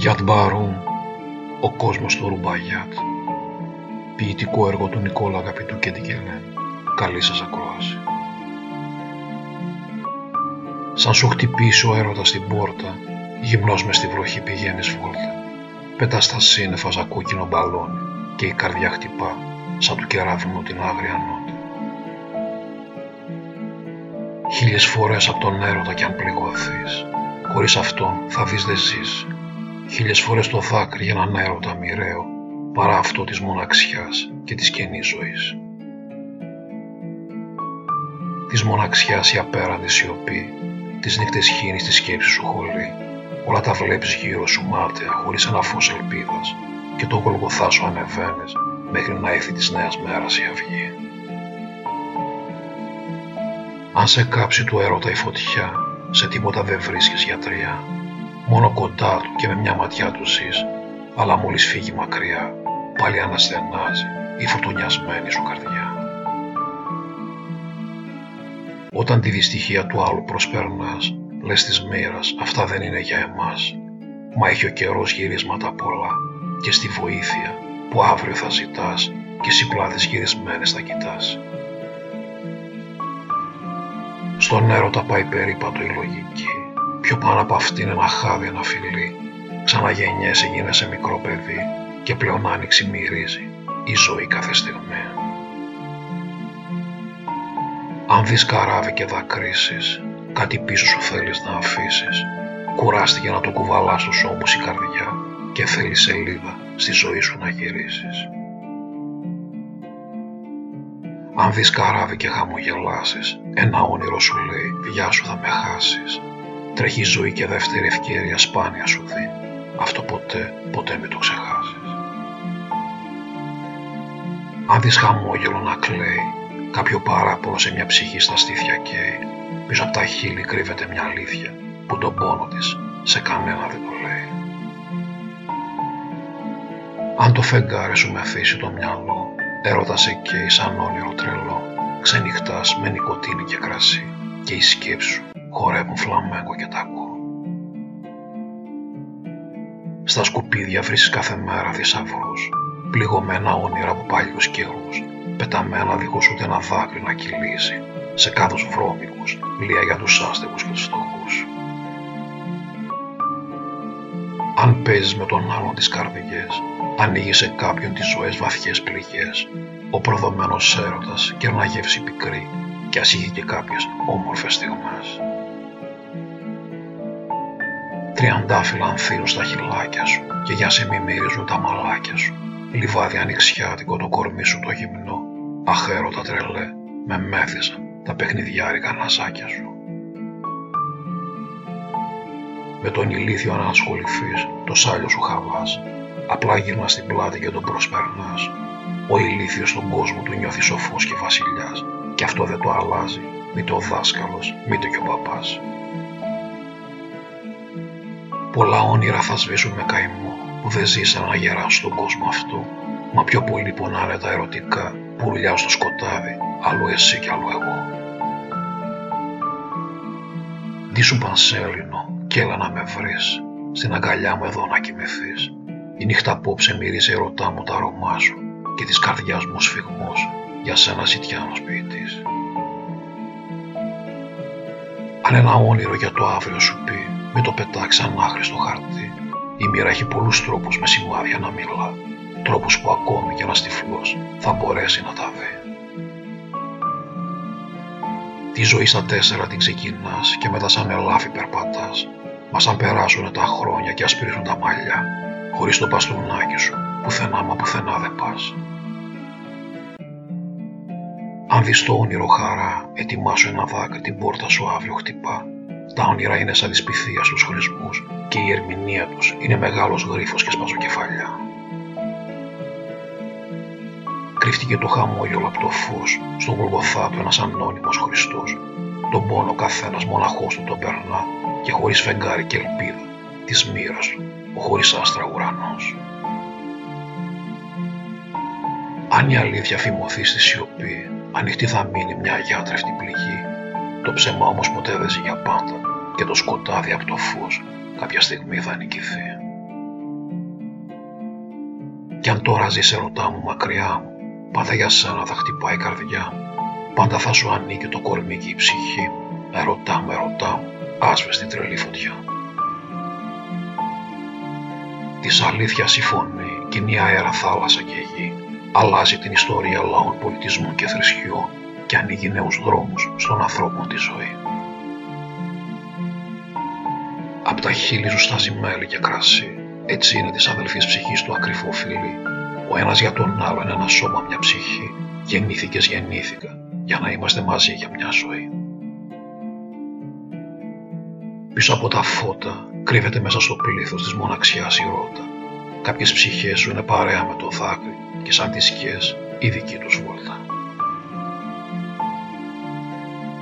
Γιάτ Μπαρούν, ο κόσμος του Ρουμπαγιάτ. Ποιητικό έργο του Νικόλα Αγαπητού και Καλή σας ακρόαση. Σαν σου χτυπήσει ο έρωτας στην πόρτα, γυμνός μες στη βροχή πηγαίνεις βόλτα. Πετάς στα σύννεφα σαν κόκκινο μπαλόνι και η καρδιά χτυπά σαν του κεράβινου την άγρια νότα. Χίλιες φορές από τον έρωτα κι αν πληγωθείς, χωρίς αυτόν θα δεις δεν ζεις. Χίλιες φορές το δάκρυ για έναν έρωτα μοιραίο, παρά αυτό της μοναξιάς και της καινής ζωής. Της μοναξιάς η απέραντη σιωπή, τις νύχτες χύνεις της σκέψης σου χολή, όλα τα βλέπεις γύρω σου μάταια χωρίς ένα φως ελπίδας και το γολγοθά σου ανεβαίνεις μέχρι να έρθει της νέας μέρας η αυγή. Αν σε κάψει του έρωτα η φωτιά, σε τίποτα δεν βρίσκεις γιατριά. Μόνο κοντά του και με μια ματιά τους ζεις, αλλά μόλις φύγει μακριά, πάλι αναστενάζει η φωτονιασμένη σου καρδιά. Όταν τη δυστυχία του άλλου προσπερνάς, λες της μοίρας, αυτά δεν είναι για εμάς. Μα έχει ο καιρός γυρίσματα πολλά και στη βοήθεια που αύριο θα ζητάς και εσύ πλάτες γυρισμένες θα κοιτάς. Στον έρωτα πάει περίπατο η λογική. Πιο πάνω από αυτήν ένα χάδι, ένα φιλί. Ξαναγεννιέσαι, γίνεσαι μικρό παιδί και πλέον άνοιξη μυρίζει η ζωή κάθε στιγμή. Αν δεις καράβι και δακρύσεις, κάτι πίσω σου θέλεις να αφήσεις. Κουράστηκε να το κουβαλάς στους ώμους η καρδιά και θέλει σελίδα στη ζωή σου να γυρίσεις. Αν δεις καράβι και χαμογελάσεις, ένα όνειρο σου λέει «Γεια σου θα με χάσεις». Τρέχει ζωή και δεύτερη ευκαιρία σπάνια σου δει. Αυτό ποτέ, ποτέ μην το ξεχάσεις. Αν δεις χαμόγελο να κλαίει, κάποιο παράπονο σε μια ψυχή στα στήθια καίει, πίσω από τα χείλη κρύβεται μια αλήθεια που τον πόνο της σε κανένα δεν το λέει. Αν το φεγγάρι σου με αφήσει το μυαλό, Έρωτας σε καίει σαν όνειρο τρελό. Ξενυχτάς με νοικοτήνη και κρασί και οι σκέψεις σου χορεύουν φλαμέγκο και τάκο. Στα σκουπίδια βρίσκεις κάθε μέρα θησαυρούς, πληγωμένα όνειρα από παλιούς καιρούς, πεταμένα δίχως ούτε ένα δάκρυ να κυλήσει, σε κάδους βρώμικους, λία για τους άστεγους και τους φτωχούς. Αν παίζεις με τον άλλον τις καρδιές, ανοίγεις σε κάποιον τις ζωές βαθιές πληγές, ο προδομένος έρωτας και ένα γεύση πικρή κι ας είχε και κάποιες όμορφες στιγμές. Τριαντάφυλλα ανθύρουν στα χυλάκια σου και για σε μη μυρίζουν τα μαλάκια σου. Λιβάδι ανοιξιάτικο το κορμί σου το γυμνό, αχέρωτα τρελέ, με μέθησαν τα παιχνιδιάρικα ναζάκια σου. Με τον ηλίθιο αν ασχοληθείς, το σάλιο σου χαβάς, Απλά γυρνά στην πλάτη και τον προσπερνάς. Ο ηλίθιος στον κόσμο του νιώθει σοφός και βασιλιάς και αυτό δεν το αλλάζει, μη ο δάσκαλος, μη το και ο παπάς. Πολλά όνειρα θα σβήσουν με καημό που δεν ζήσαν να γεράσουν στον κόσμο αυτό, μα πιο πολύ πονάνε τα ερωτικά που ρουλιάζουν στο σκοτάδι, αλλού εσύ κι αλλού εγώ. Ντύσου πανσέλινο και έλα να με βρεις, στην αγκαλιά μου εδώ να κοιμηθείς η νύχτα απόψε μύριζε ερωτά μου τα αρώμά σου και της καρδιάς μου σφιγμός για σένα ζητιάνος ποιητής. Αν ένα όνειρο για το αύριο σου πει, μην το πετάξει ανάχρηστο χαρτί. Η μοίρα έχει πολλούς τρόπους με σημάδια να μιλά, τρόπους που ακόμη και ένας τυφλός θα μπορέσει να τα δει. Τη ζωή στα τέσσερα την ξεκινάς και μετά σαν ελάφι περπατάς, μα σαν περάσουν τα χρόνια και ασπρίζουν τα μαλλιά, χωρίς το παστούνάκι σου, πουθενά μα πουθενά δεν πας. Αν δεις το όνειρο χαρά, ετοιμάσου ένα δάκρυ, την πόρτα σου αύριο χτυπά. Τα όνειρα είναι σαν της πυθίας στους χρησμούς και η ερμηνεία τους είναι μεγάλος γρίφος και σπαζοκεφαλιά. Κρύφτηκε το χαμόγελο από το φως, στον γολγοθά του ένας ανώνυμος Χριστός. Τον πόνο καθένας μοναχός του τον περνά και χωρίς φεγγάρι και ελπίδα της μοίρας του ο χωρίς άστρα ουρανός. Αν η αλήθεια φημωθεί στη σιωπή, ανοιχτή θα μείνει μια αγιάτρευτη πληγή. Το ψέμα όμως ποτέ δεν ζει για πάντα και το σκοτάδι από το φως κάποια στιγμή θα νικηθεί. Κι αν τώρα ζεις ρωτά μου μακριά μου, πάντα για σένα θα χτυπάει η καρδιά μου. Πάντα θα σου ανήκει το κορμί και η ψυχή μου. Ερωτά μου, ερωτά μου, άσβεστη τρελή φωτιά. Της αλήθειας η φωνή, κοινή αέρα, θάλασσα και γη, αλλάζει την ιστορία λαών, πολιτισμών και θρησκειών και ανοίγει νέους δρόμους στον ανθρώπο τη ζωή. Απ' τα χείλη σου στάζει μέλι και κρασί, έτσι είναι της αδελφής ψυχής του ακριβό φίλη. Ο ένας για τον άλλον ένα σώμα, μια ψυχή. Γεννήθηκες, γεννήθηκα, για να είμαστε μαζί για μια ζωή. Πίσω από τα φώτα κρύβεται μέσα στο πλήθος της μοναξιάς η ρότα. Κάποιες ψυχές σου είναι παρέα με το δάκρυ και σαν τις σκιές η δική τους βόλτα.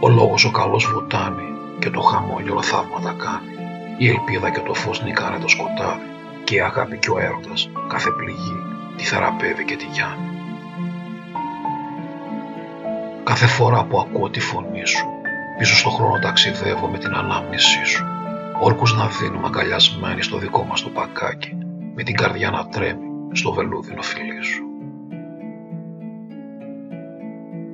Ο λόγος ο καλός βουτάνει και το χαμόγελο θαύματα κάνει. Η ελπίδα και το φως νικάνε το σκοτάδι και η αγάπη και ο έρωτας κάθε πληγή τη θεραπεύει και τη γιάνει. Κάθε φορά που ακούω τη φωνή σου πίσω στο χρόνο ταξιδεύω με την ανάμνησή σου όρκους να δίνουμε αγκαλιασμένοι στο δικό μας το πακάκι με την καρδιά να τρέμει στο βελούδινο φιλί σου.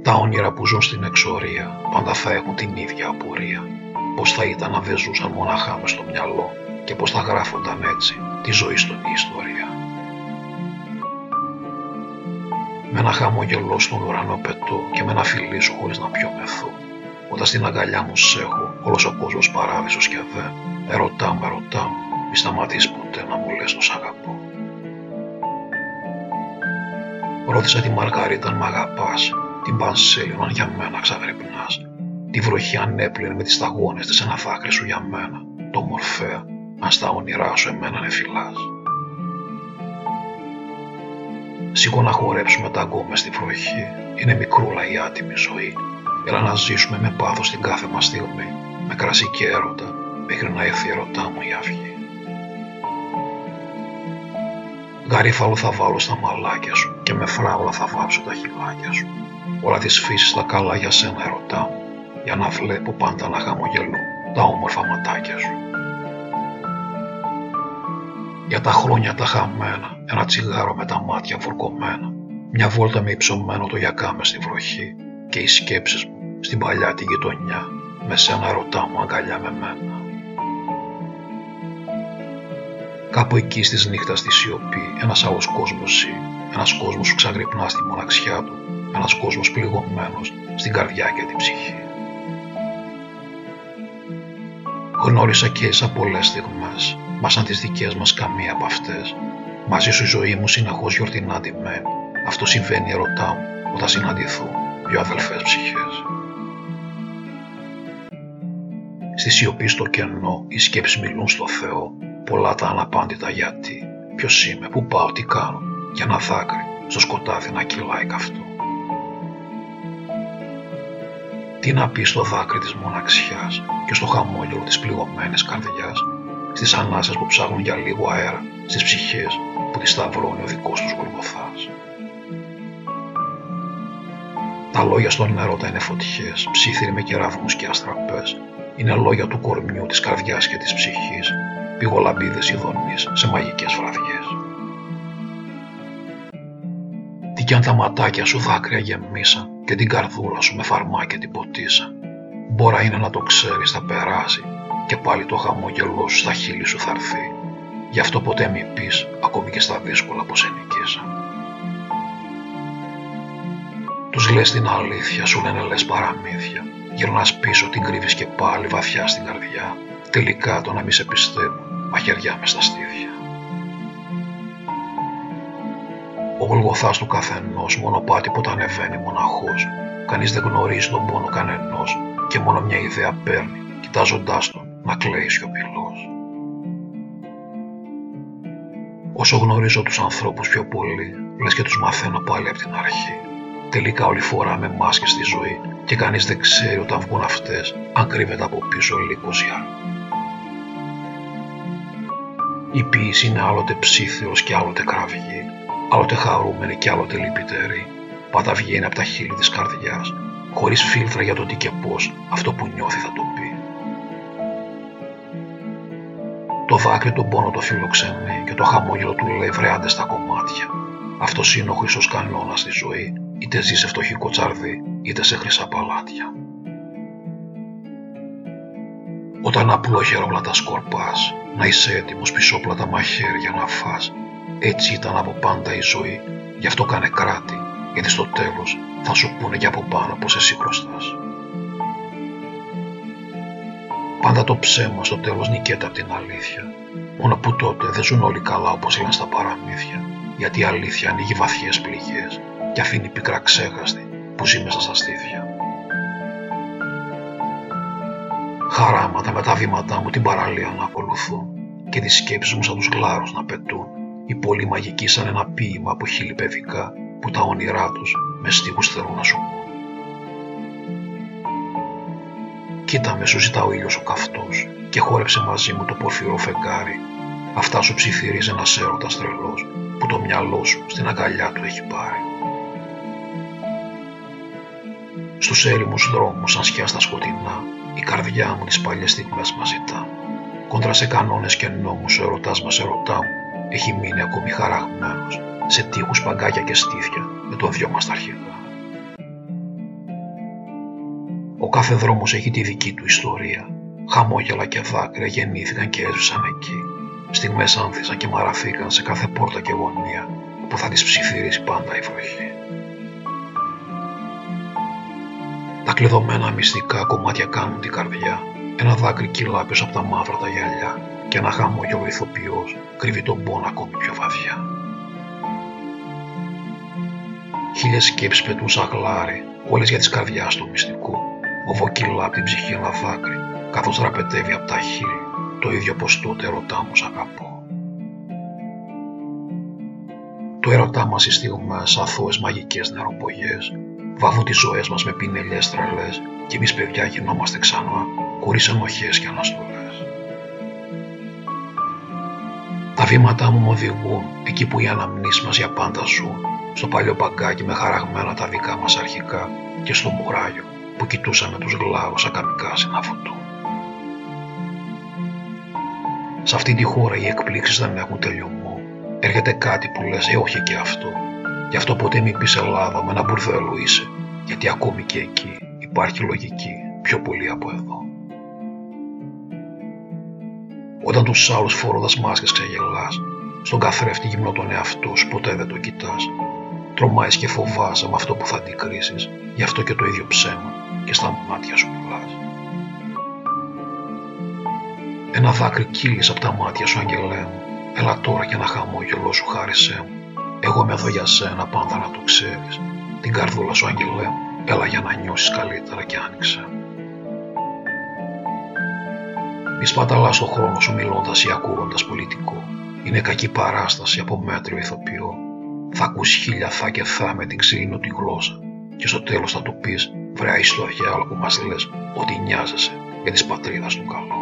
Τα όνειρα που ζουν στην εξορία πάντα θα έχουν την ίδια απορία. Πώς θα ήταν να δεν ζούσαν μοναχά μες στο μυαλό και πώς θα γράφονταν έτσι τη ζωή στον η ιστορία. Με ένα χαμόγελο στον ουρανό πετώ και με ένα φιλί σου χωρίς να πιω μεθώ. Όταν στην αγκαλιά μου σ' έχω, όλος ο κόσμος παράδεισος και δε. Ερωτά μου, ερωτά μου, μη σταματήσεις ποτέ να μου λες το σ' αγαπώ. Ρώτησα τη Μαργαρίτα αν μ' αγαπάς, την Πανσέλινο αν για μένα ξαγρυπνάς. Τη βροχή αν έπλαινε με τις σταγόνες της ένα δάκρυ σου για μένα, το μορφέα, αν στα όνειρά σου εμένα ναι φυλάς. Σήκω να χορέψουμε τα γκόμες στη βροχή, είναι μικρούλα η άτιμη ζωή. Έλα να ζήσουμε με πάθος την κάθε μας στιγμή, με κρασί και έρωτα, μέχρι να έρθει η ερωτά μου η αυγή. Γαρίφαλο θα βάλω στα μαλάκια σου και με φράουλα θα βάψω τα χυλάκια σου. Όλα της φύσης τα καλά για σένα ερωτά μου, για να βλέπω πάντα να χαμογελώ τα όμορφα ματάκια σου. Για τα χρόνια τα χαμένα, ένα τσιγάρο με τα μάτια φορκωμένα, μια βόλτα με υψωμένο το γιακά στη βροχή και οι σκέψεις μου στην παλιά τη γειτονιά, με σένα ρωτά μου αγκαλιά με μένα. Κάπου εκεί στις νύχτας στη σιωπή ένας άλλος κόσμος ζει, ένας κόσμος που ξαγρυπνά στη μοναξιά του, ένας κόσμος πληγωμένος στην καρδιά και την ψυχή. Γνώρισα και εσά πολλές στιγμές, μα σαν τις δικές μας καμία από αυτές. Μαζί σου η ζωή μου συνεχώς γιορτινά ντυμένη. Αυτό συμβαίνει ερωτά μου όταν συναντηθούν δύο αδελφές ψυχές. Στη σιωπή στο κενό οι σκέψεις μιλούν στο Θεό πολλά τα αναπάντητα γιατί, ποιος είμαι, πού πάω, τι κάνω, για να δάκρυ στο σκοτάδι να κυλάει καυτό. Τι να πεις στο δάκρυ της μοναξιάς και στο χαμόγελο της πληγωμένης καρδιάς, στις ανάσες που ψάχνουν για λίγο αέρα, στις ψυχές που τη σταυρώνει ο δικός τους Γολγοθάς. Τα λόγια στον έρωτα είναι φωτιές, ψήθυροι με κεραύνους και αστραπές. Είναι λόγια του κορμιού, της καρδιάς και της ψυχής, πηγολαμπίδες ειδονής σε μαγικές βραδιές. Τι κι αν τα ματάκια σου δάκρυα γεμίσαν και την καρδούλα σου με φαρμάκια την ποτίσαν. Μπόρα είναι να το ξέρεις θα περάσει και πάλι το χαμόγελό σου στα χείλη σου θα έρθει. Γι' αυτό ποτέ μη πεις ακόμη και στα δύσκολα πως ενικήσα. Τους λες την αλήθεια, σου λένε λες παραμύθια. Γυρνάς πίσω, την κρύβεις και πάλι βαθιά στην καρδιά. Τελικά το να μη σε πιστεύω μαχαιριά μες στα στήθια. Ο Γολγοθάς του καθενός μονοπάτι που τα ανεβαίνει μοναχός. Κανείς δεν γνωρίζει τον πόνο κανενός και μόνο μια ιδέα παίρνει, κοιτάζοντάς τον να κλαίει σιωπηλός. Όσο γνωρίζω τους ανθρώπους πιο πολύ, λες και τους μαθαίνω πάλι από την αρχή. Τελικά όλη φορά με μάσκες στη ζωή και κανείς δεν ξέρει όταν βγουν αυτές αν κρύβεται από πίσω λύκος ή η ποίηση είναι άλλοτε ψήθυρος και άλλοτε κραυγή, άλλοτε χαρούμενη και άλλοτε λυπητερή. Πάντα βγαίνει από τα χείλη της καρδιάς, χωρίς φίλτρα για το τι και πώς αυτό που νιώθει θα το πει. Το δάκρυ του πόνο το φιλοξενεί και το χαμόγελο του λέει βρεάντε στα κομμάτια. Αυτός είναι ο χρυσός κανόνας στη ζωή, είτε ζει σε φτωχή κοτσάρδη, είτε σε χρυσά παλάτια. Όταν απλόχερα τα σκορπάς, να είσαι έτοιμος πισόπλατα μαχαίρια να φας. Έτσι ήταν από πάντα η ζωή, γι' αυτό κάνε κράτη, γιατί στο τέλος θα σου πούνε και από πάνω πως εσύ μπροστάς. Πάντα το ψέμα στο τέλος νικέται από την αλήθεια. Μόνο που τότε δεν ζουν όλοι καλά όπως λένε στα παραμύθια. Γιατί η αλήθεια ανοίγει βαθιές πληγές και αφήνει πικρά ξέχαστη που ζει μέσα στα στήθια. Χαράματα με τα βήματά μου την παραλία να ακολουθούν και τις σκέψεις μου σαν τους γλάρους να πετούν. Οι πολύ μαγικοί σαν ένα ποίημα από χείλη παιδικά που τα όνειρά τους με στίχους θέλουν να σου πούν. Κοίτα με σου ζητά ο ήλιος ο καυτός και χόρεψε μαζί μου το πορφυρό φεγγάρι. Αυτά σου ψιθυρίζει ένας έρωτας τρελός που το μυαλό σου στην αγκαλιά του έχει πάρει. Στους έρημους δρόμους σαν σκιά στα σκοτεινά η καρδιά μου τις παλιές στιγμές μας ζητά. Κόντρα σε κανόνες και νόμους ο ερωτάς μας ερωτά μου έχει μείνει ακόμη χαραγμένος σε τείχους, παγκάκια και στήθια με το δυο μας τα αρχικά. Ο κάθε δρόμος έχει τη δική του ιστορία. Χαμόγελα και δάκρυα γεννήθηκαν και έζησαν εκεί. Στιγμές άνθησαν και μαραθήκαν σε κάθε πόρτα και γωνία που θα τις ψιθυρίσει πάντα η βροχή. Τα κλειδωμένα μυστικά κομμάτια κάνουν την καρδιά. Ένα δάκρυ κυλά πίσω από τα μαύρα τα γυαλιά και ένα χαμόγελο ηθοποιός κρύβει τον πόνο ακόμη πιο βαθιά. Χίλιες σκέψεις πετούν σαν γλάρι, όλες για τις καρδιάς του μυστικού βοκυλά από την ψυχή ένα δάκρυ, καθώς δραπετεύει από τα χείλη, το ίδιο πως τότε ερωτά μου σ' αγαπώ. Το ερωτά μας οι στιγμές αθώες μαγικές νεροπογιές, βάβουν τις ζωές μας με πινελιές τρελές και εμείς παιδιά γινόμαστε ξανά, χωρίς ενοχές και αναστολές. Τα βήματά μου μου οδηγούν εκεί που οι αναμνήσεις μας για πάντα ζουν, στο παλιό παγκάκι με χαραγμένα τα δικά μας αρχικά και στο μουράγιο που κοιτούσαμε τους γλάρους ακαμικά να φωτούν. Σε αυτή τη χώρα οι εκπλήξεις δεν έχουν τελειωμό. Έρχεται κάτι που λες ε όχι και αυτό. Γι' αυτό ποτέ μην πεις Ελλάδα με ένα μπουρδέλο είσαι. Γιατί ακόμη και εκεί υπάρχει λογική πιο πολύ από εδώ. Όταν τους άλλους φορώντας μάσκες ξεγελάς, στον καθρέφτη γυμνό τον εαυτό σου ποτέ δεν το κοιτάς. Τρομάεις και φοβάσαι με αυτό που θα αντικρίσεις, γι' αυτό και το ίδιο ψέμα και στα μάτια σου πουλάς. Ένα δάκρυ κύλησε από τα μάτια σου αγγελέ μου, έλα τώρα και ένα χαμόγελό σου χάρισέ μου. Εγώ είμαι εδώ για σένα πάντα να το ξέρεις, την καρδούλα σου αγγελέ μου, έλα για να νιώσεις καλύτερα και άνοιξε. Μη σπαταλάς το χρόνο σου μιλώντας ή ακούγοντας πολιτικό. Είναι κακή παράσταση από μέτριο ηθοποιό. Θα ακούς χίλια θα και θα με την ξύλινο τη γλώσσα και στο τέλος θα του πεις Βρέα ιστορία που μας λες ότι νοιάζεσαι για της πατρίδας του καλό.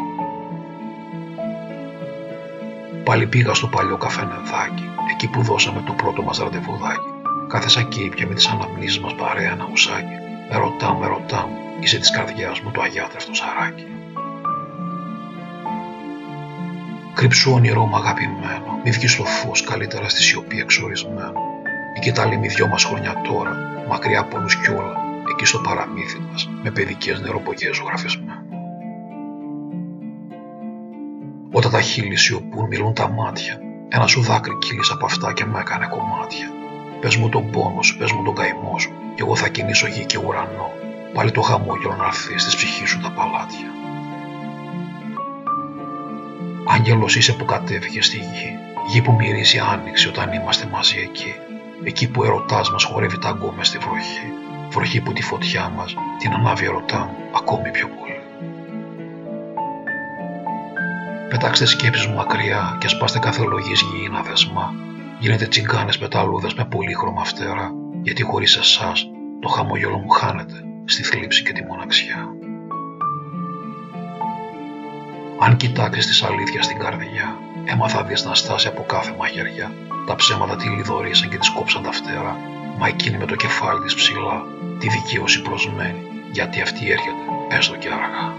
Πάλι πήγα στο παλιό καφενεδάκι, εκεί που δώσαμε το πρώτο μας ραντεβουδάκι. Κάθεσα και ήπια με τις αναμνήσεις μας παρέα ένα ουσάκι. Με ρωτά με ρωτά μου, είσαι της καρδιάς μου το αγιάτρευτο σαράκι. Κρυψού όνειρό μου αγαπημένο, μη βγεις στο φως καλύτερα στη σιωπή εξορισμένο. Εκεί τα λίμνη δυο μας χρόνια τώρα, μακριά από όλους κι όλα, εκεί στο παραμύθι μας με παιδικές νεροπογές ζωγραφισμένο. Όταν τα χείλη σιωπούν μιλούν τα μάτια ένα σου δάκρυ κύλησε από αυτά και με έκανε κομμάτια. Πες μου τον πόνος σου, πες μου τον καημό σου κι εγώ θα κινήσω γη και ουρανό πάλι το χαμόγελο να έρθει στη ψυχή σου τα παλάτια. Άγγελος είσαι που κατέβηκες στη γη, γη που μυρίζει άνοιξη όταν είμαστε μαζί εκεί, εκεί που ερωτάς μας χορεύει τα γκόμες στη βροχή, βροχή που τη φωτιά μας την ανάβει ερωτά μου ακόμη πιο πολύ. Πετάξτε σκέψεις μου μακριά και σπάστε κάθε λογής γήινα δεσμά. Γίνετε τσιγκάνες πεταλούδες με πολύχρωμα φτερά, γιατί χωρίς εσάς το χαμόγελο μου χάνεται στη θλίψη και τη μοναξιά. Αν κοιτάξεις τις αλήθειες στην καρδιά, έμαθα δεις να στάσει από κάθε μαχαιριά. Τα ψέματα τη λιδωρήσαν και της κόψαν τα φτερά, μα εκείνη με το κεφάλι της ψηλά τη δικαίωση προσμένει, γιατί αυτή έρχεται έστω και αργά.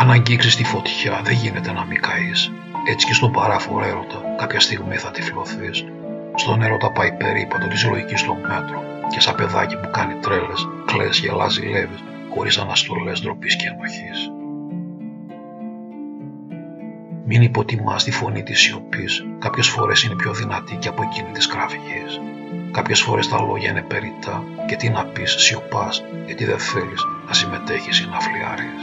Αν αγγίξεις τη φωτιά δεν γίνεται να μην καείς. Έτσι και στον παράφορο έρωτα κάποια στιγμή θα τυφλωθείς. Στον έρωτα πάει περίπατο της λογικής στο μέτρο και σαν παιδάκι που κάνει τρέλες, κλαις, γελάζει, λέβεις, χωρίς αναστολές ντροπής και ενοχής. Μην υποτιμάς τη φωνή της σιωπής, κάποιες φορές είναι πιο δυνατή και από εκείνη της κραυγής. Κάποιες φορές τα λόγια είναι περιτά και τι να πεις σιωπάς γιατί δεν θέλεις να συμμετέχεις ή να φλιάρεις.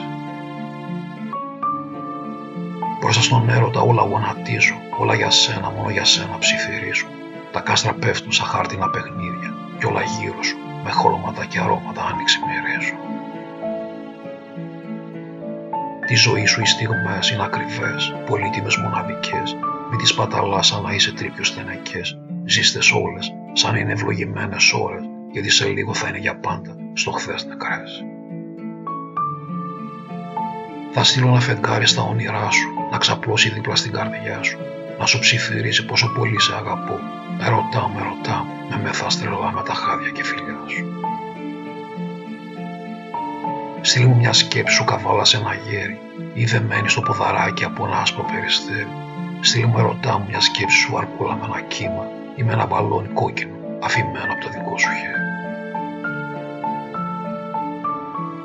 Μπροστά στον έρωτα όλα γονατίζω, όλα για σένα, μόνο για σένα ψιθυρίζω. Τα κάστρα πέφτουν σαν χάρτινα παιχνίδια και όλα γύρω σου με χρώματα και αρώματα άνοιξη μοιρίζω. Τη ζωή σου οι στιγμές είναι ακριβές, πολύτιμες μοναδικές, μην τις παταλάς σαν να είσαι τρίπιος στενεκές, ζήστες όλες, σαν είναι ευλογημένες ώρες, γιατί σε λίγο θα είναι για πάντα στο χθες νεκρές. Θα στείλω ένα φεγγάρι στα όνειρά σου, να ξαπλώσει δίπλα στην καρδιά σου, να σου ψιθυρίσει πόσο πολύ σε αγαπώ. Με ρωτά, με ρωτά, με μεθάς τρελά με τα χάδια και φιλιά σου. Στείλ μου μια σκέψη σου καβάλα σε ένα γέρι ή δεμένη στο ποδαράκι από ένα άσπρο περιστέρι. Στείλ μου ερωτά μου μια σκέψη σου αρκούλα με ένα κύμα ή με ένα μπαλόνι κόκκινο αφημένο από το δικό σου χέρι.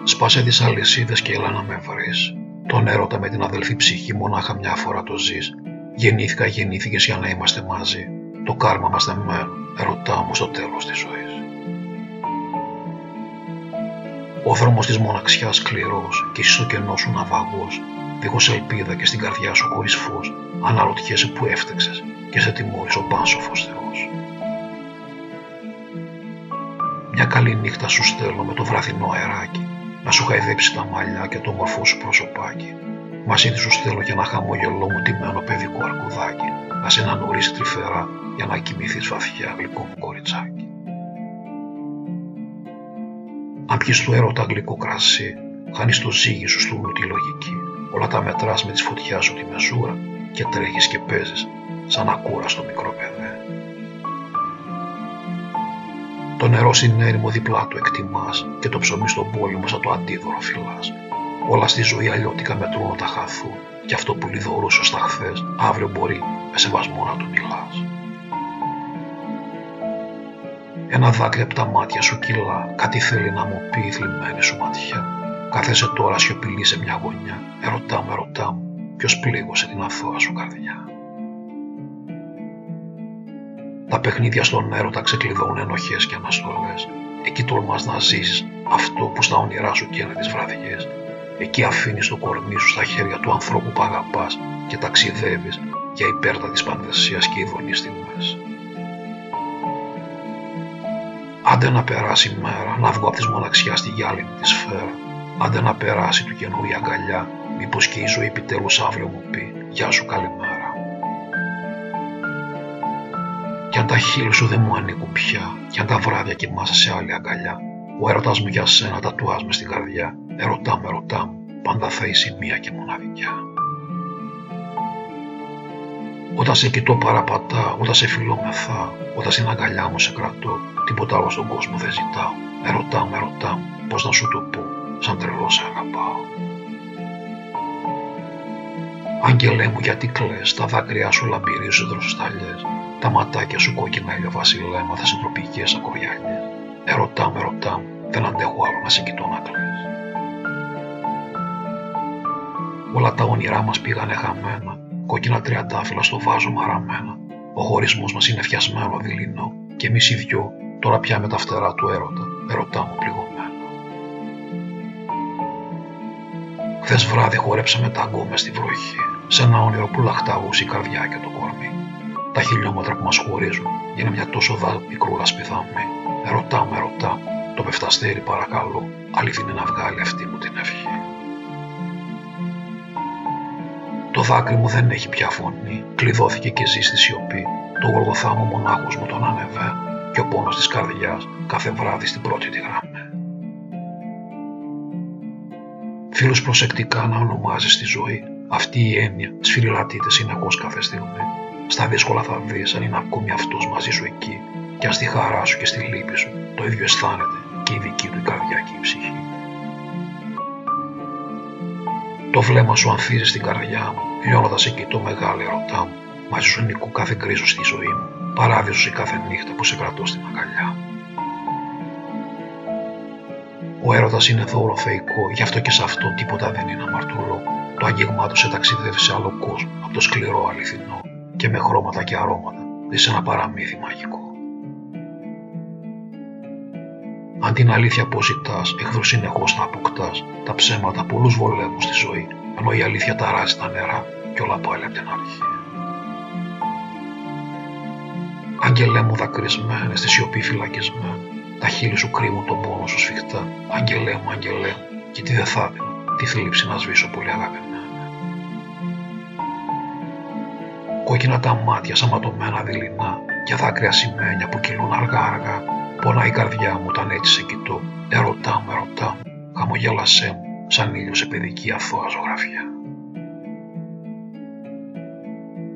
Σπάσε τις αλυσίδες και έλα να με βρεις. Τον έρωτα με την αδελφή ψυχή μονάχα μια φορά το ζεις. Γεννήθηκα, γεννήθηκες για να είμαστε μαζί. Το κάρμα μας δεμένο, ερωτά μου στο τέλος της ζωής. Ο δρόμος της μοναξιάς σκληρός και εσύ στο κενό σου ναυαγός, δίχως ελπίδα και στην καρδιά σου χωρίς φως, αναρωτιέσαι που έφτεξες και σε τιμώρησε ο πάνσοφος Θεός. Μια καλή νύχτα σου στέλνω με το βραδινό αεράκι να σου χαϊδέψει τα μαλλιά και το μορφό σου προσωπάκι. Μαζί της σου στέλνω και ένα χαμόγελό μου τιμένο παιδικό αρκουδάκι να σε ανανουρίσει τρυφερά για να κοιμηθείς βαθιά γλυκό μου κοριτσάκι. Αν πιεις του έρωτα γλυκό κρασί, χάνεις το ζύγι σου στο τη λογική. Όλα τα μετράς με τη φωτιάς σου τη μεζούρα και τρέχεις και παίζεις σαν ακούραστο μικρό παιδί. Το νερό στην έρημο διπλά του εκτιμάς και το ψωμί στον πόλεμο σαν το αντίδωρο φυλάς. Όλα στη ζωή αλλιώτικα μετρούν τα χαθούν και αυτό που λιδωρούσες στα χθες, αύριο μπορεί με σεβασμό να του μιλάς. Ένα δάκρυ από τα μάτια σου κυλά, κάτι θέλει να μου πει η θλιμμένη σου ματιά. Κάθεσαι τώρα σιωπηλή σε μια γωνιά, ερωτά με, ερωτά μου, ποιος πλήγωσε την αθώα σου καρδιά. Τα παιχνίδια στον έρωτα ξεκλειδώνουν ενοχές και αναστολές. Εκεί τολμάς να ζήσεις αυτό που στα όνειρά σου καίνε τις βραδιές. Εκεί αφήνεις το κορμί σου στα χέρια του ανθρώπου που αγαπάς και ταξιδεύεις για υπέρτα της πανδεσίας και ειδονής στιγμές. Άντε να περάσει η μέρα, να βγω από τη μοναξιάς στη γυάλινη της σφαίρα. Άντε να περάσει του καινού η αγκαλιά, μήπως και η ζωή επιτέλους αύριο μου πει «Γεια σου καλημέρα». Κι αν τα χείλη σου δεν μου ανήκουν πια, κι αν τα βράδια κοιμάσαι σε άλλη αγκαλιά, ο έρωτας μου για σένα τατουάς μες στην καρδιά, ερωτά με, ρωτά μου, πάντα θα είσαι μία και μοναδικιά. Όταν σε κοιτώ παραπατά, όταν σε φιλώ μεθά, όταν στην αγκαλιά μου σε κρατώ, τίποτα άλλο στον κόσμο δεν ζητάω. Ερωτά με, ρωτά μου, πώς να σου το πω, σαν τρελό σε αγαπάω. Άγγελέ μου γιατί κλαις, τα δάκρυά σου λαμπυρίζουν δροσταλιές, τα ματάκια σου κόκκινα ηλιοβασιλέμα θα σε τροπικές ακοριάλιες. Ερωτά με, ρωτά μου, δεν αντέχω άλλο να σε κοιτώ να κλαις. Όλα τα όνειρά μας πήγανε χαμένα, κόκκινα τριαντάφυλλα στο βάζο μαραμένα. Ο χωρισμός μας είναι φτιασμένο δειλινό και εμείς οι δυο τώρα πια με τα φτερά του έρωτα, ερωτά μου πληγωμένο. Χθες βράδυ χορέψαμε τα μες στη βροχή, σε ένα όνειρο που λαχτάγούσε η καρδιά και το κορμί. Τα χιλιόμετρα που μας χωρίζουν είναι μια τόσο δα μικρούλα σπιθάμι. Ερωτά με, ερωτά το πεφταστέρι παρακαλώ, αληθινή να βγάλει αυτή μου την ευχή. Το δάκρυ μου δεν έχει πια φωνή, κλειδώθηκε και ζει στη σιωπή. Το γολγοθά μου μονάχος μου τον ανεβαίνω και ο πόνος της καρδιάς κάθε βράδυ στην πρώτη τη γραμμή. Φίλους προσεκτικά να ονομάζεις τη ζωή. Αυτή η έννοια σφυριλατείται συνεχώς κάθε στιγμή. Στα δύσκολα θα δεις αν είναι ακόμη αυτός μαζί σου εκεί και αν στη χαρά σου και στη λύπη σου το ίδιο αισθάνεται και η δική του η καρδιά και η ψυχή. Το βλέμμα σου ανθίζει στην καρδιά μου, λιώνοντας εκεί το μεγάλο ερωτά μου. Μαζί σου νικού κάθε γκρίζο στη ζωή μου, παράδεισο η κάθε νύχτα που σε κρατώ στην αγκαλιά. Ο έρωτας είναι δώρο θεϊκό, γι' αυτό και σε αυτό τίποτα δεν είναι αμαρτωλό. Το άγγιγμά του σε ταξιδεύει σε άλλο κόσμο, από το σκληρό αληθινό και με χρώματα και αρώματα, σε ένα παραμύθι μαγικό. Αν την αλήθεια αποζητά, εχθρού συνεχώς θα αποκτάς. Τα ψέματα πολλούς βολεύουν στη ζωή, ενώ η αλήθεια ταράζει τα νερά και όλα πάλι από την αρχή. Άγγελέ μου δακρυσμένε, στη σιωπή φυλακισμένε, τα χείλη σου κρύβουν τον πόνο σου σφιχτά. Άγγελέ μου, άγγελέ μου, και τι δεν θα δίνω, τη θλίψη να σβήσω πολύ αγαπημένα. Κόκκινα τα μάτια σαματωμένα δειλινά και δάκρυα σημαίνια που κυλούν αργά αργά Πονάει η καρδιά μου όταν έτσι σε κοιτώ. Ερωτά μου, ερωτά μου. Χαμογέλασέ μου, σαν ήλιος σε παιδική αθώα ζωγραφιά.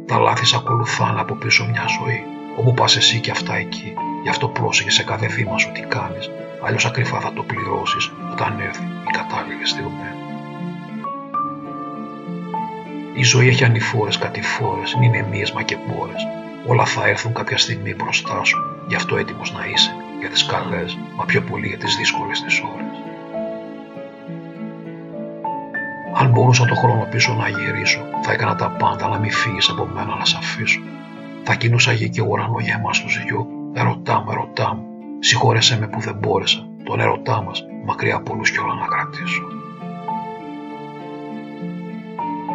Τα λάθη σ' ακολουθάνε από πίσω μια ζωή. Όπου πας εσύ και αυτά εκεί. Γι' αυτό πρόσεχε σε κάθε βήμα σου τι κάνεις. Αλλιώς ακρυφά θα το πληρώσεις όταν έρθει η κατάλληλη στιγμή. Η ζωή έχει ανηφόρες κατηφόρες, είναι μίεσμα και μπόρες. Όλα θα έρθουν κάποια στιγμή μπροστά σου, γι' αυτό έτοιμος να είσαι για τις καλές, μα πιο πολύ για τις δύσκολες τις ώρες. Αν μπορούσα το χρόνο πίσω να γυρίσω, θα έκανα τα πάντα να μην φύγεις από μένα να σε αφήσω. Θα κινούσα γη και ουρανό για εμάς τους δυο, ερωτά μου, ερωτά μου. Συγχώρεσέ με που δεν μπόρεσα, τον ερωτά μας, μακριά από όλους κι όλα να κρατήσω.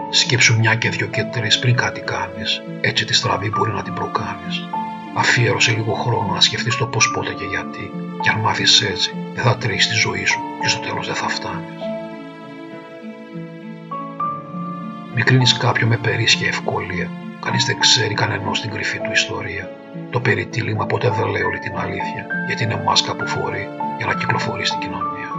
Σκέψου μια και δυο και τρεις πριν κάτι κάνεις, έτσι τη στραβή μπορεί να την προκάνεις. Αφιέρωσε λίγο χρόνο να σκεφτείς το πώς, πότε και γιατί. Και αν μάθεις έτσι, δεν θα τρέχεις τη ζωή σου και στο τέλος δεν θα φτάνεις. Μη κρίνεις κάποιον με περίσσια ευκολία. Κανείς δεν ξέρει κανενό την κρυφή του ιστορία. Το περιτύλιγμα ποτέ δεν λέει όλη την αλήθεια, γιατί είναι μάσκα που φορεί για να κυκλοφορεί στην κοινωνία.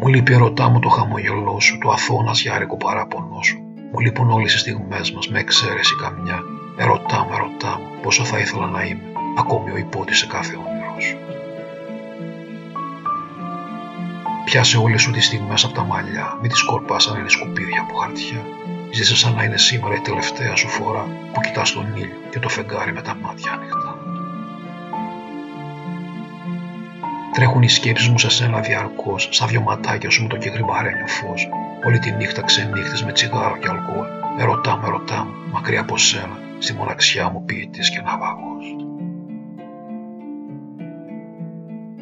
Μου λείπει ερωτά μου το χαμογελό σου, το αθώο γιάρικο παράπονό σου, μου λείπουν όλες οι στιγμές μας με εξαίρεση καμιά. Ερωτά με, ερωτά μου πόσο θα ήθελα να είμαι, ακόμη ο υπότης σε κάθε όνειρό σου. Πιάσε όλες σου τις στιγμές από τα μαλλιά, μην τις κορπάς σαν είναι σκουπίδια από χαρτιά. Ζήσε σαν να είναι σήμερα η τελευταία σου φορά που κοιτάς τον ήλιο και το φεγγάρι με τα μάτια ανοιχτά. Τρέχουν οι σκέψεις μου σε σένα διαρκώς, σαν δυο ματάκια σου με το κεγρυμπαρένιο φως Όλη τη νύχτα ξενύχτες με τσιγάρο και αλκοόλ. Ερωτά με, ερωτά μου, μακριά από σένα, στη μοναξιά μου ποιητής και ναυαγός.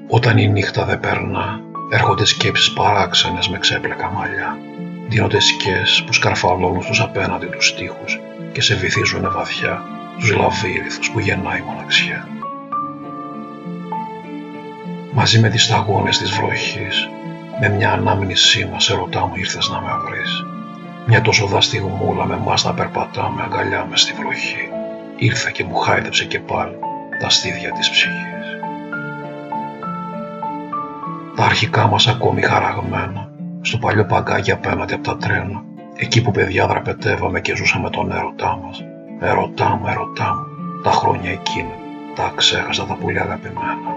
Όταν η νύχτα δεν περνά, έρχονται σκέψεις παράξενες με ξέπλεκα μαλλιά. Δίνονται σκιές που σκαρφαλώνουν στους απέναντι τους στίχους και σε βυθίζουν βαθιά τους λαβύριθους που γεννάει η μοναξιά. Μαζί με τις σταγόνες της βροχής με μια ανάμνησή μας ερωτά μου ήρθες να με βρεις. Μια τόσο δαστιγμούλα με μας να περπατάμε αγκαλιά με στη βροχή. Ήρθε και μου χάιδεψε και πάλι τα στίδια της ψυχής. Τα αρχικά μας ακόμη χαραγμένα, στο παλιό παγκάκι απέναντι από τα τρένα, εκεί που παιδιά δραπετεύαμε και ζούσαμε τον έρωτά μας. Ερωτά μου, ερωτά μου, τα χρόνια εκείνα, τα ξέχασα τα πολύ αγαπημένα.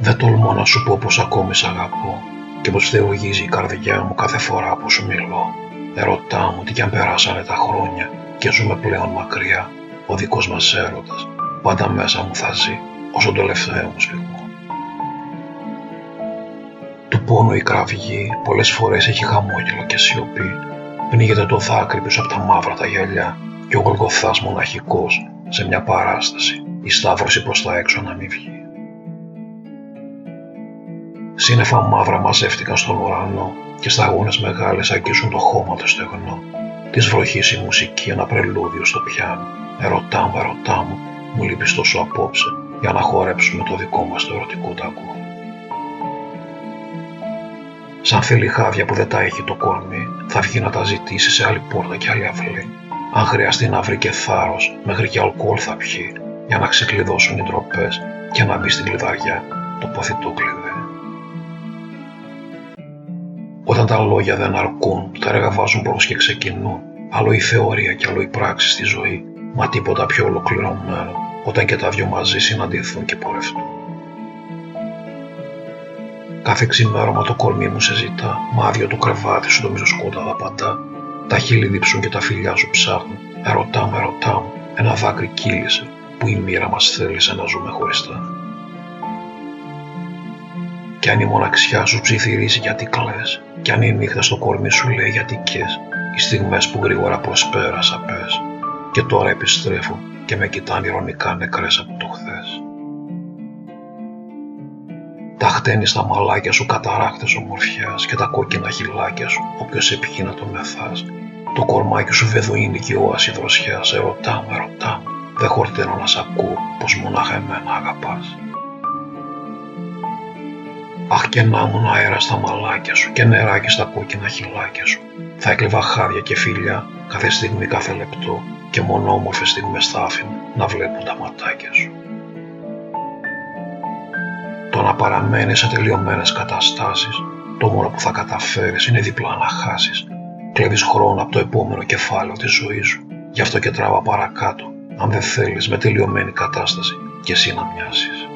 Δεν τολμώ να σου πω πως ακόμη σ' αγαπώ και πως θεογίζει η καρδιά μου κάθε φορά που σου μιλώ. Ερωτά μου τι κι αν περάσανε τα χρόνια και ζούμε πλέον μακριά. Ο δικός μας έρωτας πάντα μέσα μου θα ζει όσο το τελευταίο μου σφιγμό. Του πόνο η κραυγή πολλές φορές έχει χαμόγελο και σιωπή. Πνίγεται το δάκρυ πίσω από τα μαύρα τα γυαλιά και ο Γολγοθάς μοναχικός σε μια παράσταση η σταύρωση προς τα έξω να μην βγει. Σύννεφα μαύρα μαζεύτηκαν στον ουρανό και σταγόνες μεγάλες αγγίζουν το χώμα το στεγνό. Της βροχής η μουσική ένα πρελούδιο στο πιάνο. Ερωτά μου, ερωτά μου, μου λείπεις τόσο απόψε για να χορέψουμε το δικό μας το ερωτικό ταγκό. Σαν θέλει χάδια που δεν τα έχει το κορμί, θα βγει να τα ζητήσει σε άλλη πόρτα και άλλη αυλή. Αν χρειαστεί να βρει και θάρρος, μέχρι και αλκοόλ θα πιει, για να ξεκλειδώσουν οι ντροπές και να μπει στην κλειδαριά το παθητό κλειδί. Όταν τα λόγια δεν αρκούν, τα έργα βάζουν μπρος και ξεκινούν. Άλλο η θεωρία και άλλο η πράξη στη ζωή, μα τίποτα πιο ολοκληρωμένο, όταν και τα δυο μαζί συναντηθούν και πορευτούν. Κάθε ξημέρωμα το κορμί μου σε ζητά, μάδιο το κρεβάτι σου το μισοσκότα απαντά. Τα χείλη δίψουν και τα φιλιά σου ψάχνουν. Ερωτά με, ερωτά μου, ένα δάκρυ κύλησε που η μοίρα μας θέλησε να ζούμε χωριστά. Κι αν η μοναξιά σου ψιθυρίζει γιατί κλαις, κι αν η νύχτα στο κορμί σου λέει γιατί κες, οι στιγμές που γρήγορα προσπέρασα πες, και τώρα επιστρέφουν και με κοιτάνε ηρωνικά νεκρές από το χθες. Τα χτένεις στα μαλάκια σου καταράχτες ομορφιάς και τα κόκκινα χυλάκια σου όποιος επιχεί να το μεθάς. Το κορμάκι σου βεδοίνει και όαση δροσιά, σε ρωτά με, ρωτά δεν χορταίνω να σ' ακούω πως μονάχα εμένα αγαπάς. Αχ και να ήμουν αέρα στα μαλάκια σου και νεράκι στα κόκκινα χυλάκια σου. Θα έκλεβα χάδια και φιλιά κάθε στιγμή, κάθε λεπτό και μόνο όμορφες στιγμές θα άφηνα να βλέπουν τα ματάκια σου. Το να παραμένεις σε τελειωμένες καταστάσεις, το μόνο που θα καταφέρεις είναι διπλά να χάσεις. Κλέβεις χρόνο από το επόμενο κεφάλαιο της ζωής σου. Γι' αυτό και τράβα παρακάτω, αν δεν θέλεις με τελειωμένη κατάσταση και εσύ να μοιάσεις.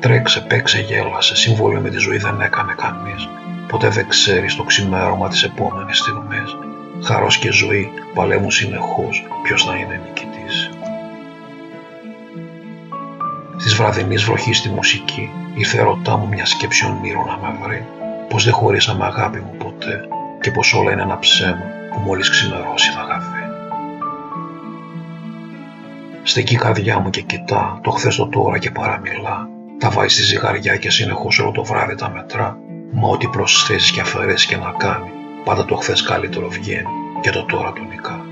Τρέξε, παίξε, γέλασε, συμβόλαιο με τη ζωή δεν έκανε κανείς. Ποτέ δεν ξέρεις το ξημέρωμα της επόμενης στιγμής. Χαρός και ζωή παλέμουν συνεχώς ποιος θα είναι νικητής; Βραδινής βροχής στη μουσική ήρθε ρωτά μου μια σκέψη ονείρου να με βρει πως δεν χωρίσαμε αγάπη μου ποτέ και πως όλα είναι ένα ψέμα που μόλις ξημερώσει θα γαθεί. Στεκεί η καρδιά μου και κοιτά το χθες το τώρα και παραμιλά τα βάζει στη ζυγαριά και συνεχώς όλο το βράδυ τα μετρά. Μα ό,τι προσθέσεις και αφαιρέσεις και να κάνει, πάντα το χθες καλύτερο βγαίνει και το τώρα το νικά.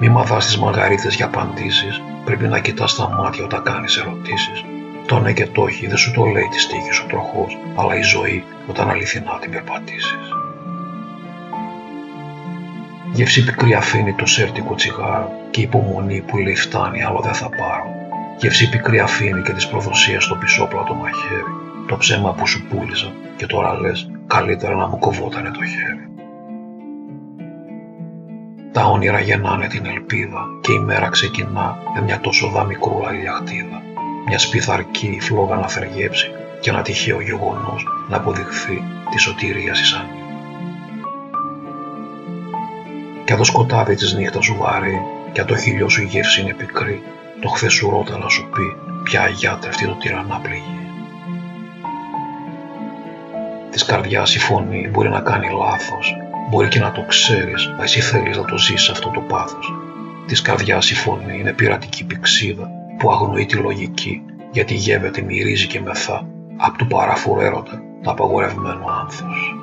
Μη μαθάς τις μαργαρίτες για απαντήσεις, πρέπει να κοιτάς τα μάτια όταν κάνεις ερωτήσεις. Το ναι και το όχι δεν σου το λέει τη στίχη σου τροχός, αλλά η ζωή όταν αληθινά την περπατήσεις. Γεύση πικρή αφήνει το σέρτικο τσιγάρο και υπομονή που λέει φτάνει άλλο δεν θα πάρω Γεύση πικρή αφήνει και της προδοσίας στο πισόπλατο μαχαίρι. Το ψέμα που σου πούλησα και τώρα λες καλύτερα να μου κοβότανε το χέρι. Τα όνειρα γεννάνε την ελπίδα και η μέρα ξεκινά με μια τόσο δά μικρούλα ηλιαχτίδα. Μια σπιθαρκή φλόγα να θεργέψει και ένα τυχαίο γεγονός να αποδειχθεί τη σωτηρία Ισανή. Κι αν το σκοτάδι της νύχτας σου βαρύ και αν το χειλιό σου γεύση είναι πικρή το χθες σου ρώτα να σου πει ποια αγιάτρευτη το τυραννά πληγή. Της καρδιάς η φωνή μπορεί να κάνει λάθος, μπορεί και να το ξέρεις, μα εσύ θέλεις να το ζήσεις αυτό το πάθος. Της καρδιάς η φωνή είναι πειρατική πηξίδα που αγνοεί τη λογική γιατί γεύεται, μυρίζει και μεθά απ' του παράφορου έρωτα το απαγορευμένο άνθος.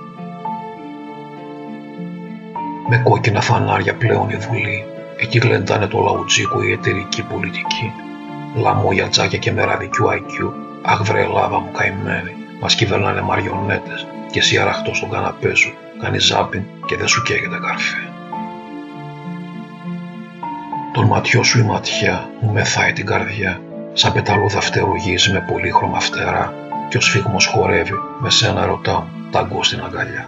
Με κόκκινα φανάρια πλέον η βουλή Εκεί γλεντάνε το λαουτζίκο η εταιρική πολιτική. Λαμόγια τζάκια και μεραδικιού IQ. Αχ βρε Ελλάδα μου καημένη. Μας κυβερνάνε μαριονέτες και εσύ αραχτό στον καναπέ σου. Κάνει ζάπιν και δεν σου καίγεται καρφέ. Τον ματιό σου η ματιά μου μεθάει την καρδιά. Σαν πεταλούδα φτερουγίζει με πολύχρωμα φτερά και ο σφίγμος χορεύει με σένα ρωτά μου ταγκό στην αγκαλιά.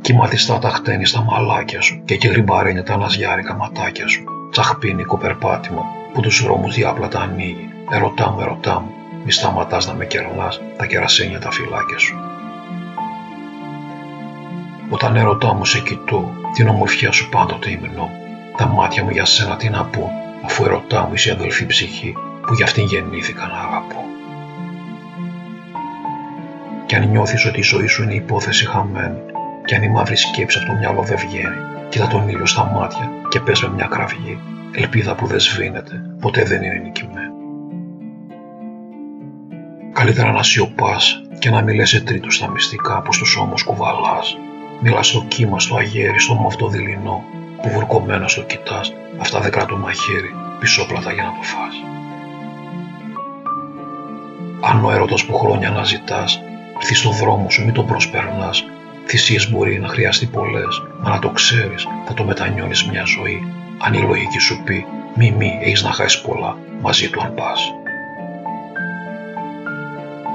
Κυματιστά τα χτένει στα μαλάκια σου και εκεί γρυμπαρένια τα αναζιάρικα ματάκια σου. Τσαχπίνικο περπάτημα που τους δρόμους διάπλατα ανοίγει. Ερωτά μου, ερωτά μου, μη σταματάς να με κερνάς τα κερασένια τα φυλάκια σου. Όταν ερωτά μου σε κοιτώ, την ομορφιά σου πάντοτε υμνώ. Τα μάτια μου για σένα τι να πω, αφού ερωτά μου είσαι αδελφή ψυχή που για αυτήν γεννήθηκα να αγαπώ. Κι αν νιώθεις ότι η ζωή σου είναι υπόθεση χαμένη, κι αν η μαύρη σκέψη από το μυαλό δεν βγαίνει, κοίτα τον ήλιο στα μάτια και πες με μια κραυγή. Ελπίδα που δεν σβήνεται, ποτέ δεν είναι νικημένη. Καλύτερα να σιωπάς και να μιλές σε τρίτους στα μυστικά που στους ώμους κουβαλάς. Μιλάς στο κύμα, στο αγέρι, στο μοφτό δειλινό που βουρκωμένος στο κοιτάς, αυτά δεν κρατούν μαχαίρι, πισόπλατα για να το φας. Αν ο έρωτας που χρόνια να ζητάς, έρθει στο δρόμο σου, μην τον προσπερνάς, Θυσίες μπορεί να χρειαστεί πολλές, μα να το ξέρεις, θα το μετανιώνεις μια ζωή. Αν η λογική σου πει, μη μη, έχεις να χάσεις πολλά, μαζί του αν πας.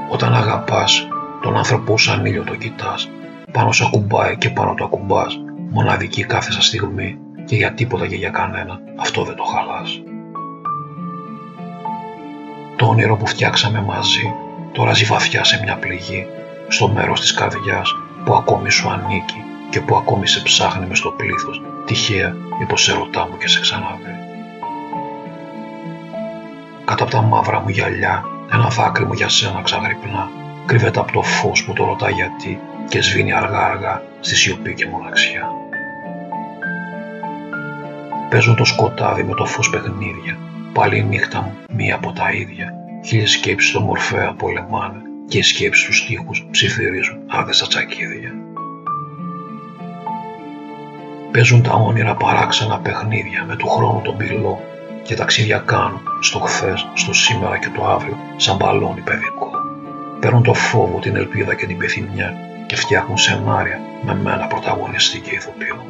Όταν αγαπάς, τον άνθρωπό σαν ήλιο το κοιτάς, πάνω σου ακουμπάει και πάνω το ακουμπάς, μοναδική κάθε σας στιγμή και για τίποτα και για κανένα, αυτό δεν το χαλάς. Το όνειρο που φτιάξαμε μαζί τώρα ζει βαθιά σε μια πληγή, στο μέρος της καρδιάς που ακόμη σου ανήκει και που ακόμη σε ψάχνει μες στο πλήθος, τυχαία μήπως σε ρωτά μου και σε ξαναβεί. Κάτω από τα μαύρα μου γυαλιά, ένα δάκρυ μου για σένα ξαγρυπνά, κρύβεται από το φως που το ρωτά γιατί και σβήνει αργά αργά στη σιωπή και μοναξιά. Παίζω το σκοτάδι με το φως παιχνίδια, πάλι η νύχτα μου μία από τα ίδια, χίλιες σκέψεις στο μορφέα πολεμάνε και οι σκέψεις στους στίχους ψιθυρίζουν άδεστα τσακίδια. Παίζουν τα όνειρα παράξενα παιχνίδια με του χρόνου τον πυλό και ταξίδια κάνουν στο χθες, στο σήμερα και το αύριο σαν μπαλόνι παιδικό. Παίρνουν το φόβο, την ελπίδα και την πεθυμιά και φτιάχνουν σενάρια με μένα πρωταγωνιστή και ηθοποιό.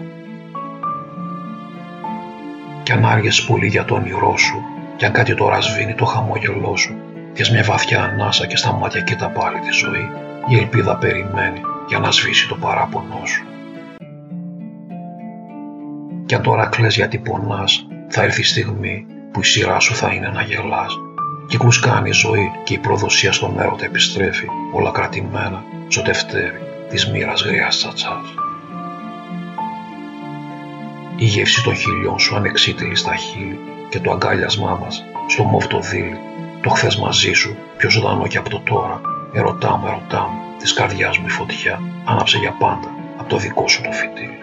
Κι αν άργεσαι πολύ για το όνειρό σου, κι αν κάτι τώρα σβήνει το χαμόγελό σου, και μια βαθιά ανάσα και στα μάτια κοίτα πάλι τη ζωή, η ελπίδα περιμένει για να σβήσει το παράπονό σου. Κι αν τώρα κλαις γιατί πονάς, θα έρθει η στιγμή που η σειρά σου θα είναι να γελάς. Κύκλους κάνει η ζωή και η προδοσία στον έρωτα επιστρέφει, όλα κρατημένα, σωτευτέρη της μοίρας γριάς τσατσάς. Η γεύση των χιλιών σου ανεξίτηλη στα χείλη και το αγκάλιασμά μας στο μόβ το δίλη, το χθες μαζί σου, πιο ζωντανό και από το τώρα, ερωτά μου, ερωτά μου, της καρδιάς μου η φωτιά, άναψε για πάντα από το δικό σου το φυτίλι.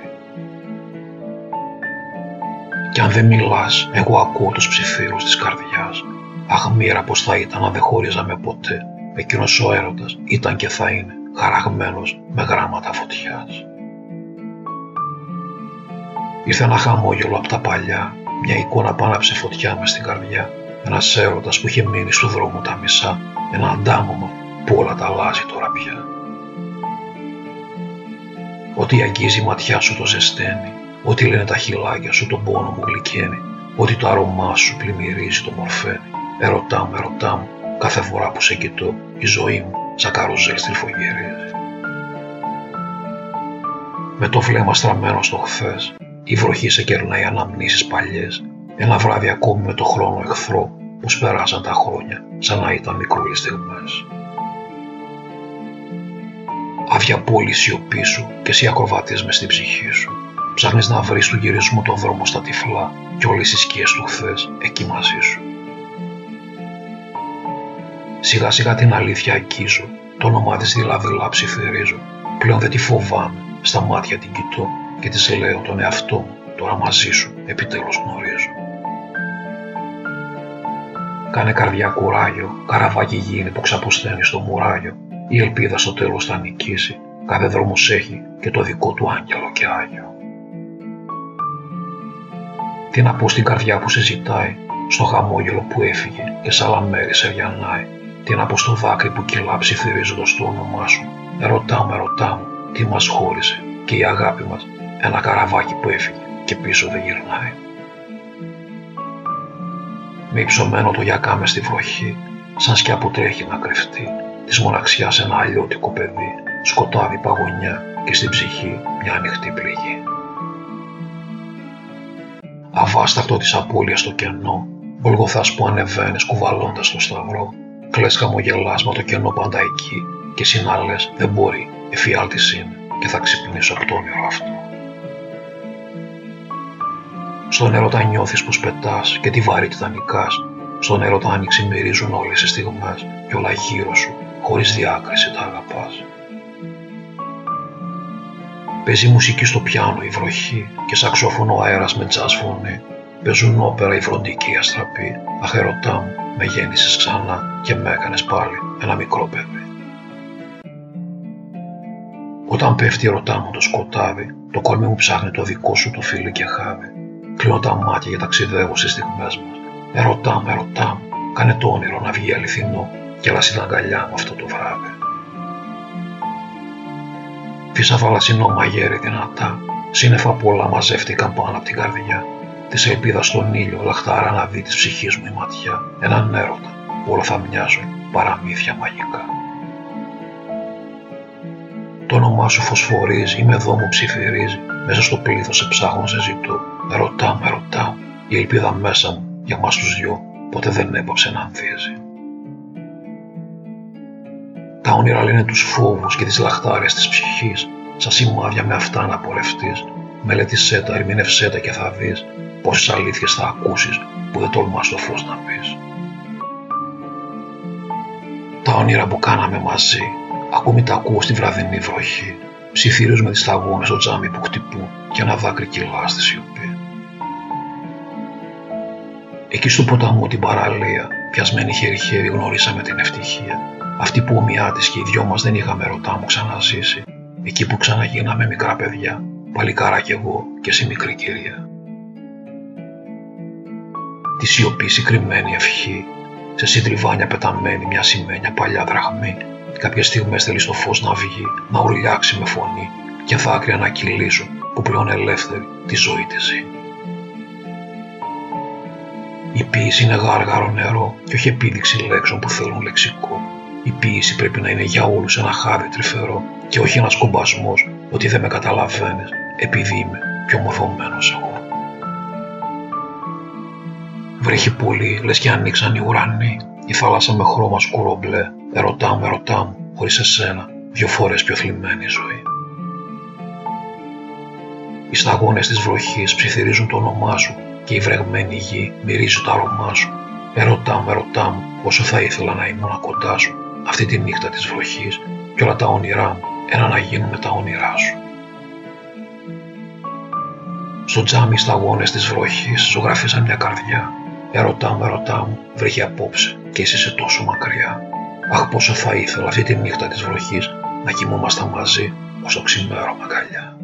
Κι αν δεν μιλάς, εγώ ακούω τους ψιθύρους της καρδιάς. Αχ μοίρα πως θα ήταν αν δεν χωρίζαμε ποτέ. Εκείνος ο έρωτας ήταν και θα είναι χαραγμένος με γράμματα φωτιάς. Ήρθε ένα χαμόγελο από τα παλιά, μια εικόνα πάναψε φωτιά μες στην καρδιά. Ένας έρωτας που είχε μείνει στο δρόμο τα μισά, ένα αντάμωμα που όλα τα αλλάζει τώρα πια. Ό,τι αγγίζει η ματιά σου το ζεσταίνει, Ό,τι λένε τα χυλάκια σου τον πόνο μου γλυκαίνει, Ό,τι το άρωμά σου πλημμυρίζει το μορφαίνει. Ερωτά μου, ερωτά μου, κάθε φορά που σε κοιτώ, η ζωή μου σαν καρουζέλ στριφογυρίζει. Με το βλέμμα στραμμένο στο χθες, η βροχή σε κερνάει αναμνήσεις παλιές, ένα βράδυ ακόμη με το χρόνο εχθρό, πως περάσαν τα χρόνια, σαν να ήταν μικρούλες στιγμές. Άδεια πόλη σιωπή σου και εσύ ακροβατείς μες στην ψυχή σου. Ψάχνεις να βρεις του γυρισμού το δρόμο στα τυφλά και όλες οι σκιές του χθες εκεί μαζί σου. Σιγά σιγά την αλήθεια αγγίζω, το όνομά της δειλά-δειλά ψιθυρίζω. Πλέον δεν τη φοβάμαι, στα μάτια την κοιτώ και της λέω τον εαυτό μου, τώρα μαζί σου, επιτέλους γνωρίζω. Κάνε καρδιά κουράγιο, καραβάκι γίνει που ξαποσταίνει στο μουράγιο. Η ελπίδα στο τέλος θα νικήσει, κάθε δρόμος έχει και το δικό του άγγελο και άγιο. Τι να πω στην καρδιά που σε ζητάει, στο χαμόγελο που έφυγε και σ' άλλα μέρη σε βιανάει. Τι να πω στο δάκρυ που κυλά ψιθυρίζοντας το όνομά σου. Ερωτά μου, ερωτά μου, τι μας χώρισε και η αγάπη μας, ένα καραβάκι που έφυγε και πίσω δεν γυρνάει. Με υψωμένο το γιακάμε στη βροχή, σαν σκιά που τρέχει να κρυφτεί, της μοναξιάς ένα αλλιώτικο παιδί, σκοτάδι παγωνιά και στην ψυχή μια ανοιχτή πληγή αβάσταχτο της απώλειας στο κενό, Γολγοθάς που ανεβαίνεις κουβαλώντας το σταυρό, κλαις χαμογελάς μα το κενό πάντα εκεί και συνάλλες δεν μπορεί, εφιάλτης είναι και θα ξυπνήσω από το όνειρο αυτό. Στο νερό τα νιώθεις πως πετάς και τη βαρύτητα νικάς, στο νερό τα άνοιξη μυρίζουν όλες οι στιγμές και όλα γύρω σου, χωρίς διάκριση τα αγαπάς. Παίζει μουσική στο πιάνο η βροχή και σαξόφωνο αέρας με τζάζ φωνή. Παίζουν όπερα η φροντική αστραπή. Αχαιρωτά μου, με γέννησες ξανά και με έκανες πάλι ένα μικρό παιδί. Όταν πέφτει ρωτά μου το σκοτάδι, το κορμί μου ψάχνει το δικό σου το φίλι και χάδι. Κλείνω τα μάτια και ταξιδεύω στις στιγμές μας. Ερωτά μου, ερωτά μου, κάνε το όνειρο να βγει αληθινό και έλα στην αγκαλιά μου αυτό το βράδυ. Φύσα βαλασσινό μαγέρι δυνατά, σύννεφα πολλά μαζεύτηκαν πάνω από την καρδιά. Τη ελπίδα στον ήλιο, λαχτάρα να δει τη ψυχή μου η ματιά. Έναν έρωτα, που όλα θα μοιάζουν παραμύθια μαγικά. Το όνομά σου φωσφορίζει, είμαι εδώ μου ψιθυρίζει. Μέσα στο πλήθος σε ψάχνω, σε ζητώ. Με ρωτά, με ρωτά. Η ελπίδα μέσα μου για μας τους δυο ποτέ δεν έπαψε να ανθίζει. Τα όνειρα λένε τους φόβους και τις λαχτάρες της ψυχής, σαν σημάδια με αυτά να πορευτείς. Μελέτησέ τα, ερμηνευσέ τα και θα δεις πόσες αλήθειες θα ακούσεις που δεν τολμάς το φως να πεις. Τα όνειρα που κάναμε μαζί, ακόμη τα ακούω στη βραδινή βροχή. Ψιθύριος με τις σταγόνες στο τζάμι που χτυπούν και ένα δάκρυ κυλά στη σιωπή. Εκεί στο ποταμό την παραλία, πιασμένη χέρι-χέρι γνωρίσαμε την ευτυχία. Αυτή που ομοιά της και οι δυο μας δεν είχαμε ρωτά μου ξαναζήσει. Εκεί που ξαναγίναμε μικρά παιδιά, παλικάρα κι εγώ και εσύ μικρή κυρία. Τη σιωπή συγκριμένη ευχή, σε συντριβάνια πεταμένη μια σημαίνια παλιά δραχμή. Κάποιες στιγμές θέλει το φως να βγει, να ουρλιάξει με φωνή και δάκρυα να κυλήσουν που πλέον ελεύθερη τη ζωή της ζει. Η ποίηση είναι γάργαρο νερό και όχι επίδειξη λέξεων που θέλουν λεξικό. Η ποίηση πρέπει να είναι για όλους ένα χάδι τρυφερό και όχι ένας κομπασμός ότι δεν με καταλαβαίνεις επειδή είμαι πιο μορφωμένος εγώ. Βρέχει πολύ, λες και ανοίξαν οι ουρανοί, η θάλασσα με χρώμα σκούρο μπλε, ερωτά μου, ερωτά μου, χωρίς εσένα, δυο φορές πιο θλιμμένη ζωή. Οι σταγόνες της βροχής ψιθυρίζουν το όνομά σου και η βρεγμένη γη μυρίζει το άρωμά σου. Ερωτά μου, ερωτά μου, όσο θα ήθελα να ήμουν κοντά σου αυτή τη νύχτα της βροχής και όλα τα όνειρά μου ένα να γίνουν με τα όνειρά σου. Στο τζάμι στα αγώνες της βροχής ζωγραφίσαν μια καρδιά. Ερωτά μου, ερωτά μου, βρέχει απόψε και εσύ είσαι τόσο μακριά. Αχ πόσο θα ήθελα αυτή τη νύχτα της βροχής να κοιμόμασταν μαζί ως το ξημέρωμα αγκαλιά.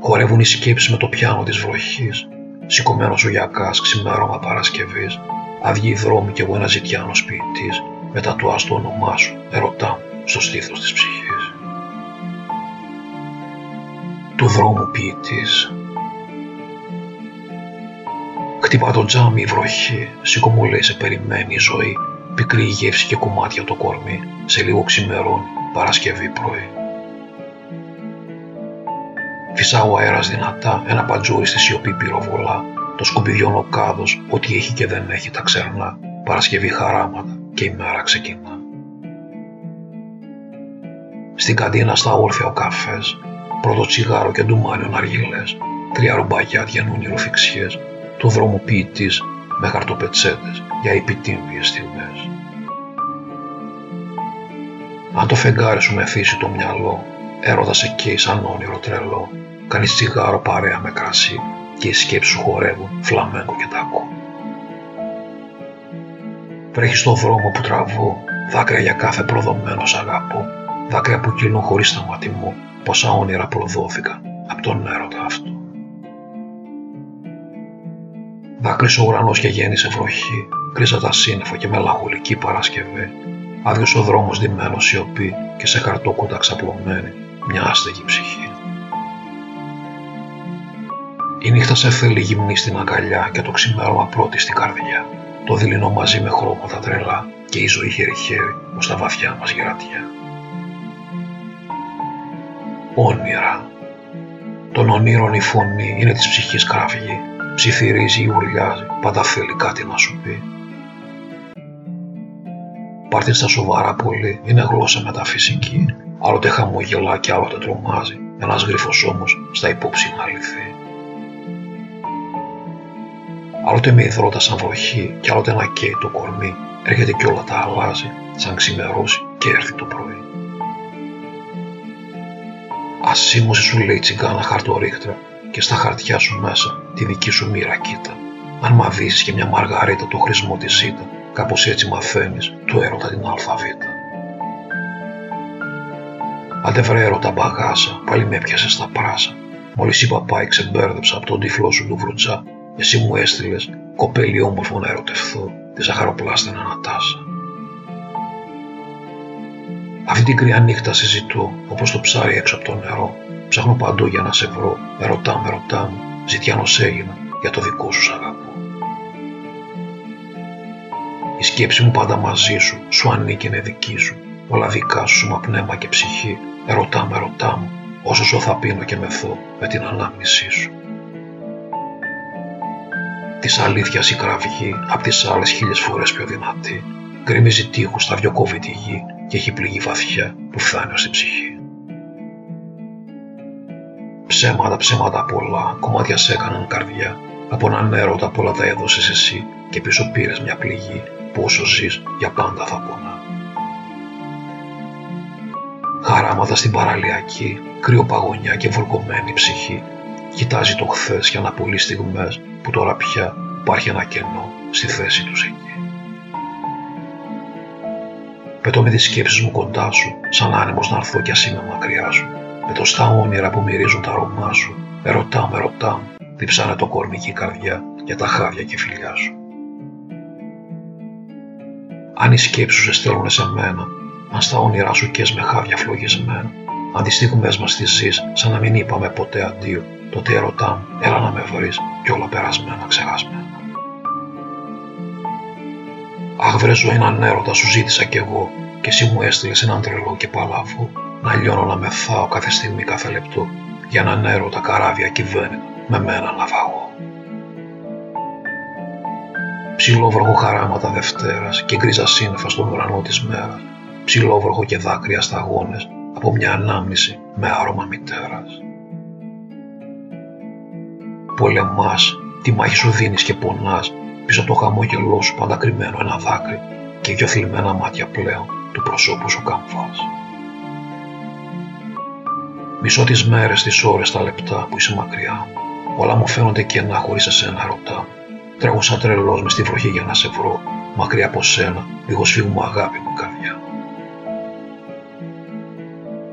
Χορεύουν οι σκέψεις με το πιάνο της βροχής, σηκωμένος ο γιακάς ξημέρωμα Παρασκευής, αυγή δρόμοι κι εγώ ένας ζητιάνος ποιητής, μετά το άστο όνομά σου, ερωτά μου στο στήθος της ψυχής. Του δρόμου ποιητής. Χτυπά το τζάμι η βροχή, σηκωμού λέει σε περιμένει η ζωή, πικρή η γεύση και κομμάτια το κορμί, σε λίγο ξημερώνει, Παρασκευή πρωί. Φυσά ο αέρας δυνατά, ένα παντζούρι στη σιωπή πυροβολά, το σκουπιδιών ο κάδος, ό,τι έχει και δεν έχει τα ξερνά, Παρασκευή χαράματα και η μέρα ξεκινά. Στην καντίνα στα όρθια ο καφές, πρώτο τσιγάρο και ντουμάνιο ναργιλές, τρία ρομπάκια βγαίνουν ηροφυξιές, του δρόμου ποιητής με χαρτοπετσέτες για επιτύμβιες στιγμές. Αν το φεγγάρι σου μεθύσει το μυαλό, έρωτα σε καίει σαν όνειρο τρελό, κάνεις τσιγάρο παρέα με κρασί και οι σκέψεις σου χορεύουν φλαμέγκο και τάκο. Βρέχεις στον δρόμο που τραβώ, δάκρυα για κάθε προδομένο σ' αγαπώ, δάκρυα που κυλούν χωρίς σταματημό, πόσα όνειρα προδόθηκαν από τον έρωτα αυτό. Δάκρυσε ο ουρανός και γέννησε βροχή, κρίζα τα σύννεφα και μελαγχολική Παρασκευή, άδειος ο δρόμος ντυμένος σιωπή και σε χαρτόκουτα ξαπλωμένη μια άστεγη ψυχή. Η νύχτα σε θέλει γυμνή στην αγκαλιά και το ξημέρωμα πρώτη στην καρδιά. Το δειλινό μαζί με χρώματα τρελά και η ζωή χέρι-χέρι ως τα βαθιά μας γερατιά. Όνειρα. Τον ονείρων η φωνή είναι της ψυχής κραυγή. Ψιθυρίζει ή ουρλιάζει, πάντα θέλει κάτι να σου πει. Πάρτιν στα σοβαρά πολύ, είναι γλώσσα μεταφυσική. Άλλοτε χαμογελά και άλλοτε τρομάζει. Ένας γρίφος όμως στα υπόψη είναι αληθή. Άλλοτε με υδρότα σαν βροχή και άλλοτε να καίει το κορμί. Έρχεται κι όλα τα αλλάζει, σαν ξημερώσει και έρθει το πρωί. Ασήμωση σου λέει τσιγκάνα χαρτορίχτρα και στα χαρτιά σου μέσα τη δική σου μοίρα κοίτα. Αν μαδίσεις και μια μαργαρίτα το χρησμό της ζήτα, κάπως έτσι μαθαίνεις του έρωτα την αλφαβήτα. Άντε βρε έρωτα μπαγάσα, πάλι με έπιασε στα πράσα. Μόλις είπα πάει ξεμπέρδεψα από τον τυφλό σου του βρουτζά εσύ μου έστειλες κοπέλι όμορφο να ερωτευθώ, τη ζαχαροπλάστηνα Νατάσα. Αυτή την κρυά νύχτα συζητώ, όπως το ψάρι έξω από το νερό. Ψάχνω παντού για να σε βρω, με ρωτά, με ρωτά μου, ζητιάνο έγινα, για το δικό σου σ' αγαπώ. Η σκέψη μου πάντα μαζί σου, σου ανήκει είναι δική σου, όλα δικά σου, μα πνεύμα και ψυχή, ερωτά με ρωτά μου, όσο σου θα πίνω και μεθώ με την ανάμνησή σου. Της αλήθειας η κραυγή απ' τις άλλες χίλιες φορές πιο δυνατή. γκρεμίζει τείχους στα δυο κόβει τη γη και έχει πληγεί βαθιά που φτάνει ως ψυχή. Ψέματα, ψέματα πολλά, κομμάτια σε έκαναν καρδιά. Από έναν έρωτα πολλά τα έδωσες εσύ και πίσω πήρες μια πληγή που όσο ζεις για πάντα θα πονά. Χαράματα στην παραλιακή, κρυοπαγωνιά και βουλκωμένη ψυχή. Κοιτάζει το χθες για να πουλείς στιγμές που τώρα πια υπάρχει ένα κενό στη θέση τους εκεί. Πετώ με τις σκέψεις μου κοντά σου, σαν άνεμος να έρθω κι ας είμαι μακριά σου. Πετώ στα όνειρα που μυρίζουν τα αρώμά σου. Ερωτά με ρωτά διψάνε το κορμί και η καρδιά για τα χάδια και φιλιά σου. Αν οι σκέψεις σου σε στέλνουν σε μένα, αν στα όνειρά σου κες με χάδια φλογισμένα, αν τις στιγμές μας τις ζεις σαν να μην είπαμε ποτέ αντίο, τότε ερωτά έλα να με βρεις κι όλα περασμένα ξεχασμένα. Αχ βρε ζωή έναν έρωτα σου ζήτησα κι εγώ και εσύ μου έστειλες έναν τρελό και παλαβό να λιώνω να μεθάω κάθε στιγμή κάθε λεπτό για έναν έρωτα καράβια κυβέρνη με μένα να φαγώ. Ψιλόβροχο χαράματα Δευτέρας και γκρίζα σύννεφα στον ουρανό της μέρας. Ψιλόβροχο και δάκρυα σταγόνες από μια ανάμνηση με άρωμα μητέρας. Πολεμάς, τη μάχη σου δίνεις και πονάς πίσω από το χαμόγελό σου πάντα κρυμμένο ένα δάκρυ και δυο θλιμμένα μάτια πλέον του προσώπου σου καμφάς. Μισώ τις μέρες, τις ώρες, τα λεπτά που είσαι μακριά Όλα μου φαίνονται κενά χωρίς εσένα ρωτά. Τρέχω σαν τρελός μες στη βροχή για να σε βρω Μακριά από σένα, λίγος φύγουμε αγάπη μου καρδιά.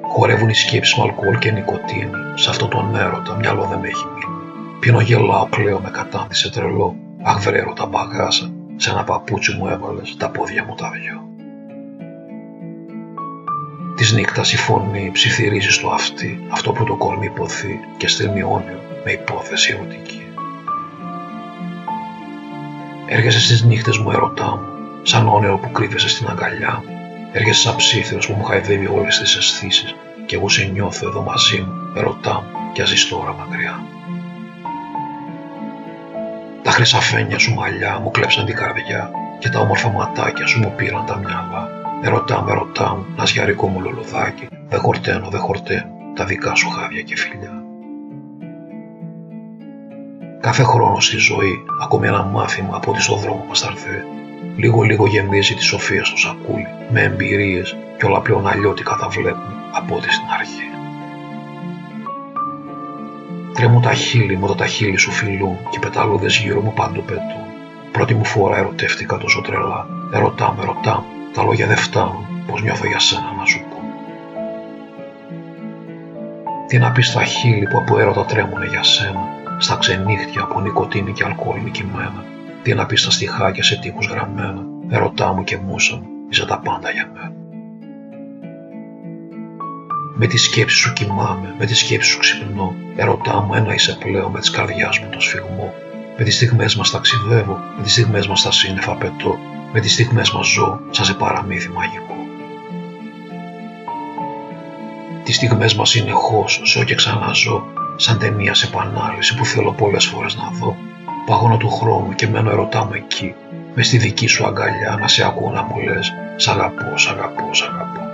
Χορεύουν οι σκέψεις μου αλκοόλ και νοικοτήνη Σε αυτό τον έρωτα μυαλό δεν με έχει μείνει. Πίνω γελάω, κλαίω με κατάντησε τρελό Αχ βρε τα μπαγάσα Σε ένα παπούτσι μου έβαλες τα πόδια μου τα δυο Της νύχτα η φωνή ψιθυρίζει στο αυτί αυτό που το κορμί υποθεί και στέλνει όνειρο με υπόθεση ερωτική. Έρχεσαι στις νύχτες μου ερωτά μου, σαν όνειρο που κρύβεσαι στην αγκαλιά μου. Έρχεσαι σαν ψήθυρος που μου χαϊδεύει όλες τις αισθήσεις και εγώ σε νιώθω εδώ μαζί μου, ερωτά μου και αζείς τώρα μακριά. Τα χρυσαφένια σου μαλλιά μου κλέψαν την καρδιά και τα όμορφα ματάκια σου μου πήραν τα μυαλά Ερωτά με ρωτά μου, ναζιαρικό μου λουλουδάκι, δε χορταίνω, δε χορταίνω, τα δικά σου χάδια και φιλιά. Κάθε χρόνο στη ζωή, ακόμη ένα μάθημα από ό,τι στον δρόμο μας θα έρθει. Λίγο λίγο γεμίζει τη σοφία στο σακούλι, με εμπειρίες και όλα πλέον αλλιώτικα θα βλέπουμε από ό,τι στην αρχή. Τρέμουν τα χείλη μου, τα χείλη σου φιλούν και πετάλουδες γύρω μου παντού πετούν. Πρώτη μου φορά ερωτεύτηκα τόσο τρελά, ερωτά με, ρωτά τα λόγια δεν φτάνουν, πως νιώθω για σένα να σου πω. Τι να πεις στα χείλη που από έρωτα τρέμουνε για σένα, στα ξενύχτια από νοικοτήνη και αλκοόλ νικημένα. Τι να πεις στα στιχάκια σε τείχους γραμμένα, ερωτά μου και μουσα μου, είσαι τα πάντα για μένα. Με τη σκέψη σου κοιμάμαι, με τη σκέψη σου ξυπνώ. Ερωτά μου ένα είσαι πλέον με τη καρδιάς μου το σφιγμό. Με τις στιγμές μας ταξιδεύω, με τις στιγμές μας στα σύννεφα πετώ με τις στιγμές μας ζω σαν σε παραμύθι μαγικό. Τις στιγμές μας συνεχώς ζω και ξαναζώ σαν ταινία σε πανάλυση που θέλω πολλές φορές να δω. Παγώνω του χρόνου και μένω ερωτά εκεί μες στη δική σου αγκαλιά να σε ακούω να μου λες «Σ' αγαπώ, σ' αγαπώ, σ' αγαπώ».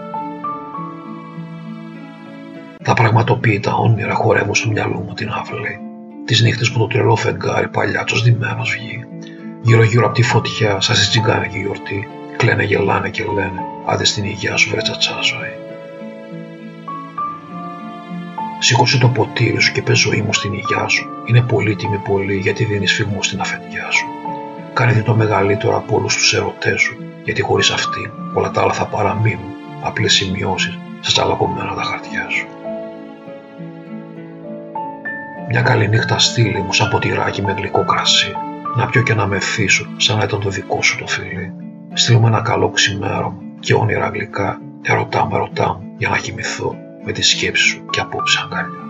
Τα πραγματοποιητά όνειρα χορεύουν στο μυαλό μου την αυλή. Τις νύχτες που το τρελό φεγγάρι παλιάτσος δημένος βγει Γύρω γύρω από τη φωτιά, σαν στη και γιορτή, κλαίνε, γελάνε και λένε «Άντε στην υγεία σου βρε τσατσά ζωή». Σήκωσε το ποτήρι σου και πες ζωή μου στην υγειά σου. Είναι πολύτιμη πολύ γιατί δίνεις φυγμού στην αφεντιά σου. Κάνε το μεγαλύτερο από όλους τους ερωτές σου, γιατί χωρίς αυτή όλα τα άλλα θα παραμείνουν απλές σημειώσεις στα τσαλακωμένα τα χαρτιά σου. Μια καλή νύχτα στείλει μου σαν ποτηράκι με γλυκό κρασί να πιω και να με θύσω σαν να ήταν το δικό σου το φιλί. Στείλουμε ένα καλό ξημέρωμα και όνειρα γλυκά, ερωτά με ρωτά μου για να κοιμηθώ με τη σκέψη σου και απόψε αγκαλιά.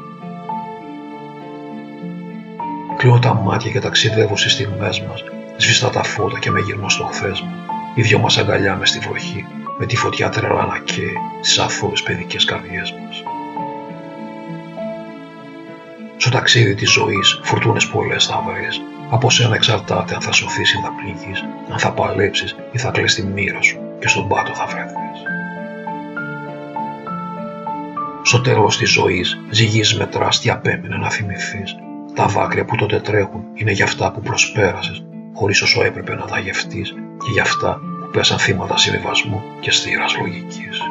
Κλείνω τα μάτια και ταξιδεύω στις στιγμές μας, σβηστά τα φώτα και με γυρνώ στο χθες μου. Οι δυο μας αγκαλιά μες στη βροχή, με τη φωτιά τρελά να καίει στις αθώες παιδικές καρδιές μας. Στο ταξίδι της ζωής φουρτούνες πολλές θα βρεις, Από σένα εξαρτάται αν θα σωθείς ή θα πληγείς, αν θα παλέψεις ή θα κλαις τη μοίρα σου και στον πάτο θα βρεθείς. Στο τέλος της ζωής ζυγείς με τι απέμεινε να θυμηθείς. Τα δάκρυα που τότε τρέχουν είναι για αυτά που προσπέρασες, χωρίς όσο έπρεπε να τα γευτείς και για αυτά που πέσαν θύματα συμβιβασμού και στήρας λογικής.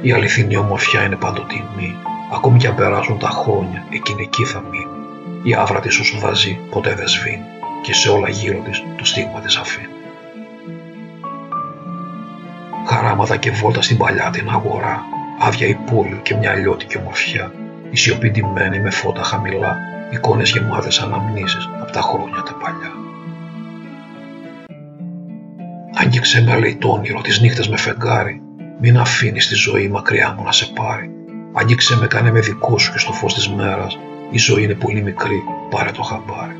Η αληθινή ομορφιά είναι παντοτινή, ακόμη κι αν περάσουν τα χρόνια, εκείνη εκεί θα μείνει. Η άβρα της όσο βάζει ποτέ δεν σβήνει και σε όλα γύρω της το στίγμα της αφήνει. Χαράματα και βόλτα στην παλιά την αγορά, άδεια η πόλη και μια αλλιώτικη ομορφιά, η σιωπή ντυμένη με φώτα χαμηλά, εικόνες γεμάτες αναμνήσεις από τα χρόνια τα παλιά. Άγγιξε με λέει το όνειρο τις νύχτες με φεγγάρι, μην αφήνεις τη ζωή μακριά μου να σε πάρει. Άγγιξε με κάνε με δικό σου και στο φως της μέρας, η ζωή είναι πολύ μικρή, πάρε το χαμπάρι.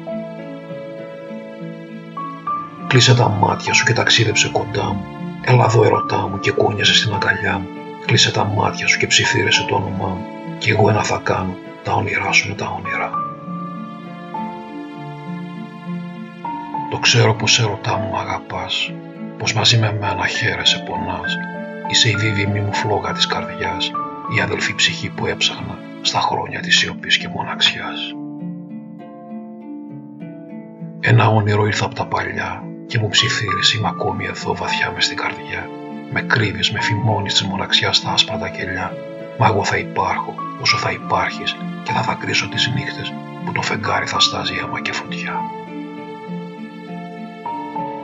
Κλείσε τα μάτια σου και ταξίδεψε κοντά μου. Έλα εδώ ερωτά μου και κούνιασε στην αγκαλιά μου. Κλείσε τα μάτια σου και ψιθύρεσε το όνομά μου. Κι εγώ ένα θα κάνω, τα όνειρά σου με τα όνειρά. Το ξέρω πως ερωτά μου αγαπάς, πως μαζί με μένα χαίρεσαι πονάς. Είσαι η δίδυμη μου φλόγα της καρδιάς, η αδελφή ψυχή που έψαχνα στα χρόνια της σιωπής και μοναξιάς. Ένα όνειρο ήρθα από τα παλιά και μου ψιθύρισε είμαι ακόμη εδώ βαθιά μες στην καρδιά. Με κρύβεις, με φημώνεις της μοναξιάς στα άσπρα τα κελιά. Μα εγώ θα υπάρχω όσο θα υπάρχεις και θα δακρύσω τις νύχτες που το φεγγάρι θα στάζει αίμα και φωτιά.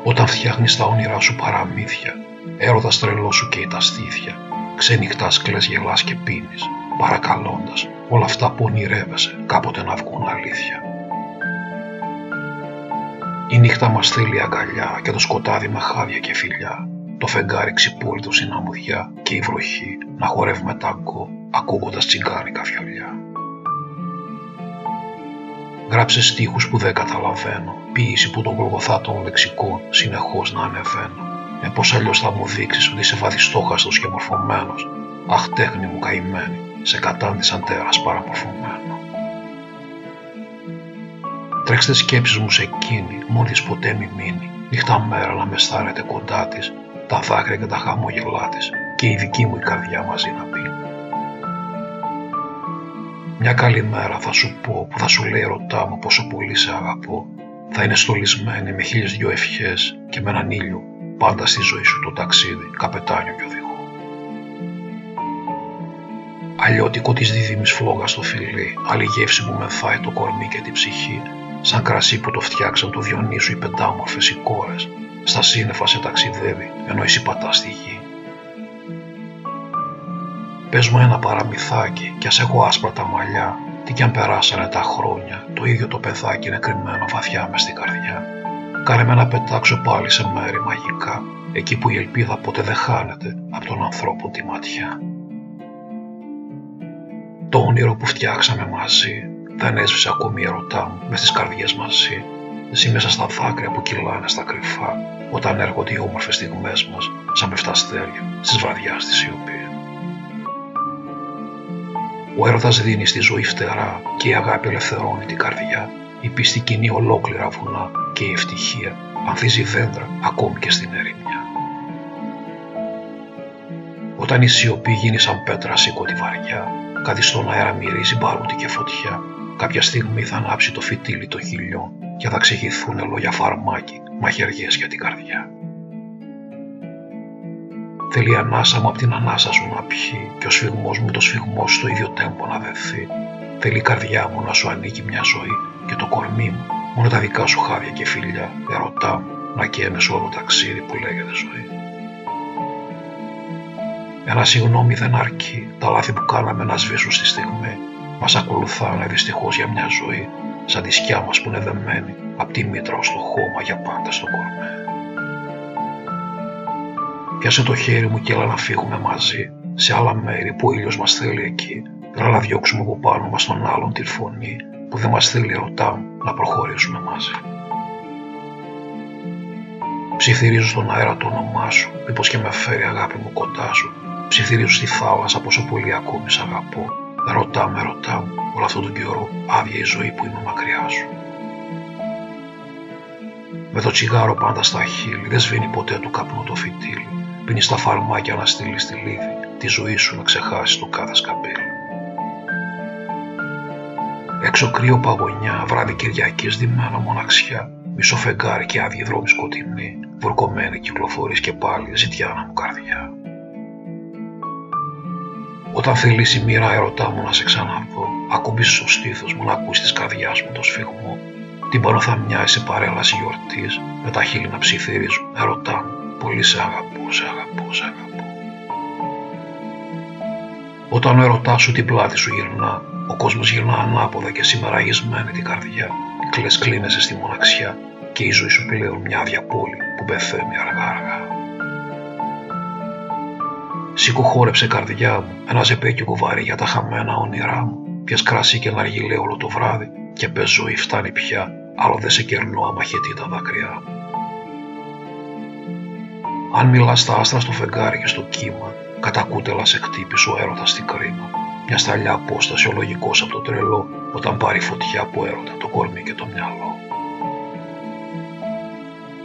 Όταν φτιάχνεις τα όνειρά σου παραμύθια, έρωτας τρελό σου καίει τα στήθια, ξενυχτάς, κλαις, γελάς και πίνεις, παρακαλώντας όλα αυτά που ονειρεύεσαι κάποτε να βγουν αλήθεια. Η νύχτα μας θέλει αγκαλιά και το σκοτάδι με χάδια και φιλιά, το φεγγάρι ξυπόλυτο στην αμμουδιά και η βροχή να χορεύουμε τάγκο ακούγοντας τσιγκάνικα βιολιά. Γράψε στίχους που δεν καταλαβαίνω, ποίηση που τον γολγοθά των λεξικών συνεχώς να ανεβαίνω. Ε, πώς αλλιώς θα μου δείξεις ότι είσαι βαδιστόχαστος και μορφωμένος; Αχ τέχνη μου καημένη, σε κατάντησαν τέρας παραμορφωμένο. Τρέξτε σκέψεις μου σε εκείνη, μόλις ποτέ μη μείνει, νύχτα μέρα να με στάρετε κοντά της, τα δάκρυα και τα χαμόγελά της και η δική μου η καρδιά μαζί να πει. Μια καλή μέρα θα σου πω που θα σου λέει ρωτά μου πόσο πολύ σε αγαπώ. Θα είναι στολισμένη με χίλιες δυο ευχές και με έναν ήλιο πάντα στη ζωή σου το ταξίδι, καπετάνιο και οδηγό. Αλλιώτικο της δίδυμης φλόγας στο φιλί, άλλη γεύση μου μεθάει το κορμί και την ψυχή, σαν κρασί που το φτιάξαν το Διονύσου οι πεντάμορφες οι κόρες, στα σύννεφα σε ταξιδεύει ενώ εσύ πατάς στη γη. Πες μου ένα παραμυθάκι κι ας έχω άσπρα τα μαλλιά, τι κι αν περάσανε τα χρόνια, το ίδιο το παιδάκι είναι κρυμμένο βαθιά μες στην καρδιά. Κάνε με να πετάξω πάλι σε μέρη μαγικά, εκεί που η ελπίδα ποτέ δεν χάνεται από τον ανθρώπο τη ματιά. Το όνειρο που φτιάξαμε μαζί δεν έσβησε ακόμη η ερωτά μου μες στις καρδιές μαζί. Εσύ μέσα στα δάκρυα που κυλάνε στα κρυφά, όταν έρχονται οι όμορφες στιγμές μας, σαν με φταστέρια, στις βραδιάς στη σιωπή. Ο έρωτας δίνει στη ζωή φτερά και η αγάπη ελευθερώνει την καρδιά. Η πίστη κινεί ολόκληρα βουνά και η ευτυχία ανθίζει δέντρα ακόμη και στην ερημιά. Όταν η σιωπή γίνει σαν πέτρα σήκωτη βαριά, κάτι στον αέρα μυρίζει μπαρούτι και φωτιά, κάποια στιγμή θα ανάψει το φυτίλι το χιλιό και θα ξεχυθούν λόγια φαρμάκι, μαχαιριές για την καρδιά. Θέλει ανάσα μου απ' την ανάσα σου να πιει και ο σφιγμός μου το σφιγμό στο ίδιο τέμπο να δεθεί. Θέλει η καρδιά μου να σου ανήκει μια ζωή και το κορμί μου μόνο τα δικά σου χάδια και φιλιά, ερωτά μου, να καίμε σε όλο ταξίδι που λέγεται ζωή. Ένα συγγνώμη δεν αρκεί, τα λάθη που κάναμε να σβήσουν στη στιγμή. Μας ακολουθάνε δυστυχώς για μια ζωή, σαν τη σκιά μας που είναι δεμένη, απ' τη μήτρα ως το χώμα για πάντα στο κορμί. Πιάσε το χέρι μου και έλα να φύγουμε μαζί, σε άλλα μέρη που ο ήλιος μας θέλει εκεί. Έλα να διώξουμε από πάνω μας τον άλλον τη φωνή που δεν μας θέλει ρωτά να προχωρήσουμε μαζί. Ψιθυρίζω στον αέρα το όνομά σου, μήπως και με φέρει αγάπη μου κοντά σου. Ψιθυρίζω στη θάλασσα πόσο πολύ ακόμη σ' αγαπώ. Ρωτά με, ρωτά μου, όλο αυτόν τον καιρό άδεια η ζωή που είμαι μακριά σου. Με το τσιγάρο πάντα στα χείλη, δεν σβήνει ποτέ του καπνού το φυτίλι. Πίνεις τα φαρμάκια να στείλεις στη λίδη, τη ζωή σου να ξεχάσεις το κάθε σκαπέλι. Έξω κρύο παγωνιά, βράδυ Κυριακής διμένα μοναξιά, μισό φεγγάρι και άδειοι δρόμοι σκοτεινοί, βουρκωμένη κυκλοφορείς και πάλι, ζητιάνα μου καρδιά. Όταν θελήσει η μοίρα ερωτά μου να σε ξαναδώ, ακούμπησε στο στήθος μου να ακούσει της καρδιάς μου το σφιγμό. Την πάνω θα μοιάζει σε παρέλαση γιορτής, με τα χείλη να ψιθυρίζουν, ερωτά μου, πολύ σε αγαπώ, σε αγαπώ, σε αγαπώ. Όταν ο ερωτάς σου την πλάτη σου γυρνά, ο κόσμος γυρνά ανάποδα και σήμερα αγισμένη την καρδιά. Κλες κλείνεσαι στη μοναξιά και η ζωή σου πλέον μια άδεια πόλη που πεθαίνει αργά αργά. Σήκω χόρεψε καρδιά μου, ένα ζεπέκι βαρύ για τα χαμένα όνειρά μου. Πιες κρασί και ναργιλέ όλο το βράδυ και πες ζωή φτάνει πια, άλλο δεν σε κερνώ άμα τα δάκρυά μου. Αν μιλάς στα άστρα στο φεγγάρι και στο κύμα, κατακούτελα σε χτύπησε ο έρωτας στην κρίμα μια σταλιά απόσταση ο λογικός από το τρελό όταν πάρει φωτιά από έρωτα το κορμί και το μυαλό.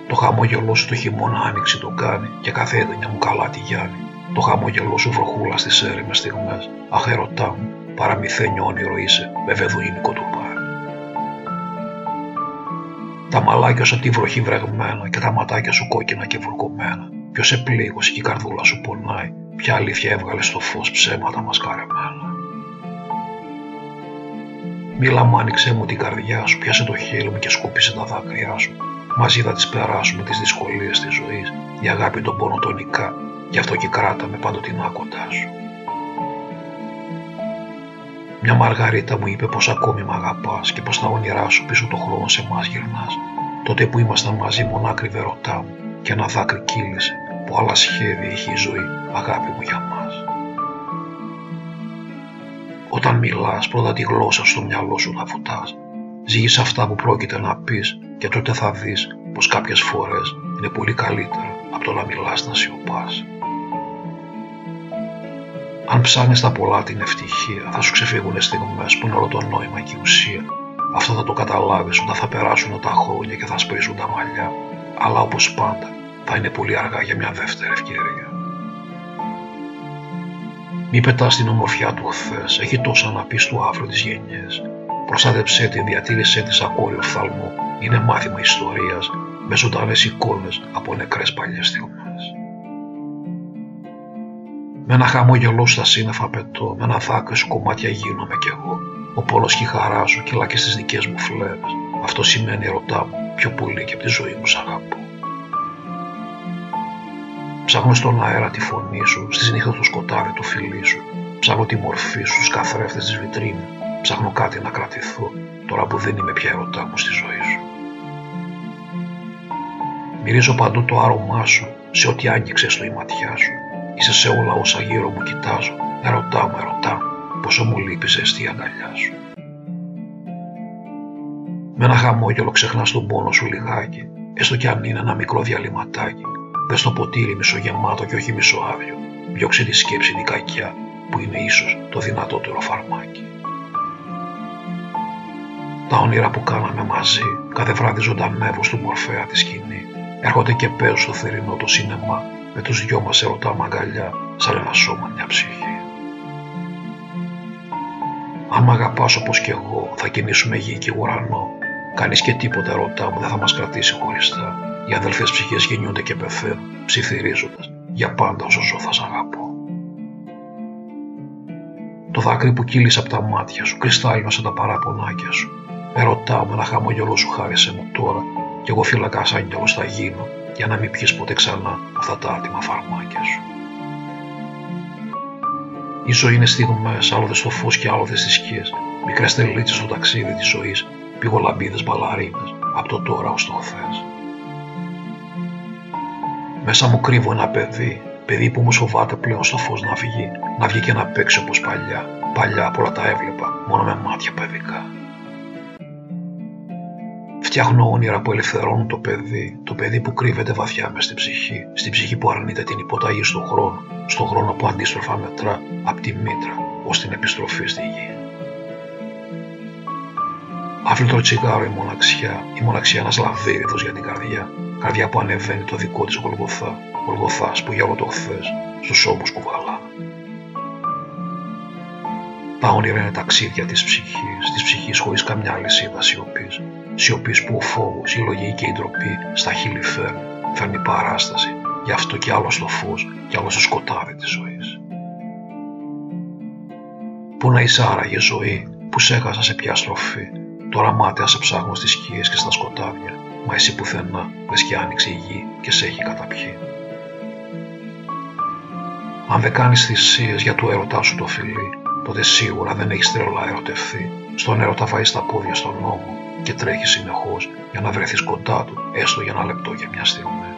Το χαμόγελό σου το χειμώνα άνοιξη το κάνει και κάθε έντονια μου καλά τη γιάνει. Το χαμόγελό σου βροχούλα στις έρημες στιγμές, αχ ερωτά μου, παραμυθένιο όνειρο είσαι, με βεδουίνικο του πάρει. Τα μαλάκια σου από τη βροχή βρεγμένα και τα ματάκια σου κόκκινα και βουρκωμένα. Ποιος σε πλήγωσε και η καρδούλα σου πονάει, ποια αλήθεια έβγαλες στο φως ψέματα μασκαρεμένα. Μίλα μου, άνοιξε μου την καρδιά σου, πιάσε το χέρι μου και σκούπισε τα δάκρυά σου. Μαζί θα τις περάσουμε τις δυσκολίες της ζωής, η αγάπη των πόνο τονικά, γι' αυτό και κράτα με πάντοτινά κοντά σου. Μια Μαργαρίτα μου είπε πως ακόμη μ' αγαπάς και πως τα όνειρά σου πίσω το χρόνο σε μας γυρνάς. Τότε που ήμασταν μαζί μονάκρι βερωτά μου και ένα δάκρυ κύλησε που άλλα σχέδια είχε η ζωή, αγάπη μου για μας. Όταν μιλάς, πρώτα τη γλώσσα στο μυαλό σου να βουτάς. Ζήγεις αυτά που πρόκειται να πεις και τότε θα δεις πως κάποιες φορές είναι πολύ καλύτερα από το να μιλάς να σιωπάς. Αν ψάχνεις τα πολλά την ευτυχία, θα σου ξεφύγουν στιγμές που είναι όλο το νόημα και η ουσία. Αυτό θα το καταλάβεις όταν θα περάσουν τα χρόνια και θα σπρίζουν τα μαλλιά. Αλλά όπως πάντα, θα είναι πολύ αργά για μια δεύτερη ευκαιρία. Μη πετάς την ομορφιά του χθε, έχει τόσα να πεις στο αύριο τις γενιές. Προστάτεψέ την, διατήρησέ τη ακόριο φθαλμό. Είναι μάθημα ιστορίας με ζωντανές εικόνες από νεκρές παλιές στιγμές. Με ένα χαμόγελό στα σύννεφα πετώ, με ένα δάκρυς σου κομμάτια γίνομαι κι εγώ. Ο πόλος και η χαρά σου κυλά και στις δικές μου φλέβες. Αυτό σημαίνει ρωτά μου πιο πολύ και από τη ζωή μου σ' αγαπώ. Ψάχνω στον αέρα τη φωνή σου, στη νύχτα το σκοτάδι του φιλί σου. Ψάχνω τη μορφή σου, στους καθρέφτες της βιτρίνας. Ψάχνω κάτι να κρατηθώ, τώρα που δεν είμαι πια ερωτά μου στη ζωή σου. Μυρίζω παντού το άρωμά σου, σε ό,τι άνοιξε στο η ματιά σου. Είσαι σε όλα όσα γύρω μου κοιτάζω. Ερωτά μου, ερωτά μου, πόσο μου λείπεις ζεστή αγκαλιά σου. Με ένα χαμόγελο ξεχνάς τον πόνο σου λιγάκι, έστω κι αν είναι ένα μικρό διαλυματάκι, Δε στο ποτήρι μισογεμάτο και όχι μισοάδιο. Διώξε τη σκέψη την κακιά που είναι ίσως το δυνατότερο φαρμάκι. Τα όνειρα που κάναμε μαζί κάθε βράδυ ζωντανεύουν στο μορφέα της σκηνή. Έρχονται και παίζουν στο θερινό το σίνεμα με τους δυο μας ερωτά μαγκαλιά σαν ένα σώμα μια ψυχή. Αν μ' αγαπάς όπως κι εγώ θα κινήσουμε γη και ουρανό. Κανείς και τίποτα ρωτά μου δεν θα μας κρατήσει χωριστά οι αδελφές ψυχές γεννιούνται και πεθαίνουν, ψιθυρίζοντας για πάντα όσο ζω θα σ' αγαπώ. Το δάκρυ που κύλησε από τα μάτια σου κρυστάλλινωσε τα παραπονάκια σου. Ερωτάω με ένα χαμογελό σου χάρισε μου τώρα κι εγώ φύλακα σαν άγγελος θα γίνω για να μην πιεις ποτέ ξανά αυτά τα άτιμα φαρμάκια σου. Η ζωή είναι στιγμές, άλλοτε στο φως και άλλοτε στις σκιές, μικρές τελίτσες στο ταξίδι της ζωής, πηγολαμπίδες μπαλαρίνες, από το τώρα ως το χθες. Μέσα μου κρύβω ένα παιδί, παιδί που μου σοβάται πλέον στο φως να βγει, να βγει και να παίξει όπως παλιά. Παλιά από όλα τα έβλεπα, μόνο με μάτια παιδικά. Φτιάχνω όνειρα που ελευθερώνουν το παιδί, το παιδί που κρύβεται βαθιά μες στην ψυχή, στην ψυχή που αρνείται την υποταγή στον χρόνο, στον χρόνο που αντίστροφα μετρά από τη μήτρα ως την επιστροφή στη γη. Άφιλτρο τσιγάρο η μοναξιά, η μοναξιά ένας λαβύριδος για την καρδιά. Καρδιά που ανεβαίνει το δικό της γολγοθά. Γολγοθάς που για όλο το χθες στους ώμους κουβαλά. Τα όνειρα είναι ταξίδια της ψυχής, της ψυχής χωρίς καμιά λυσίδα σιωπής. Σιωπής που ο φόβος, η λογική και η ντροπή στα χείλη φέρνει, φέρνει παράσταση. Γι' αυτό κι άλλο στο φως, κι άλλο στο σκοτάδι της ζωής. Πού να είσαι άραγε ζωή, που σε έχασα σε ποια στροφή. Τώρα μάτια σε ψάχνω στις σκιές και στα σκοτάδια. Μα εσύ πουθενά, λες και άνοιξε η γη και σε έχει καταπιεί. Αν δεν κάνεις θυσίες για το έρωτά σου το φιλί, τότε σίγουρα δεν έχεις τρελά ερωτευθεί. Στον έρωτα βάζεις τα πόδια στον νόμο και τρέχεις συνεχώς για να βρεθείς κοντά του, έστω για ένα λεπτό για μια στιγμή.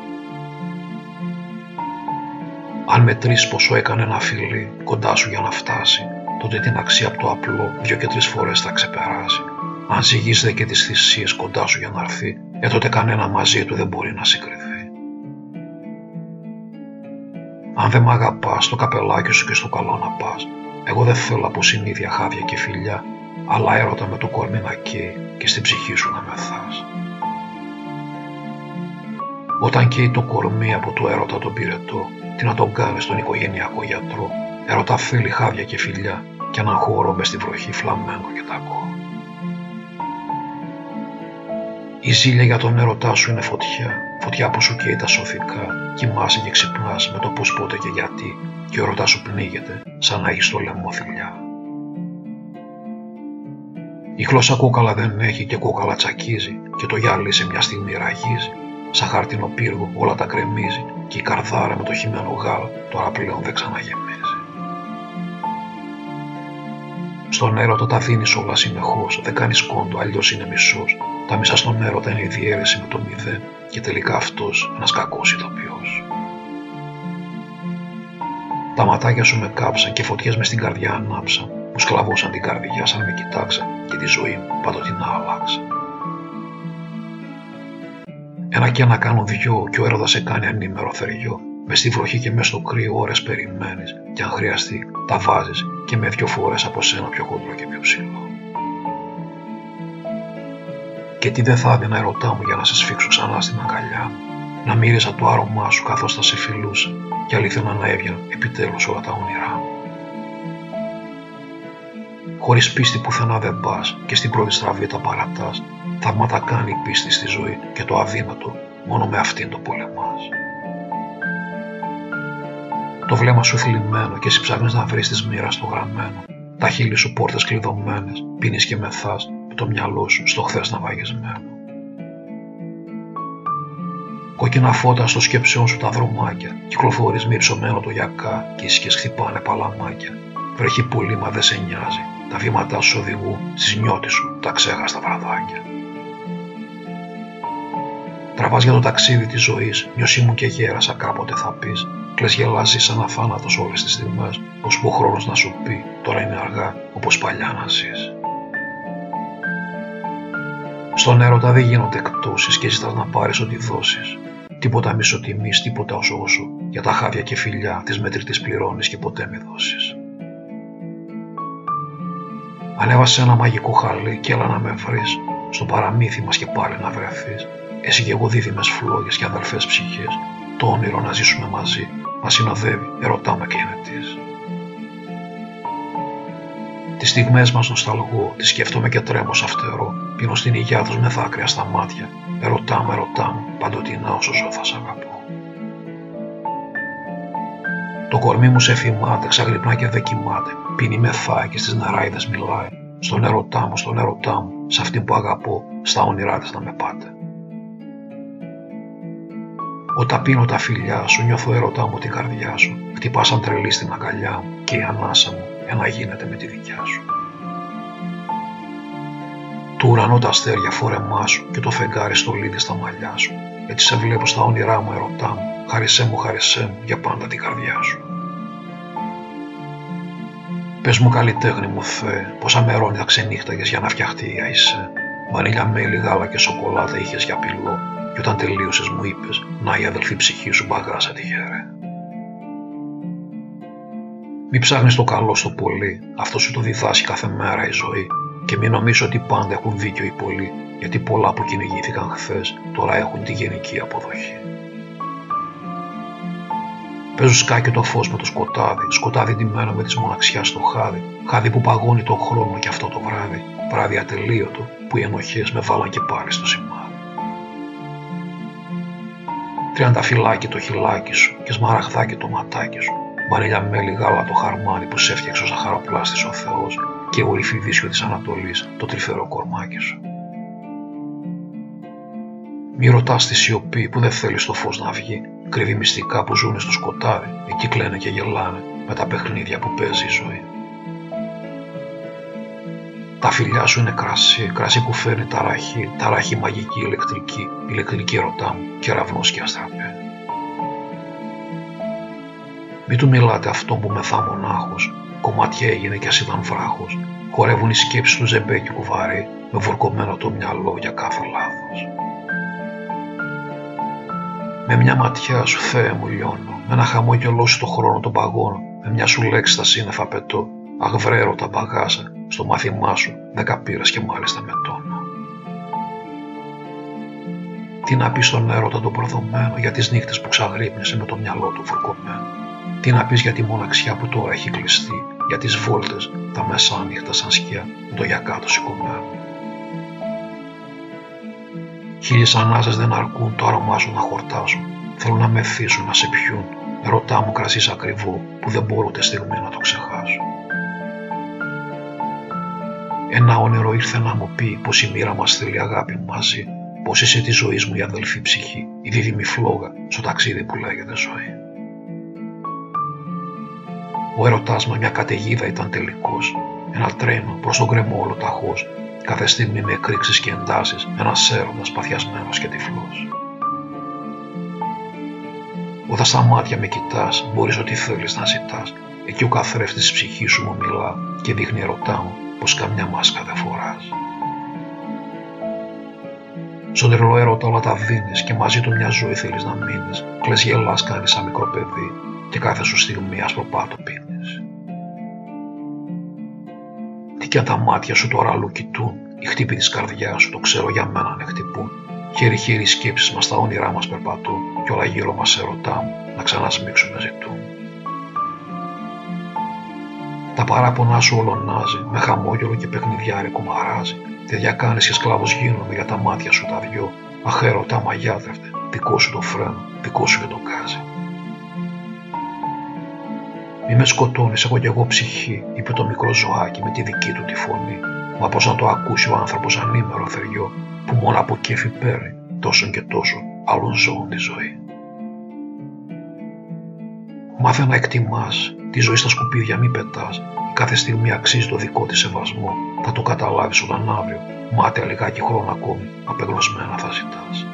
Αν μετρήσεις πόσο έκανε ένα φιλί κοντά σου για να φτάσει, τότε την αξία από το απλό δύο και τρεις φορές θα ξεπεράσει. Αν ζυγίζεται και τις θυσίες κοντά σου για να έρθει, ε τότε κανένα μαζί του δεν μπορεί να συγκριθεί. Αν δεν μ' αγαπάς, στο καπελάκι σου και στο καλό να πας, εγώ δεν θέλω από συνήθεια χάδια και φιλιά, αλλά έρωτα με το κορμί να καίει και στην ψυχή σου να μεθάς. Όταν καίει το κορμί από το έρωτα τον πυρετό, τι να τον κάνεις στον οικογενειακό γιατρό, έρωτα φίλοι χάδια και φιλιά και έναν χώρο μες στη βροχή φλαμμένο και τακό. Η ζήλια για τον έρωτά σου είναι φωτιά, φωτιά που σου καίει τα σωθικά, κοιμάσαι και ξυπνάς με το πώς πότε και γιατί και ο ρωτά σου πνίγεται σαν να έχεις το λαιμό θηλιά. Η γλώσσα κόκαλα δεν έχει και κόκαλα τσακίζει και το γυαλί σε μια στιγμή ραγίζει. Σαν χάρτινο πύργο όλα τα κρεμίζει και η καρδάρα με το χειμένο γάλα τώρα πλέον δεν ξαναγεμίζει. Στον έρωτα τα δίνει όλα συνεχώς, δεν κάνεις κόντο, αλλιώς είναι μισός. Τα μισά στον έρωτα είναι η διαίρεση με το μηδέν και τελικά αυτός ένας κακός ηθοποιός. Τα ματάκια σου με κάψαν και φωτιές μες στην καρδιά ανάψαν. Μου σκλαβώσαν την καρδιά σαν να με κοιτάξαν και τη ζωή μου παντοτινά αλλάξαν. Ένα και ένα κάνω δυο και ο έρωτας σε κάνει ανήμερο θεριό. Μες στη βροχή και μες στο κρύο ώρες περιμένεις και αν χρειαστεί τα βάζεις και με δυο φορές από σένα πιο χοντρό και πιο ψηλό. Και τι δεν θα έδινα ερωτά μου για να σε σφίξω ξανά στην αγκαλιά μου. Να μύριζα το άρωμά σου καθώς θα σε φιλούσα και αλήθινα να έβγαιναν επιτέλους όλα τα όνειρά μου. Χωρίς πίστη πουθενά δεν πας και στην πρώτη στραβή τα παρατάς. Θαύματα κάνει η πίστη στη ζωή και το αδύνατο μόνο με αυτήν το πολεμάς. Το βλέμμα σου θλιμμένο και εσύ ψάχνεις να βρεις της μοίρα στο γραμμένο. Τα χείλη σου πόρτες κλειδωμένες, πίνεις και μεθάς με το μυαλό σου στο χθες να βαγισμένο. Κόκκινα φώτα στο σκέψεών σου τα δρομάκια. Κυκλοφορείς με υψωμένο το γιακά και οι χτυπάνε παλαμάκια. Βρέχει πολύ μα δεν σε νοιάζει. Τα βήματά σου οδηγούν στις νιώτη σου τα ξέχαστα βραδάκια. Τραβάς για το ταξίδι της ζωής, νιώσι μου και γέρασα κάποτε θα πεις. Κλε γελάζει σαν αθάνατος όλες τις στιγμές, ώσπου ο χρόνος να σου πει τώρα είναι αργά όπως παλιά να ζεις. Στον έρωτα δεν γίνονται εκτόσεις και ζητάς να πάρεις ό,τι δώσεις. Τίποτα μισοτιμή, τίποτα όσο όσο. Για τα χάδια και φιλιά τη μετρητή πληρώνεις και ποτέ μη δώσεις. Ανέβασε ένα μαγικό χαλί και έλα να με βρεις. Στο παραμύθι μας και πάλι να βρεθείς. Εσύ και εγώ δίδυμες φλόγες και αδελφές ψυχές. Το όνειρο να ζήσουμε μαζί. Μα συνοδεύει, ερωτάμε και είναι τη. Τις στιγμές μας νοσταλγώ, τις σκέφτομαι και τρέμω σαν φτερό. Πίνω στην υγειά τους με δάκρυα στα μάτια. Ερωτά με, ερωτά μου, παντοτινά όσο ζω θα σ' αγαπώ. Το κορμί μου σε θυμάται, ξαγρυπνά και δεν κοιμάται. Πίνει με φάει και στις νεράιδες μιλάει. Στον ερωτά μου, στον ερωτά μου, σε αυτή που αγαπώ, στα όνειρά της να με πάτε. Όταν πίνω τα φιλιά σου, νιώθω ερωτά μου την καρδιά σου. Χτυπάς σαν τρελή στην αγκαλιά μου και η ανάσα μου ένα γίνεται με τη δικιά σου. Του ουρανό τα αστέρια φόρεμά σου και το φεγγάρι στο λίδι στα μαλλιά σου. Έτσι σε βλέπω στα όνειρά μου, ερωτά μου. Χάρισέ μου, χάρισέ μου για πάντα την καρδιά σου. Πες μου καλλιτέχνη μου Θεέ, πόσα μερόνια ξενύχταγες για να φτιαχτεί η Αϊσέ. Βανίλια μέλι, γάλα και σοκολάτα είχες για πυλό και όταν τελείωσες μου είπες «Να η αδελφή ψυχή σου μπαγάσα τη χαίρε». Μη ψάχνεις το καλό στο πολύ, αυτό σου το διδάσκει κάθε μέρα η ζωή Και μην νομίζω ότι πάντα έχουν δίκιο οι πολλοί, γιατί πολλά που κυνηγήθηκαν χθες τώρα έχουν τη γενική αποδοχή. Παίζω σκάκι το φως με το σκοτάδι, σκοτάδι ντυμένο με τη μοναξιάς στο χάδι, χάδι που παγώνει τον χρόνο και αυτό το βράδυ, βράδυ ατελείωτο που οι ενοχές με βάλαν και πάλι στο σημάδι. Τριανταφυλάκι το χυλάκι σου και σμαραχδάκι το ματάκι σου, Μαρίλια μέλι γάλα το χαρμάνι που σε έφτιαξε ο ζαχαροπλάστης ο Θεός και ο ρηφιδίσιο της Ανατολής το τρυφερό κορμάκι σου. Μη ρωτάς τη σιωπή που δεν θέλεις το φως να βγει, κρύβει μυστικά που ζουνε στο σκοτάδι, εκεί κλαίνε και γελάνε με τα παιχνίδια που παίζει η ζωή. Τα φιλιά σου είναι κρασί, κρασί που φέρνει ταραχή, ταραχή μαγική ηλεκτρική, ηλεκτρική ερωτά μου, κεραυνός και αστραπέ. Μη του μιλάτε αυτό που μεθά μονάχος, κομμάτια έγινε κι ας ήταν βράχος, χορεύουν οι σκέψεις του ζεμπέκι κουβάρι, με βουρκωμένο το μυαλό για κάθε λάθος. Με μια ματιά σου Θεέ μου λιώνω, με ένα χαμόγελό σου το χρόνο τον παγώνω, με μια σου λέξη στα σύννεφα πετώ, αχ τα μπαγάζα, στο μάθημά σου δέκα πήρες και μάλιστα με τόνο. Τι να πεις στον έρωτα τον προδομένο για τις νύχτες που ξαγρύπνησε με το μυαλό του φουρκωμένο; Τι να πεις για τη μοναξιά που τώρα έχει κλειστεί, για τις βόλτες, τα μεσάνυχτα σαν σκιά με το γιακάτο σηκωμένο; Χίλιες ανάσες δεν αρκούν το άρωμά σου να χορτάσουν. Θέλουν να με θύσουν, να σε πιούν. Ρωτά μου κρασίς ακριβό που δεν μπορώ ούτε στιγμή να το ξεχάσω. Ένα όνειρο ήρθε να μου πει πως η μοίρα μας θέλει αγάπη μαζί, πως είσαι της ζωής μου η αδελφή ψυχή, η δίδυμη φλόγα στο ταξίδι που λέγεται ζωή. Ο ερωτάς με μια καταιγίδα ήταν τελικός, ένα τρένο προς τον κρεμό όλο ταχώς, κάθε στιγμή με εκρήξεις και εντάσεις, ένας έρωτας παθιασμένος και τυφλός. Όταν στα μάτια με κοιτάς, μπορείς ό,τι θέλεις να ζητάς, εκεί ο καθρέφτης της ψυχής σου μου μιλά και δείχνει ερωτά μου πως καμιά μάσκα δεν φοράς. Στον τρελό έρωτα όλα τα δίνεις και μαζί του μια ζωή θέλεις να μείνεις. Κλαις γελάς κάνεις σαν μικρό παιδί και κάθε σου στιγμή ασπροπάτο πίνεις. Τι κι αν τα μάτια σου τώρα αλλού κοιτούν, οι χτύπη της καρδιάς σου το ξέρω για μένα να χτυπούν. Χέρι-χέρι οι σκέψεις μας, τα όνειρά μας περπατούν κι όλα γύρω μας ερωτά να ξανασμίξουμε ζητούν. Τα παράπονά σου ολονάζει, με χαμόγελο και παιχνιδιάρικο μαράζει. Τέτοια κάνεις και σκλάβος γίνομαι για τα μάτια σου τα δυο. Αχέρωτα μαγιάδευτε, δικό σου το φρένο, δικό σου και το κάζι. Μη με σκοτώνεις, έχω κι εγώ ψυχή, είπε το μικρό ζωάκι με τη δική του τη φωνή. Μα πώς να το ακούσει ο άνθρωπος ανήμερο θεριό, που μόνο από κέφι παίρνει, τόσο και τόσο, άλλων ζώων τη ζωή. Μάθε να εκτιμάς, Τη ζωή στα σκουπίδια μη πετάς. Κάθε στιγμή αξίζει το δικό της σεβασμό. Θα το καταλάβεις όταν αύριο, μάταια λιγάκι χρόνο ακόμη, απεγνωσμένα θα ζητάς.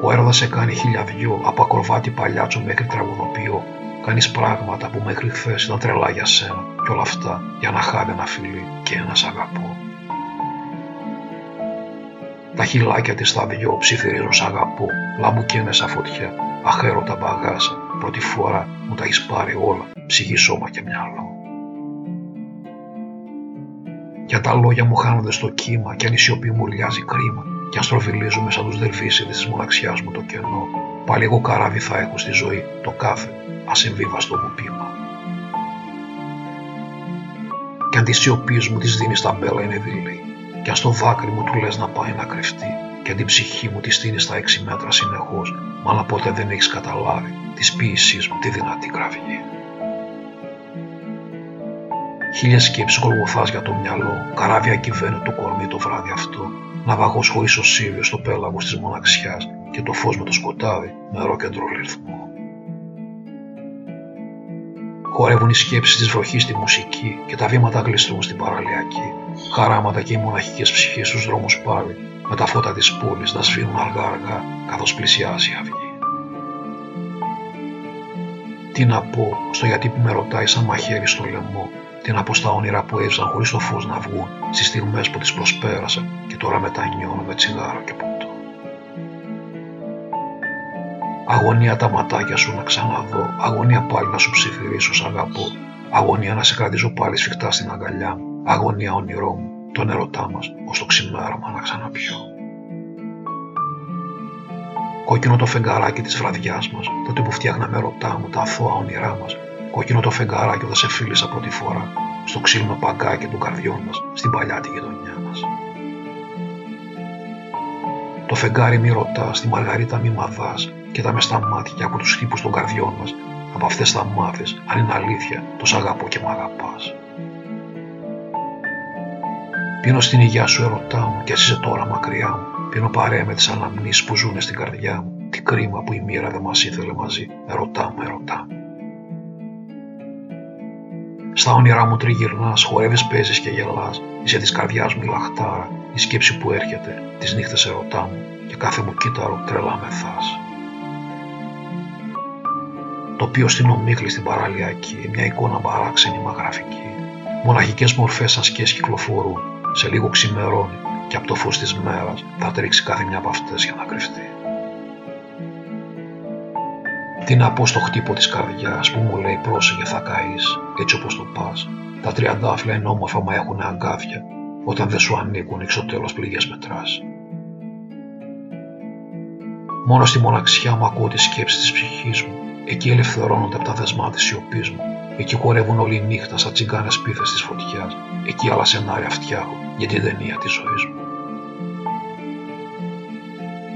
Ο έρωτα σε κάνει χιλιαδιό, από ακροβάτη παλιάτσο μέχρι τραγουδοποιό. Κάνεις πράγματα που μέχρι χθες ήταν τρελά για σένα, και όλα αυτά για να χάδι ένα φιλί και ένα αγαπώ. Τα χυλάκια της στα δυο ψιθυρίζουν σ' αγαπώ, λαμπουκένε σαν φωτιά, αχέρωτα μπαγάσα, Πρώτη φορά μου τα έχεις πάρει όλα, ψυχή, σώμα και μυαλό. Για τα λόγια μου χάνονται στο κύμα και αν η σιωπή μου λιάζει κρίμα και αν στροφιλίζουμε σαν τους δελφίσιδες της μοναξιάς μου το κενό, πάλι εγώ καράβι θα έχω στη ζωή το κάθε ασυμβίβαστο μου πείμα. Κι αν τη σιωπή μου της δίνεις τα μπέλα είναι δειλή, κι αν στο δάκρυ μου του λες να πάει να κρυφτεί, και αν την ψυχή μου της στείνει στα έξι μέτρα συνεχώς, αλλά ποτέ δεν έχεις καταλάβει της ποίησής μου τη δυνατή κραυγή. Χίλια σκέψεις κολγοθάς για το μυαλό, καράβια κυβαίνουν το κορμί το βράδυ αυτό, ναυαγός χωρίς οσίβιο στο πέλαγος της μοναξιάς και το φως με το σκοτάδι, νερό και ρυθμό. Χορεύουν οι σκέψεις της βροχής στη μουσική και τα βήματα γλιστρούν στην παραλιακή. Χαράματα και οι μοναχικές ψυχές στους δρόμους πάλι, με τα φώτα της πόλης να σφύρουν αργά αργά καθώς πλησιάζει η αυγή. Τι να πω στο γιατί που με ρωτάει σαν μαχαίρι στο λαιμό. Τι να πω στα όνειρα που έζησαν χωρίς το φως να βγουν στις στιγμές που τις προσπέρασα και τώρα μετανιώνω με τσιγάρο και ποτό. Αγωνία τα ματάκια σου να ξαναδώ, αγωνία πάλι να σου ψιθυρίσω σ' αγαπώ. Αγωνία να σε κρατήσω πάλι σφιχτά στην αγκαλιά μου. Αγωνία όνειρό μου, τον ερωτά μας, ως το ξημέρωμα να ξαναπιώ. Κόκκινο το φεγγαράκι της βραδιάς μας, τότε που φτιάχναμε ρωτά μου τα αθώα όνειρά μας. Κόκκινο το φεγγαράκι όταν σε φίλησα πρώτη φορά, στο ξύλινο παγκάκι των καρδιών μας, στην παλιά τη γειτονιά μας. Το φεγγάρι μη ρωτά, στη μαργαρίτα μη μαδάς, και τα μες στα μάτια από τους τύπου των καρδιών μας, από αυτές θα μάθεις αν είναι αλήθεια, τος σ' αγαπώ και μ' αγαπάς. Πίνω στην υγειά σου ερωτά μου κι εσύ είσαι τώρα μακριά μου. Πίνω παρέα με τις αναμνήσεις που ζουν στην καρδιά μου. Τι κρίμα που η μοίρα δεν μας ήθελε μαζί. Ερωτά μου, ερωτά μου. Στα όνειρά μου τριγυρνάς, χορεύεις, παίζεις και γελάς. Είσαι της καρδιάς μου η λαχτάρα, η σκέψη που έρχεται, τις νύχτες ερωτά μου και κάθε μου κύτταρο τρελά μεθάς. Τοπίο στην ομίχλη στην παραλιακή, μια εικόνα παράξενη μα γραφική. Μοναχικές μορφές σαν σκιές κυκλοφορούν, σε λίγο ξημερώνει και από το φως της μέρας θα τρίξει κάθε μια από αυτές για να κρυφτεί. Τι να πω στο χτύπο της καρδιάς που μου λέει πρόσεχε θα καείς, έτσι όπως το πας. Τα τριαντάφυλλα είναι όμορφα μα έχουν αγκάθια, όταν δεν σου ανήκουν εξ τέλος πληγές μετράς. Μόνο στη μοναξιά μου ακούω τη σκέψη της ψυχής μου, εκεί ελευθερώνονται από τα δεσμά της σιωπής μου, εκεί χορεύουν όλη νύχτα σαν τσιγκάνες πίθες της φωτιάς, εκεί άλλα σενάρια φτιάχνω για την ταινία της ζωής μου.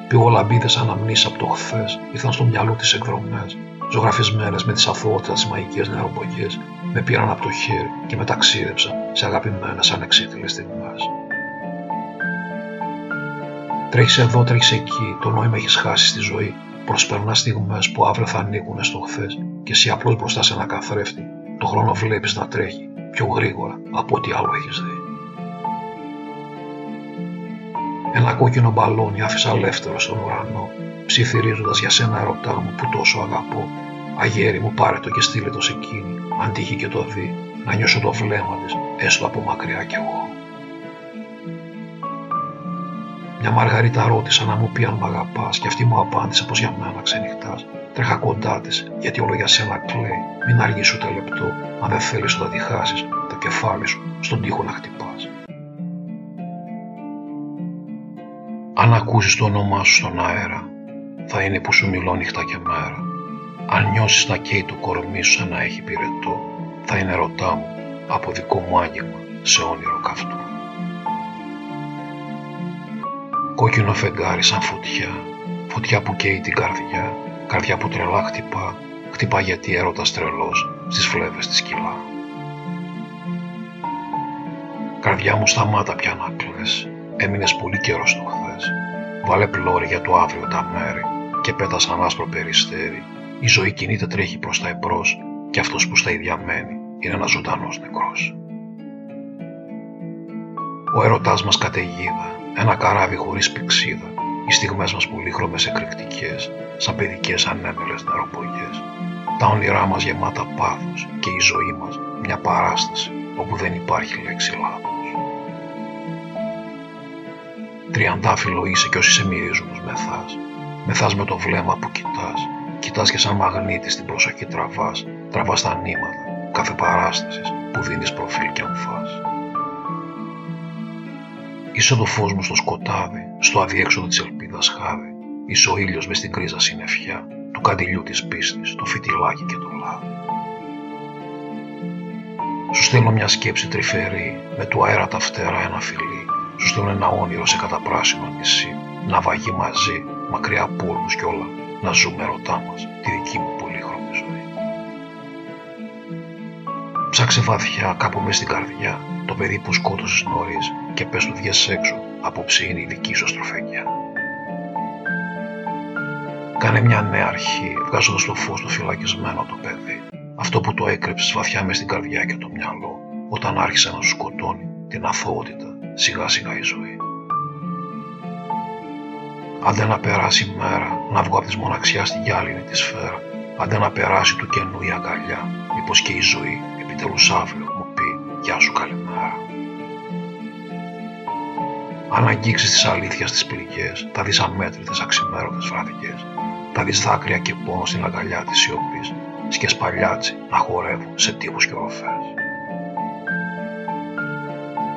Πηγολαμπίδες αναμνήσεις από το χθες ήρθαν στο μυαλό της εκδρομές, ζωγραφισμένες με τις αθωότητες μαγικές νεροπογιές, με πήραν από το χέρι και με ταξίδεψαν σε αγαπημένες ανεξίτηλες στιγμές. Τρέχεις εδώ, τρέχεις εκεί, το νόημα έχεις χάσει στη ζωή. Προσπερνά στιγμές που αύριο θα ανήκουν στο χθες και εσύ απλώς μπροστά σε ένα καθρέφτη. Το χρόνο βλέπεις να τρέχει πιο γρήγορα από ό,τι άλλο έχεις δει. Ένα κόκκινο μπαλόνι άφησα ελεύθερο στον ουρανό, ψιθυρίζοντας για σένα ερωτά μου που τόσο αγαπώ. Αγέρι μου πάρε το και στείλε το σε εκείνη, αν τύχει και το δει, να νιώσω το βλέμμα της, έστω από μακριά κι εγώ. Μια Μαργαρίτα ρώτησα να μου πει αν μ' αγαπάς και αυτή μου απάντησε πως για μένα ξενυχτάς. Τρέχα κοντά της, γιατί όλο για σένα κλαίει. Μην αργήσει ούτε λεπτό, αν δεν θέλεις όταν τη χάσει, το κεφάλι σου στον τοίχο να χτυπάς. Αν ακούσεις το όνομά σου στον αέρα, θα είναι που σου μιλώ νύχτα και μέρα. Αν νιώσεις να καίει το κορμί σου σαν να έχει πυρετό, θα είναι ρωτά μου από δικό μου άγγιγμα σε όνειρο καυτό. Κόκκινο φεγγάρι σαν φωτιά, φωτιά που καίει την καρδιά, καρδιά που τρελά χτυπά, χτυπά γιατί έρωτας τρελός στις φλέβες της κιλά. Καρδιά μου σταμάτα πια να κλαις, έμεινες πολύ καιρός στο χθες. Βάλε πλώρη για το αύριο τα μέρη και πέτα σαν άσπρο περιστέρι. Η ζωή κινείται τρέχει προς τα εμπρός και αυτός που στα ίδια μένει είναι ένας ζωντανός νεκρός. Ο ερωτάς μας καταιγίδα, ένα καράβι χωρίς πηξίδα, οι στιγμές μας πολύχρωμες εκρηκτικές, σαν παιδικές ανέμελες νεροπογιές. Τα όνειρά μας γεμάτα πάθος και η ζωή μας μια παράσταση όπου δεν υπάρχει λέξη λάθος. Τριαντάφυλλο είσαι κι όσοι σε μυρίζουν μεθάς. Μεθάς με το βλέμμα που κοιτάς. Κοιτάς και σαν μαγνήτη στην προσοχή τραβάς. Τραβάς τα νήματα κάθε παράστασης που δίνεις προφίλ και αμφάς. Είσαι το φως μου στο σκοτάδι, στο αδιέξοδο της ελπίδας χάδι. Είσαι ο ήλιος μες στην κρίζα συννεφιά του καντιλιού της πίστης, το φυτιλάκι και το λάδι. Σου στέλνω μια σκέψη τρυφερή, με του αέρα τα φτερά ένα φιλί σου στέλνω ένα όνειρο σε καταπράσινο νησί, να βαγεί μαζί, μακριά από όλους κι όλα, να ζούμε ρωτά μας τη δική μου πολύχρωμη ζωή. Ψάξε βαθιά κάπου μέσα στην καρδιά το παιδί που σκότωσες νωρίς και πες του βγες έξω, απόψε είναι η δική σου αστροφέγγια. Κάνε μια νέα αρχή, βγάζοντας το φως του φυλακισμένο το παιδί. Αυτό που το έκρυψες βαθιά μέσα στην καρδιά και το μυαλό, όταν άρχισε να σου σκοτώνει την αθωότητα σιγά σιγά η ζωή. Άντε να περάσει η μέρα, να βγω από τη μοναξιά στη γυάλινη της σφαίρα. Άντε να περάσει του κενού η αγκαλιά, μήπως και η ζωή επιτέλους αύριο μου πει «Γεια σου καλημέρα». Αν αγγίξεις τις αλήθειας τις πληγές, θα δεις αμέτρητες αξιμέρωτες βραδιές. Θα δεις δάκρυα και πόνο στην αγκαλιά της σιωπής. σκεσπαλιάτσι να χορεύουν σε τείχους και οροφές.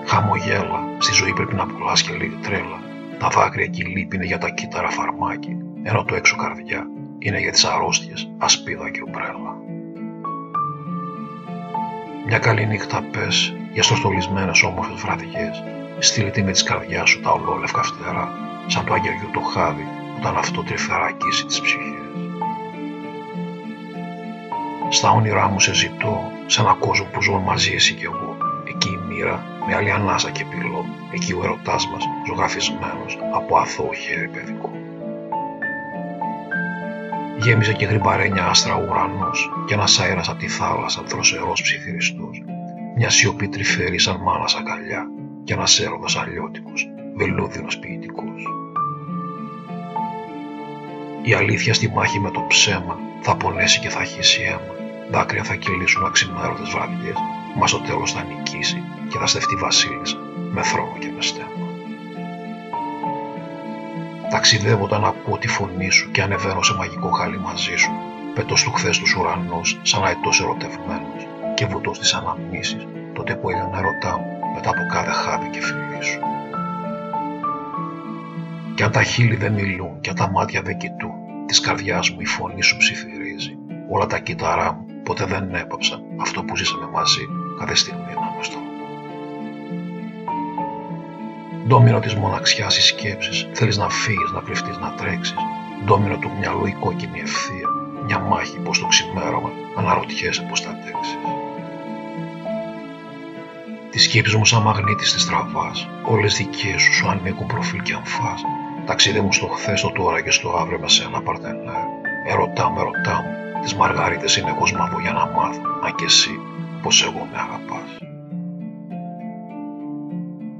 Χαμογέλα, στη ζωή πρέπει να πουλάς και λίγη τρέλα. Τα δάκρυα και η λύπη είναι για τα κύτταρα φαρμάκι, ενώ το έξω καρδιά είναι για τις αρρώστιες, ασπίδα και ομπρέλα. Μια καλή νύχτα πες για στοστολισμένες όμορφες βραδιές, στείλτε με της καρδιάς σου τα ολόλευκα φτερά, σαν το αγγελιού το χάδι όταν αυτό τρυφερακίσει τις ψυχές. Στα όνειρά μου σε ζητώ, σε ένα κόσμο που ζω μαζί εσύ κι εγώ, εκεί η μοίρα με άλλη ανάσα και πυλό, εκεί ο ερωτάς μας ζωγραφισμένος από αθώο χέρι παιδικό. Γέμιζε και γρυμπαρένια άστρα ο ουρανός και ένας αέρας από τη θάλασσα δροσερός ψιθυριστός, μια σιωπή τρυφερή σαν μάνας αγκαλιά και ένας έρωτας αλλιώτικος, βελούδινος ποιητικός. Η αλήθεια στη μάχη με το ψέμα θα πονέσει και θα χύσει αίμα. Δάκρυα θα κυλήσουν αξιμέρωτες βραδιές, μα στο τέλος θα νικήσει και θα στεφτεί βασίλισσα με θρόνο και με στέμα. Ταξιδεύω όταν ακούω τη φωνή σου και ανεβαίνω σε μαγικό χάλι μαζί σου. Πετώ στο χθες τους ουρανούς σαν αετός ερωτευμένος και βουτώ στι αναμνήσεις τότε που έλειωνα ερωτά μου μετά από κάθε χάδι και φιλί σου. Κι αν τα χείλη δεν μιλούν και αν τα μάτια δεν κοιτούν, της καρδιάς μου η φωνή σου ψιθυρίζει. Όλα τα κύτταρά μου ποτέ δεν έπαψαν αυτό που ζήσαμε μαζί κάθε στιγμή να με στο. Ντόμινο της μοναξιάς οι σκέψει, θέλεις να φύγεις, να κρυφτεί, να τρέξεις. Ντόμινο του μυαλού η κόκκινη ευθεία, μια μάχη πως το ξημέρωμα αναρωτιέσαι πώ θα αντέξεις. Τη σκέψη μου σαν μαγνήτης της τραβάς, όλες δικές σου σου ανήκουν προφίλ και αμφάς. Ταξίδε μου στο χθες, το τώρα και στο αύριο με σένα παρτενέρ. Ερωτά με, ερωτά μου, τις μαργαρίτες είναι κοσμαβό για να μάθω, αν και εσύ, πως εγώ με αγαπάς.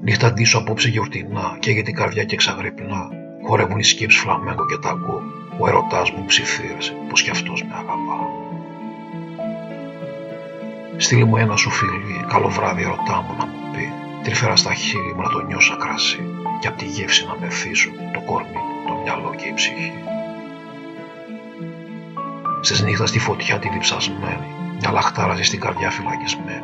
Νύχτα αντίσου απόψε γιορτινά και για την καρδιά και εξαγρυπνά. Χορεύουν οι σκέψει φλαμέγκο και ταγκό. Ο ερωτάς μου ψιθύρασε πως κι αυτός με αγαπά. Στείλε μου ένα σου φίλι, καλό βράδυ ερωτά μου να μου πει. Τρυφέρα στα χείλη μου να το νιώσω κρασί και απ' τη γεύση να με θύσω το κορμί, το μυαλό και η ψυχή. Στις νύχτα στη φωτιά τη διψασμένη, μια λαχτάραζε στην καρδιά φυλακισμένη.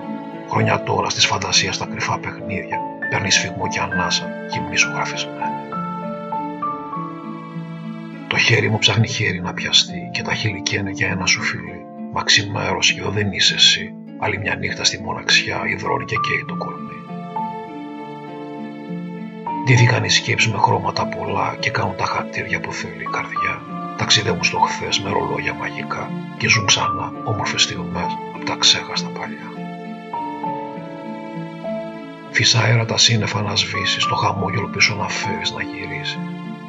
Χρόνια τώρα στις φαντασίες στα κρυφά παιχνίδια, παίρνει σφιγμό και ανάσα, γυμνή γραφισμένη. Το χέρι μου ψάχνει χέρι να πιαστεί και τα χείλη καίνε για ένα σου φίλι. Μα ξημέρωσε και εδώ δεν είσαι εσύ, άλλη μια νύχτα στη μοναξιά υδρώνει και καίει το κορμί. Ντύθηκαν οι σκέψεις με χρώματα πολλά και κάνουν τα χατήρια που θέλει η καρδιά. Ταξιδεύουν στο χθες με ρολόγια μαγικά και ζουν ξανά όμορφες στιγμές από τα ξέχαστα παλιά. Φύσα αέρα τα σύννεφα να σβήσεις, το χαμόγελο πίσω να φέρεις να γυρίσεις.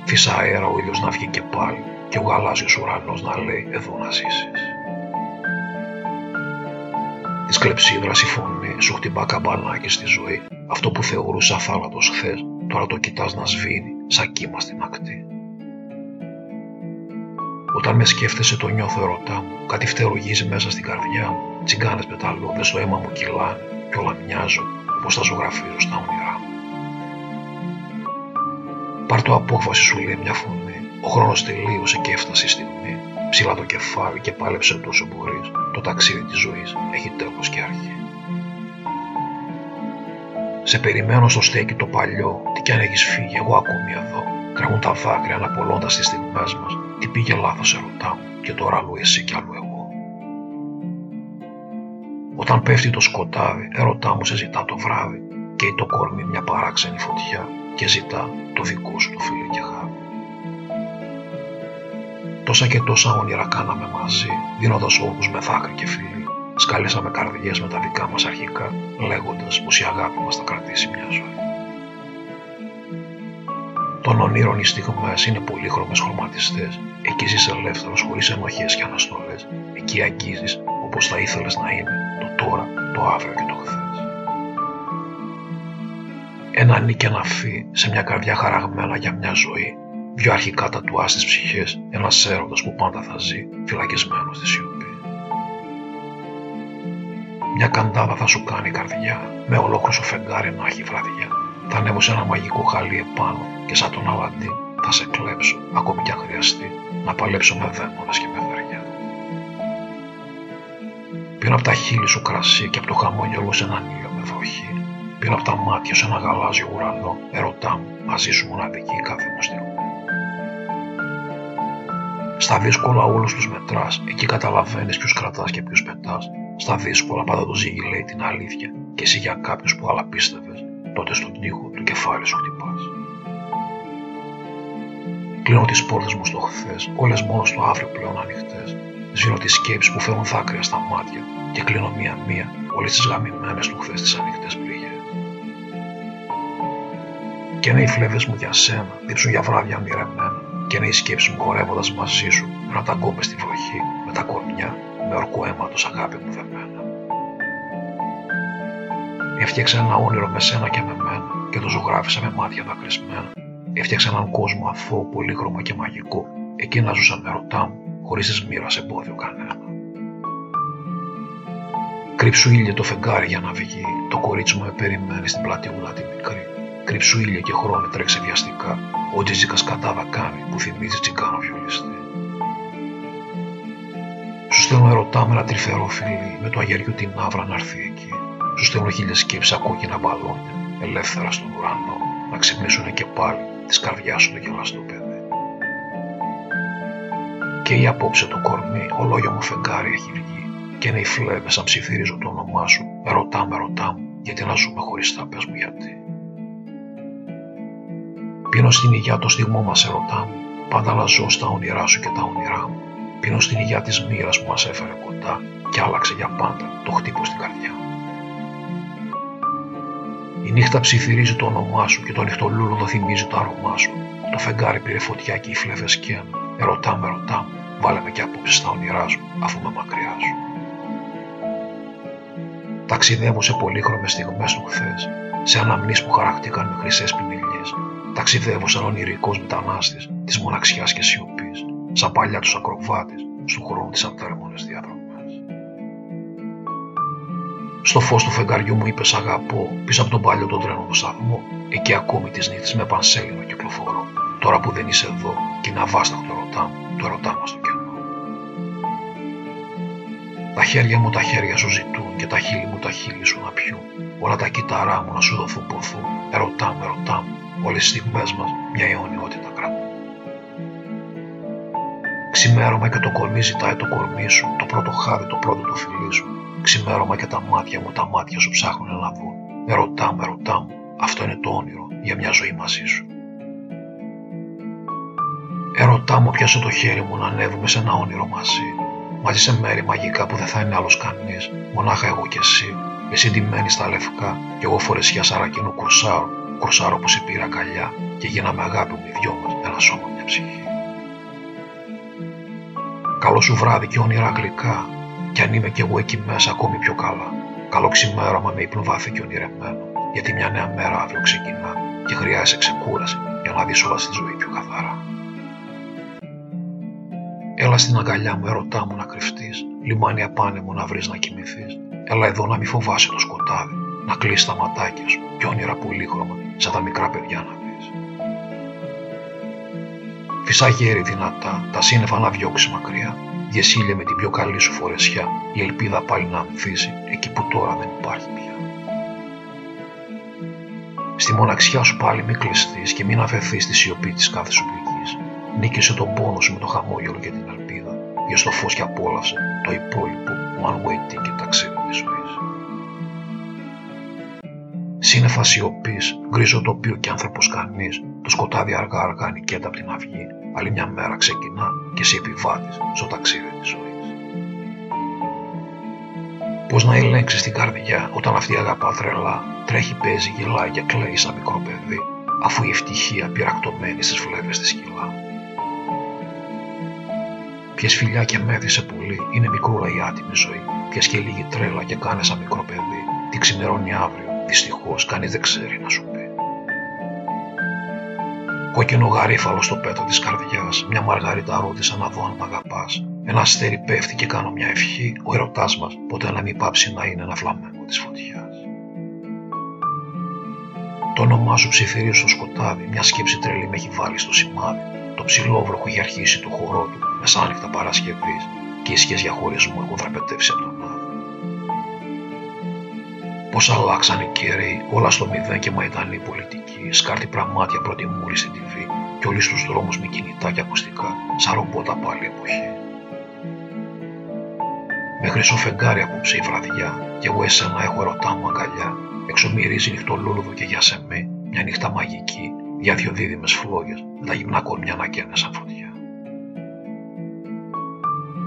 Φύσα αέρα ο ήλιος να βγει και πάλι και ο γαλάζιος ουρανός να λέει εδώ να ζήσεις. Τη κλεψίδρα η φωνή σου χτυπά καμπανάκι στη ζωή. Αυτό που θεωρούσα θάλατο χθες, τώρα το κοιτάς να σβήνει σαν κύμα στην ακτή. Όταν με σκέφτεσαι το νιώθω ερωτά μου, κάτι φτερουγίζει μέσα στην καρδιά μου, τσιγκάνες μεταλλούδες στο αίμα μου κυλάνε και όλα μοιάζουν πως θα ζωγραφίζω στα όνειρά μου. Πάρ το απόφαση σου λέει μια φωνή. Ο χρόνος τελείωσε και έφτασε η στιγμή. Ψηλά το κεφάλι και πάλεψε τόσο μπορείς. Το ταξίδι της ζωής έχει τέλος και αρχή. Σε περιμένω στο στέκι το παλιό, τι κι αν έχεις φύγει, εγώ ακόμη εδώ. Τρέχουν τα δάκρυα αναπολώντας τις στιγμές μας. Τι πήγε λάθος ερωτά μου και τώρα αλλού εσύ κι αλλού εγώ. Όταν πέφτει το σκοτάδι, ερωτά μου σε ζητά το βράδυ και το κόρμι μια παράξενη φωτιά και ζητά το δικό σου το φίλο και χάρη. Τόσα και τόσα όνειρα κάναμε μαζί, δίνοντας όρκους με δάκρυ και φίλοι. Σκάλεσαμε καρδιές με τα δικά μας αρχικά, λέγοντας πως η αγάπη μας θα κρατήσει μια ζωή. Των ονείρων οι στιγμές είναι πολύχρωμες χρωματιστές. Εκεί ζεις ελεύθερος χωρίς ενοχές και αναστολές. Εκεί αγγίζεις όπως θα ήθελες να είναι τώρα, το αύριο και το χθες. Ένα νι και ένα φύ σε μια καρδιά χαραγμένα για μια ζωή, δυο αρχικά τα του στις ψυχές, ένας έρωτας που πάντα θα ζει, φυλακισμένος στη σιωπή. Μια καντάδα θα σου κάνει καρδιά, με ολόκληρο φεγγάρι να έχει βραδιά. Θα ανέβω σε ένα μαγικό χαλί επάνω και σαν τον Αλαντί θα σε κλέψω, ακόμη κι αν χρειαστεί, να παλέψω με δαίμονες και με Πίνω από τα χείλη σου κρασί και από το χαμόγελο σε έναν ήλιο με βροχή. Πίνω από τα μάτια σε ένα γαλάζιο ουρανό, ερωτά μου, μαζί σου μοναδική κάθε μου στιγμή. Στα δύσκολα όλου τους μετράς, εκεί καταλαβαίνεις ποιους κρατάς και ποιους πετάς. Στα δύσκολα πάντα το ζύγι λέει την αλήθεια, και εσύ για κάποιους που άλλα πίστευε, τότε στον τοίχο του κεφάλι σου χτυπάς. Κλείνω τις πόρτες μου στο χθες, όλες μόνο στο αύριο πλέον ανοιχτές. Σβήνω τις σκέψεις που φέρουν δάκρυα στα μάτια και κλείνω μία-μία όλες τις γαμημένες του χθες τις ανοιχτές πληγές. Και είναι οι φλέβες μου για σένα, δίψουν για βράδια μοιρεμένα, και είναι οι σκέψει μου χορεύοντας μαζί σου, να τα κόμπε στη βροχή, με τα κορμιά, με ορκό αίματο αγάπη μου δεμένα. Έφτιαξε ένα όνειρο με σένα και με μένα και το ζωγράφισα με μάτια δακρυσμένα. Έφτιαξε έναν κόσμο αθώο, πολύχρωμο και μαγικό. Εκεί να ζούσα με ρωτά μου, χωρίς της μοίρας εμπόδιο κανένα. Κρύψου ήλιο το φεγγάρι για να βγει, το κορίτσι μου με περιμένει στην πλατιούλα τη μικρή. Κρύψου ήλιο και χρόνο τρέξε βιαστικά, ό,τι ζει κασκαντάδα κάνει που θυμίζει τσιγκάνο βιολιστή. Σου στέλνω ερωτά με ένα τρυφερό φιλί, με το αγεριού την άβρα να έρθει εκεί. Σου στέλνω χίλιες σκέψεις κόκκινα μπαλόνια, ελεύθερα στον ουρανό, να ξυπνήσουν και πάλι τη καρδιάς σου το γελαστό παιδί. Και η απόψε το κορμί, ολόγιο μου φεγγάρι έχει βγει, και είναι οι φλέβε σαν ψιθυρίζω το όνομά σου. Με ρωτά, με ρωτά μου, γιατί να ζούμε χωριστά, πες μου γιατί. Πίνω στην υγειά το στιγμό μας, ερωτά μου, πάντα να ζω στα όνειρά σου και τα όνειρά μου. Πίνω στην υγειά της μοίρα που μας έφερε κοντά και άλλαξε για πάντα το χτύπο στην καρδιά. Η νύχτα ψιθυρίζει το όνομά σου και το νυχτολούλουδο θυμίζει το άρωμά σου. Το φεγγάρι πήρε φωτιά και οι φλέβες σκένουν. Ερωτά με ρωτά βάλε με και απόψε στα όνειρά σου, αφού με μακριά σου. Ταξιδεύω σε πολύχρωμες στιγμές του χθες, σε αναμνήσεις που χαρακτήκαν με χρυσές πινελιέ. Ταξιδεύω σαν ονειρικός μετανάστης της μοναξιάς και σιωπής, σαν παλιά τους ακροβάτες του χρόνου της αντέρμονε διαδρομέ. Στο φως του φεγγαριού μου είπες αγαπώ, πίσω από τον παλιό τον τρένο σταθμό, εκεί ακόμη τις νύχτες με πανσέλινο κυκλοφορώ. Τώρα που δεν είσαι εδώ και είναι αβάσταχτο ρωτά, το ρωτά μας στο κενό. Τα χέρια μου τα χέρια σου ζητούν και τα χείλη μου τα χείλη σου να πιούν. Όλα τα κύτταρά μου να σου δοθούν ποθούν. Ερωτά με, ρωτά μου, όλες τις στιγμές μας μια αιωνιότητα κρατούν. Ξημέρωμα και το κορμί ζητάει το κορμί σου, το πρώτο χάδι, το πρώτο το φιλί σου. Ξημέρωμα και τα μάτια μου, τα μάτια σου ψάχνουν να δουν. Με ρωτά, με ρωτά μου, αυτό είναι το όνειρο για μια ζωή μαζί σου. Ερωτά μου πιάσε το χέρι μου να ανέβουμε σε ένα όνειρο μαζί. Μαζί σε μέρη μαγικά που δεν θα είναι άλλος κανείς, μονάχα εγώ και εσύ. Εσύ ντυμένη στα λευκά, και εγώ φορεσιά σαρακίνου κουρσάρο, κουρσάρο που σε πήρα καλιά και γίναμε αγάπη μου οι δυο μας, ένα σώμα, μια ψυχή. Καλό σου βράδυ και όνειρα γλυκά, κι αν είμαι κι εγώ εκεί μέσα ακόμη πιο καλά. Καλό ξημέρωμα με ύπνο βάθη και ονειρεμένο, γιατί μια νέα μέρα αύριο ξεκινά και χρειάζεσαι ξεκούραση για να δεις όλα στη ζωή πιο καθαρά. Έλα στην αγκαλιά μου, ερωτά μου να κρυφτείς, λιμάνι απάνεμο να βρεις να κοιμηθείς. Έλα εδώ να μη φοβάσαι το σκοτάδι, να κλείσεις τα ματάκια σου και όνειρα πολύχρωμα σαν τα μικρά παιδιά να δει. Φυσά γέρι δυνατά, τα σύννεφα να διώξει μακριά, διεσύλλε με την πιο καλή σου φορεσιά, η ελπίδα πάλι να ανθίσει εκεί που τώρα δεν υπάρχει πια. Στη μοναξιά σου πάλι μη κλειστείς και μην αφαιθείς στη σιωπή της κάθε σου πληγής. Νίκησε τον πόνο σου με το χαμόγελο και την ελπίδα. Για στο φω και απόλαυσε το υπόλοιπο one way ticket ταξίδι της ζωής. Σύννεφας σιωπής, γκρίζο τοπίο και άνθρωπος κανεί, το σκοτάδι αργά αργά νικέται από την αυγή. Άλλη μια μέρα ξεκινά και σε επιβάτης στο ταξίδι της ζωής. Πώς να ελέγξεις την καρδιά όταν αυτή αγαπά τρελά, τρέχει, παίζει, γελάει και κλαίει σαν μικρό παιδί, αφού η ευτυχία πειρακτωμένη στις φλέβες της κιλά. Ποιες φιλιά και μέθησε πολύ, είναι μικρούλα η άτιμη ζωή. Ποιες και λίγη τρέλα και κάνε σαν μικρό παιδί, τι ξημερώνει αύριο, δυστυχώς κανείς δεν ξέρει να σου πει. Κόκκινο γαρίφαλο στο πέτο της καρδιάς, μια μαργαρίτα ρώτησα να δω αν μ' αγαπάς. Ένα αστέρι πέφτει και κάνω μια ευχή, ο ερωτάς μας ποτέ να μην πάψει να είναι ένα φλαμέγκο της φωτιάς. Το όνομά σου ψιθυρίζει στο σκοτάδι, μια σκέψη τρελή με έχει βάλει στο σημάδι. Το ψηλόβροχο έχει αρχίσει το χορό του, μεσάνυχτα Παρασκευής, και οι σχέσεις για χωρισμό έχουν δραπετεύσει από τον άδει. Πώς αλλάξαν οι καιροί, όλα στο μηδέν και μαϊντανή πολιτική, σκάρτη πραμάτια πρώτη μούρη στην TV και όλοι στους δρόμους με κινητά και ακουστικά, σαν ρομπότα πάλι εποχή. Με χρυσό φεγγάρι απόψε η βραδιά, και εγώ εσένα έχω ερωτά μου αγκαλιά, έξω μυρίζει νυχτολούλουδο και για σε με, μια νύχτα μαγική, για δύο δίδυμες φλόγες, με τα γυμνά κορμιά να καίνε σαν φωτιά.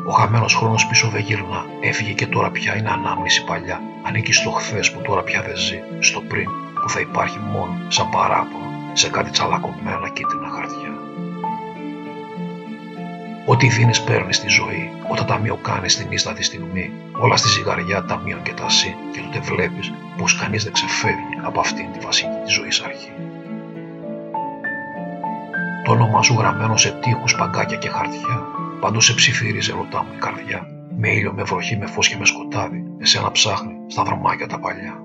Ο χαμένος χρόνος πίσω δεν γυρνά. Έφυγε και τώρα πια είναι ανάμνηση παλιά. Ανήκει στο χθες που τώρα πια δεν ζει. Στο πριν που θα υπάρχει μόνο σαν παράπονο σε κάτι τσαλακωμένα κίτρινα χαρτιά. Ό,τι δίνεις παίρνεις στη ζωή. Όταν ταμείο κάνεις την ίστατη στιγμή, όλα στη ζυγαριά ταμείων και τα σύ, και τότε βλέπεις πως κανείς δεν ξεφεύγει από αυτήν τη βασική της ζωής αρχή. Το όνομά σου γραμμένο σε τείχους, παγκάκια και χαρτιά, Πάντω σε ψιθύριζε ρωτά μου η καρδιά. Με ήλιο, με βροχή, με φως και με σκοτάδι. Εσένα ψάχνει στα δρομάκια τα παλιά.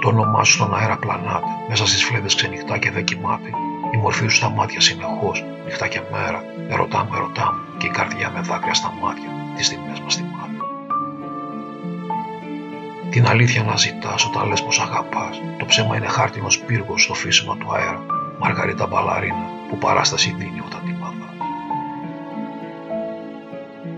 Το όνομά σου στον αέρα πλανάται. Μέσα στις φλέδε ξενυχτά και δεν κοιμάται. Η μορφή σου στα μάτια συνεχώς, νυχτά και μέρα. Ερωτά μου, ερωτά μου. Και η καρδιά με δάκρυα στα μάτια. Τις στιγμές μας θυμάται. Την αλήθεια να ζητάς όταν λες πως αγαπάς. Το ψέμα είναι χάρτινος πύργος στο φύσιμα του αέρα. Μαργαρίτα μπαλαρίνα που παράσταση δίνει όταν την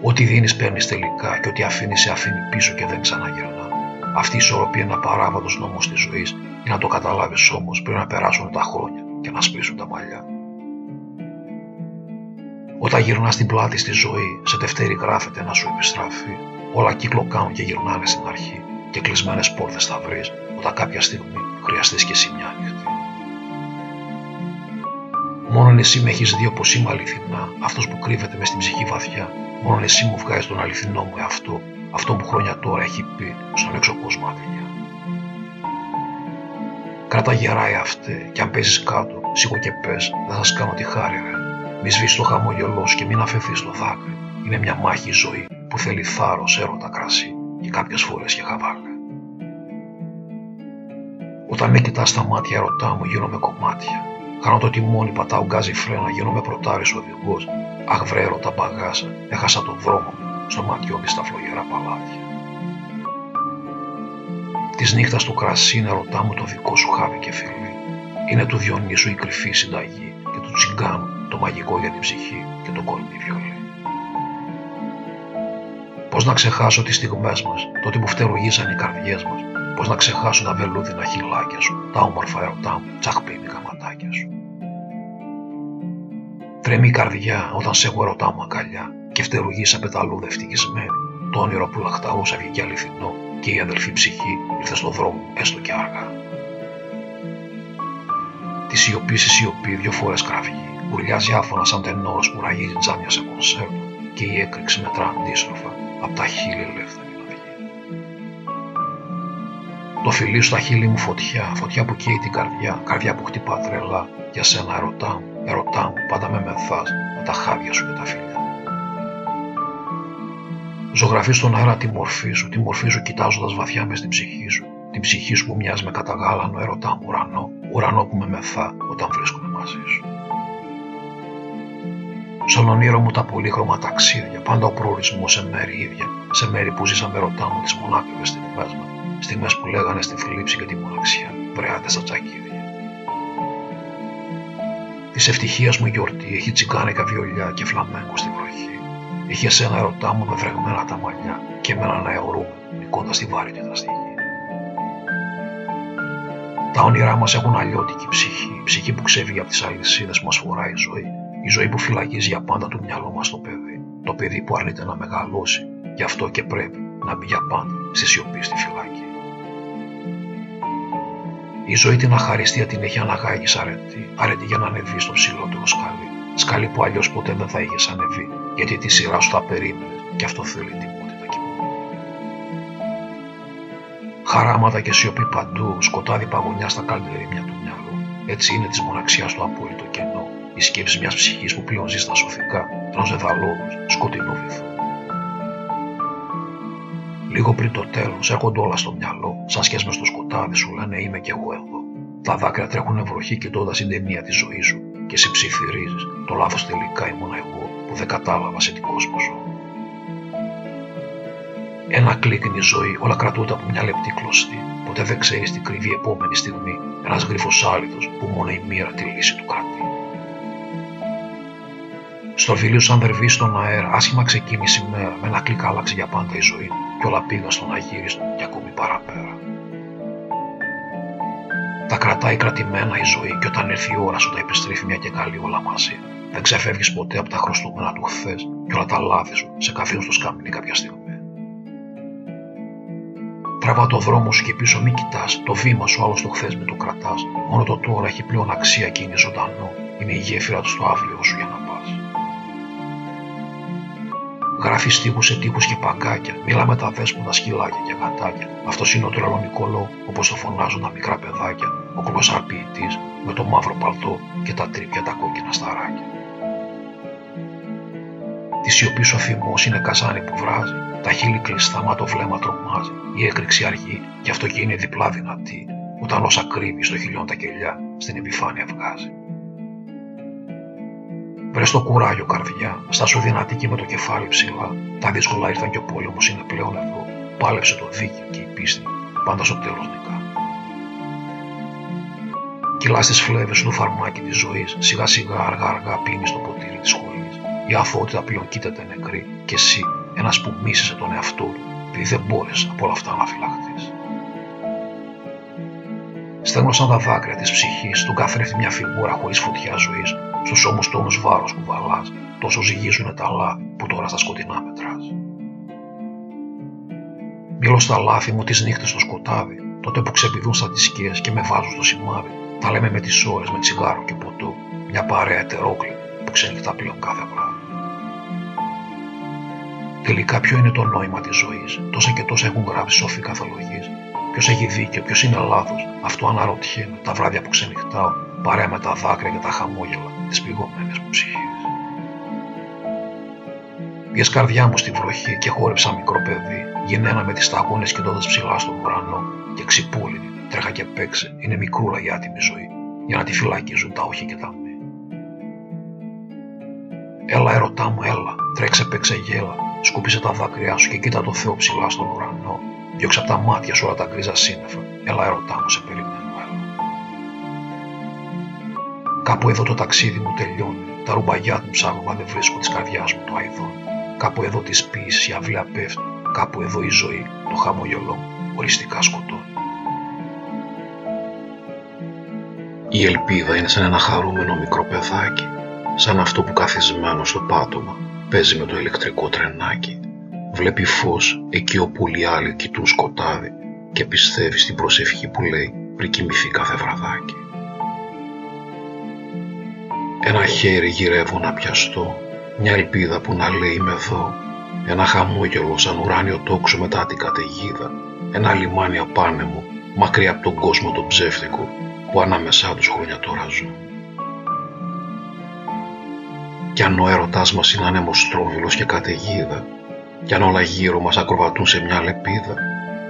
Ό,τι δίνεις παίρνεις τελικά και ό,τι αφήνεις σε αφήνει πίσω και δεν ξαναγυρνά. Αυτή η ισορροπία είναι απαράβατο νόμος της ζωής για να το καταλάβεις όμως πριν να περάσουν τα χρόνια και να σπίσουν τα μαλλιά. Όταν γυρνάς την πλάτη στη ζωή, σε τευτέρη γράφεται να σου επιστραφεί. Όλα κύκλο κάνουν και γυρνάνε στην αρχή και κλεισμένες πόρτες θα βρεις όταν κάποια στιγμή χρειαστείς και εσύ μια νύχτη. Μόνο εσύ με έχεις δει όπως είμαι αληθινά, αυτός που κρύβεται μες στην ψυχή βαθιά Μόνο εσύ μου βγάζεις τον αληθινό μου εαυτό, αυτό που χρόνια τώρα έχει πει στον έξω κόσμο αδελιά. Κράτα γεράει αυτέ και αν παίζεις κάτω, σήκω και πες, θα σας κάνω τη χάρη, ρε. Μη σβήσεις το χαμόγελό και μην αφαιθείς στο δάκρυ. Είναι μια μάχη ζωή που θέλει θάρρος, έρωτα, κρασί και κάποιες φορές και χαβάλε. Όταν με κοιτάς στα μάτια, ερωτά μου, γίνομαι κομμάτια. Κάνω το τιμόνι, πατάω γκάζι φρένα, γίνομαι πρωτάρι οδηγός Αχ βρέρο τα μπαγάσα, έχασα τον δρόμο μου στο ματιό μου στα φλογερά παλάτια. Της νύχτας του κρασί είναι ρωτά μου το δικό σου χάβι και φιλί. Είναι του Διονύσου η κρυφή συνταγή και του τσιγκάνου το μαγικό για την ψυχή και το κορμί βιολί. Πώς να ξεχάσω τις στιγμές μας, τότε που φτερουγίσαν οι καρδιές μας, πώς να ξεχάσω τα βελούδινα χυλάκια σου, τα όμορφα ερωτά μου, τσαχπίνικα ματάκια σου. Τρέμει η καρδιά όταν σε έχω ερωτά μου αγκαλιά και φτερουγείς σαν πεταλούδα ευτυχισμένη. Το όνειρο που λαχταούσα βγήκε αληθινό και η αδελφή ψυχή ήρθε στον δρόμο έστω και αργά. Τη σιωπή στη σιωπή δυο φορές κραυγή. Ουρλιάζει άφωνα σαν τενόρος που ραγίζει τζάμια σε κονσέρτο και η έκρηξη μετρά αντίστροφα από τα χείλη ελεύθερη να βγει. Το φιλί σου στα χείλη μου φωτιά, φωτιά που καίει την καρδιά, καρδιά που χτυπά τρελά. Για σένα ερωτά μου, Ερωτά μου, πάντα με μεθάς με τα χάδια σου και τα φίλια. Ζωγραφείς στον αέρα τη μορφή σου, τη μορφή σου κοιτάζοντας βαθιά μες στην ψυχή σου. Την ψυχή σου που μοιάζει με καταγάλανο ερωτά μου ουρανό, ουρανό που με μεθά όταν βρίσκομαι μαζί σου. Στον ονείρο μου τα πολύχρωμα ταξίδια, πάντα ο προορισμός σε μέρη ίδια, σε μέρη που ζήσαμε ρωτά μου τις μονάκριβε στιγμές μας, στιγμές που λέγανε στη θλίψη και τη μοναξιά, βρεάτε στα τσακίδια. Της ευτυχίας μου γιορτή έχει τσιγκάνικα βιολιά και φλαμέγκο στην βροχή. Έχει εσένα ερωτά μου με βρεγμένα τα μαλλιά και με έναν αερούμε, νικώντας τη βάρη στη γη. Τα όνειρά μας έχουν αλλιώτικη ψυχή, ψυχή που ξέφυγε από τις αλυσίδες που μας φοράει η ζωή. Η ζωή που φυλακίζει για πάντα το μυαλό μας το παιδί. Το παιδί που αρνείται να μεγαλώσει, γι' αυτό και πρέπει να μπει για πάντα στη σιωπή στη φυλακή. Η ζωή την αχαριστία την έχει αναγάγει σ' αρετή, αρετή για να ανεβεί στο ψηλότερο σκάλι. Σκάλι που αλλιώς ποτέ δεν θα είχες ανεβεί, γιατί τη σειρά σου θα περίμενε και αυτό θέλει τιμότητα και μόνο. Χαράματα και σιωπή παντού, σκοτάδι παγωνιά στα καλτερίμια του μυαλού. Έτσι είναι της μοναξιάς το απόλυτο κενό, η σκέψη μιας ψυχής που πλέον ζει στα σοφικά, ενό δεδαλώδου, σκοτεινό βυθό. Λίγο πριν το τέλος, έρχονται όλα στο μυαλό, σαν σχέση στο σκοτάδι σου λένε Είμαι κι εγώ εδώ. Τα δάκρυα τρέχουν βροχή κοιτώντα την ταινία της ζωής σου και σε ψιθυρίζεις. Το λάθος τελικά ήμουν εγώ που δεν κατάλαβα σε τι κόσμο ζω. Ένα κλικ είναι η ζωή, όλα κρατούνται από μια λεπτή κλωστή. Ποτέ δεν ξέρεις τι κρύβει η επόμενη στιγμή ένας γρίφο άλυτος που μόνο η μοίρα τη λύση του κρατεί. Στο βιβλίο σαν δερβί στον αέρα, άσχημα ξεκίνησε η μέρα, με ένα κλικ άλλαξε για πάντα η ζωή και όλα πήγαν στον αγύριστο και ακόμη παραπέρα. Τα κρατάει κρατημένα η ζωή και όταν έρθει η ώρα σου τα επιστρέφει μια και καλή όλα μαζί. Δεν ξεφεύγεις ποτέ από τα χρωστούμενα του χθες και όλα τα λάθη σου σε καθίσουν στο σκάμινι κάποια στιγμή. Τραβά το δρόμο σου και πίσω μην κοιτάς. Το βήμα σου άλλο το χθες με το κρατάς. Μόνο το τώρα έχει πλέον αξία και είναι ζωντανό. Είναι η γέφυρα του στο αύριο σου για να πας. Γράφεις τείχου σε τείχους και παγκάκια. Μιλά με τα δέσποτα σκυλάκια και γατάκια. Αυτός είναι ο τρελονικολό, όπως το φωνάζουν τα μικρά παιδάκια. Ο κολοσσαρποιητή με το μαύρο παλτό και τα τρίπια τα κόκκινα σταράκια. Τη σιωπή σου αφημός είναι καζάνι που βράζει. Τα χείλη κλειστά, μα το βλέμμα τρομάζει. Η έκρηξη αργή, γι' αυτό και είναι διπλά δυνατή. Όταν όσα κρύβει στο χιλιόν τα κελιά, στην επιφάνεια βγάζει. Βρες το κουράγιο, καρδιά, στα σου δυνατή και με το κεφάλι ψηλά. Τα δύσκολα ήρθαν και ο πόλεμος είναι πλέον εδώ. Πάλεψε το δίκαιο και η πίστη, πάντα στο τέλος νικά. Κυλάς τις φλέβες του φαρμάκι της ζωής, σιγά σιγά αργά αργά πίνεις το ποτήρι της σχολής. Η αφότητα πλέον κοίταται νεκρή και εσύ, ένας που μίσησε τον εαυτό του, επειδή δεν μπόρεσες από όλα αυτά να φυλαχθεί. Στέγνωσαν τα δάκρυα της ψυχής, του καθρέφτη μια φιγούρα χωρίς φωτιά ζωής, στους ώμους τόνου βάρος που βαλάς, τόσο ζυγίζουν τα λάθη που τώρα στα σκοτεινά μετράς. Μιλώ στα λάθη μου τις νύχτες στο σκοτάδι, τότε που ξεπηδούν στα τυσκέ και με βάζουν στο σημάδι. Τα λέμε με τις ώρες, με τσιγάρο και ποτό, μια παρέα ετερόκλη που ξενυχτά πλέον κάθε βράδυ. Τελικά, ποιο είναι το νόημα της ζωής, τόσα και τόσα έχουν γράψει σοφοί καθολογεί. Ποιος έχει δίκιο, ποιος είναι λάθος, αυτό αναρωτιέμαι. Τα βράδια που ξενυχτάω, παρέα με τα δάκρυα και τα χαμόγελα. Τη πηγωμένη μου ψυχή. Πιες καρδιά μου στη βροχή και χόρεψα μικρό παιδί, γενναίνα με τις σταγόνες κοιτώντα ψηλά στον ουρανό. Και ξυπούλητη, τρέχα και παίξε, είναι μικρούλα για άτιμη ζωή, για να τη φυλακίζουν τα όχι και τα μη. Έλα ερωτά μου, έλα, τρέξε παίξε γέλα, σκούπισε τα δάκρυά σου και κοίτα το Θεό ψηλά στον ουρανό, διώξε από τα μάτια σου όλα τα γκρίζα σύννεφα, έλα ερωτά μου σε περιμένω, έλα. Κάπου εδώ το ταξίδι μου τελειώνει, τα ρουμπαγιά του ψάχνω μα δεν βρίσκω τη καρδιάς μου το αηδόν. Κάπου εδώ της ποιήση η αυλαία πέφτει, κάπου εδώ η ζωή, το χαμογελό, οριστικά σκοτώνει. Η ελπίδα είναι σαν ένα χαρούμενο μικρό παιδάκι, σαν αυτό που καθισμένο στο πάτωμα παίζει με το ηλεκτρικό τρενάκι. Βλέπει φως εκεί όπου οι άλλοι κοιτούν σκοτάδι και πιστεύει στην προσευχή που λέει πριν κοιμηθεί κάθε βραδάκι. Ένα χέρι γυρεύω να πιαστώ, μια ελπίδα που να λέει είμαι εδώ, ένα χαμόγελο σαν ουράνιο τόξο μετά την καταιγίδα, ένα λιμάνι απάνεμο, μακριά από τον κόσμο τον ψεύτικο που ανάμεσά τους χρόνια τώρα ζουν. Κι αν ο έρωτάς μας είναι ανεμοστρόβιλος και καταιγίδα, κι αν όλα γύρω μας ακροβατούν σε μια λεπίδα,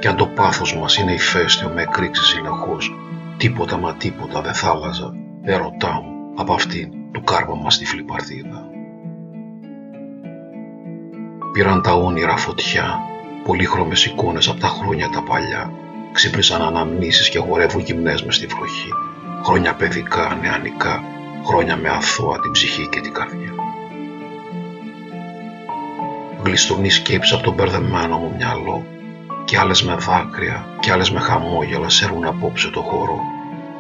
κι αν το πάθος μας είναι ηφαίστειο με εκρήξεις συνεχώς, τίποτα μα τίποτα δεν θα άλλαζα, ερωτά μου, από αυτήν του κάρμα μας τη φλιπαρτίδα. Πήραν τα όνειρα φωτιά, πολύχρωμες εικόνες από τα χρόνια τα παλιά, ξύπνησαν αναμνήσεις και χορεύουν γυμνές μες στη βροχή, χρόνια παιδικά, νεανικά, χρόνια με αθώα την ψυχή και την καρδιά. Γλιστρούν σκέψη από τον μπερδεμένο μου μυαλό κι άλλες με δάκρυα κι άλλες με χαμόγελα σέρουν απόψε το χώρο.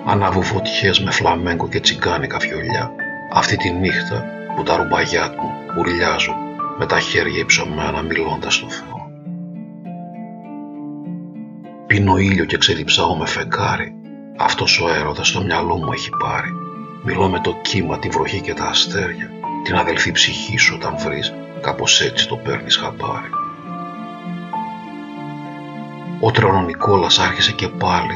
Ανάβουν φωτιές με φλαμέγκο και τσιγκάνικα φιολιά. Αυτή τη νύχτα που τα ρουμπαγιά του ουρλιάζουν με τα χέρια υψωμένα μιλώντας στο Θεό. Πίνω ήλιο και ξεδιψάω με φεγγάρι. Αυτός ο έρωτας στο μυαλό μου έχει πάρει. Μιλώ με το κύμα, τη βροχή και τα αστέρια. Την αδελφή ψυχή σου όταν βρεις κάπως έτσι το παίρνεις χαμπάρι. Ο Τρονονικόλας άρχισε και πάλι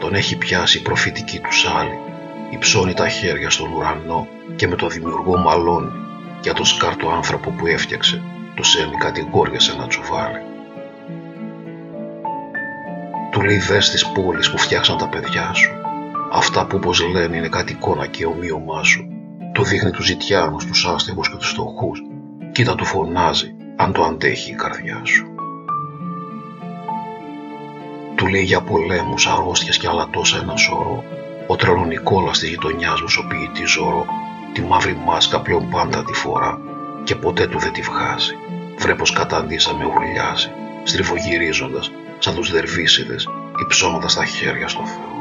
τον έχει πιάσει η προφητική του σάλη. Υψώνει τα χέρια στον ουρανό και με το δημιουργό μαλώνει για τον σκάρτο άνθρωπο που έφτιαξε. Το σέμι κατηγόρια σε ένα τσουβάλι. Του λέει δες τις πόλεις που φτιάξαν τα παιδιά σου. Αυτά που όπως λένε είναι κάτι εικόνα και ομοίωμά σου. Το δείχνει τους ζητιάνους, τους άστεγους και τους φτωχούς κοίτα του φωνάζει αν το αντέχει η καρδιά σου. του λέει για πολέμους, αρρώστιες και άλλα τόσα ένα σωρό. Ο τρελονικόλας της γειτονιάς μου σωπεί τη ζωρό, τη μαύρη μάσκα πλέον πάντα τη φορά και ποτέ του δεν τη βγάζει. Βρε πως καταντήσα με ουρλιάζει, στριφογυρίζοντας σαν τους δερβίσιδες, υψώνοντας τα χέρια στο Θεό.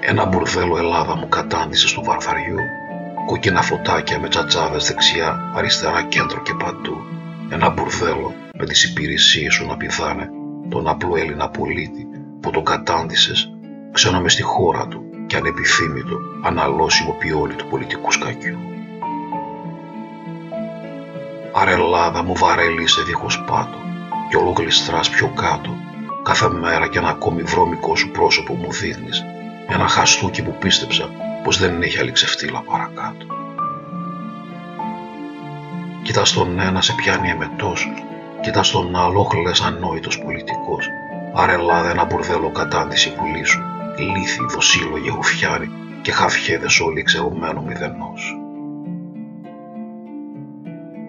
Ένα μπουρδέλο Ελλάδα μου κατάντησε στο βαρθαριού, κόκκινα φωτάκια με τσατσάδες δεξιά, αριστερά κέντρο και παντού. Ένα μπουρδέλο με τις υπηρεσίες σου να πηδάνε. Τον απλό Έλληνα πολίτη που τον κατάντησες. Ξένα μες στη χώρα του και ανεπιθύμητο, αναλώσιμο πιόνι του πολιτικού σκακιού. Αρελάδα μου βαρέλησε δίχως πάτο. Κι όλο γλιστράς πιο κάτω. Κάθε μέρα κι ένα ακόμη βρώμικο σου πρόσωπο μου δείχνεις. Ένα χαστούκι που πίστεψα πως δεν έχει άλλη ξεφτύλα παρακάτω. Κοιτάς τον ένα σε πιάνει εμετός, κοιτάς τον άλλο χλες ανόητος πολιτικός. Αρελάδα ένα μπουρδέλο κατάντηση πουλί σου, λύθη, δοσύλλογοι, γουφιάρι και χαφιέδες όλοι εξαιρωμένο μηδενός.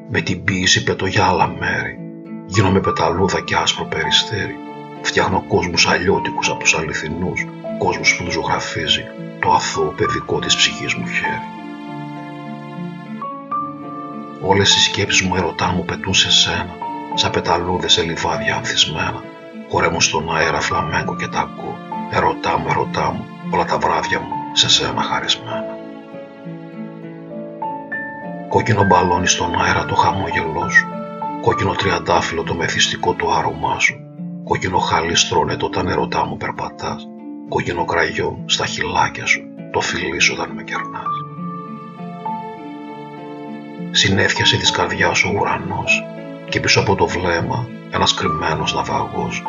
Με την ποίηση πετώ για άλλα μέρη, γίνομαι πεταλούδα και άσπρο περιστέρι, φτιάχνω κόσμους αλλιώτικους από τους αληθινούς, κόσμος που τους ζωγραφίζει το αθώο παιδικό της ψυχής μου χέρι. Όλες οι σκέψεις μου ερωτά μου πετούν σε σένα, σαν πεταλούδες σε λιβάδια ανθισμένα. Χορεύουν στον αέρα φλαμέγκο και τακό. Ερωτά μου, ερωτά μου, όλα τα βράδια μου σε σένα χαρισμένα. Κόκκινο μπαλόνι στον αέρα το χαμόγελό σου. Κόκκινο τριαντάφυλλο το μεθυστικό το άρωμά σου. Κόκκινο χαλί στρώνεται όταν ερωτά μου περπατάς. Κόκκινο κραγιό στα χυλάκια σου το φιλί σου όταν με κερνάς. Συνέφιασε της καρδιάς ο ουρανός και πίσω από το βλέμμα ένας κρυμμένος ναυαγός.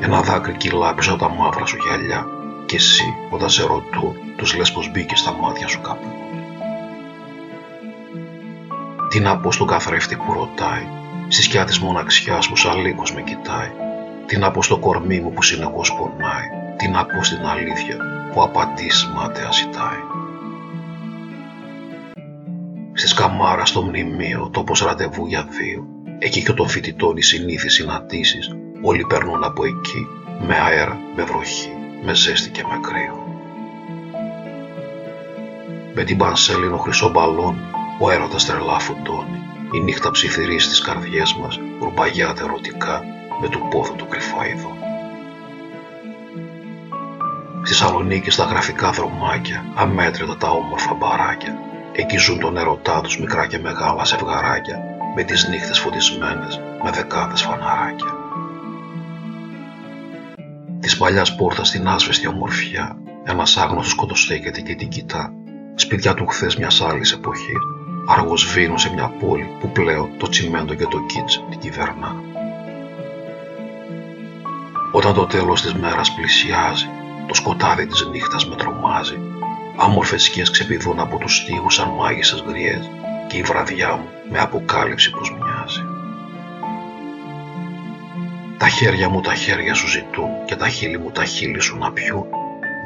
Ένα δάκρυ κυλά πίσω από τα μαύρα σου γυαλιά και εσύ όταν σε ρωτούν τους λες πως μπήκε στα μάτια σου κάπου. Τι να πω στον καθρέφτη που ρωτάει, στη σκιά της μοναξιάς που σαν με κοιτάει. Τι να πω στο κορμί μου που συνεχώς πονάει, τι να πω στην αλήθεια που απαντήσεις μάταια ζητάει. Στη σκαμάρα στο μνημείο, τόπος ραντεβού για δύο, εκεί και των φοιτητών οι συνήθεις συναντήσεις, όλοι περνούν από εκεί, με αέρα, με βροχή, με ζέστη και με κρύο. Με την πανσέλινο χρυσό μπαλόν, ο έρωτας τρελά φουντώνει, η νύχτα ψιθυρεί στις καρδιές μας, ρουμπαγιάται ερωτικά, με του πόθου του κρυφά ειδών. Στη Σαλονίκη στα γραφικά δρομάκια, αμέτρητα τα όμορφα μπαράκια. Εκεί ζουν τον ερωτά τους μικρά και μεγάλα ζευγαράκια, με τις νύχτες φωτισμένες, με δεκάδες φαναράκια. Της παλιάς πόρτας στην άσβεστη ομορφιά, ένας άγνωστος κοντοστέκεται και την κοιτά. Σπίτια του χθες μιας άλλης εποχής, αργός βίνουν σε μια πόλη που πλέον το τσιμέντο και το κίτς την κυβερνά. Όταν το τέλος της μέρας πλησιάζει, το σκοτάδι της νύχτας με τρομάζει. Άμορφες σκιές ξεπηδούν από τους στίχους σαν μάγισσες γριές και η βραδιά μου με αποκάλυψη πως μοιάζει. Τα χέρια μου τα χέρια σου ζητούν και τα χείλη μου τα χείλη σου να πιούν.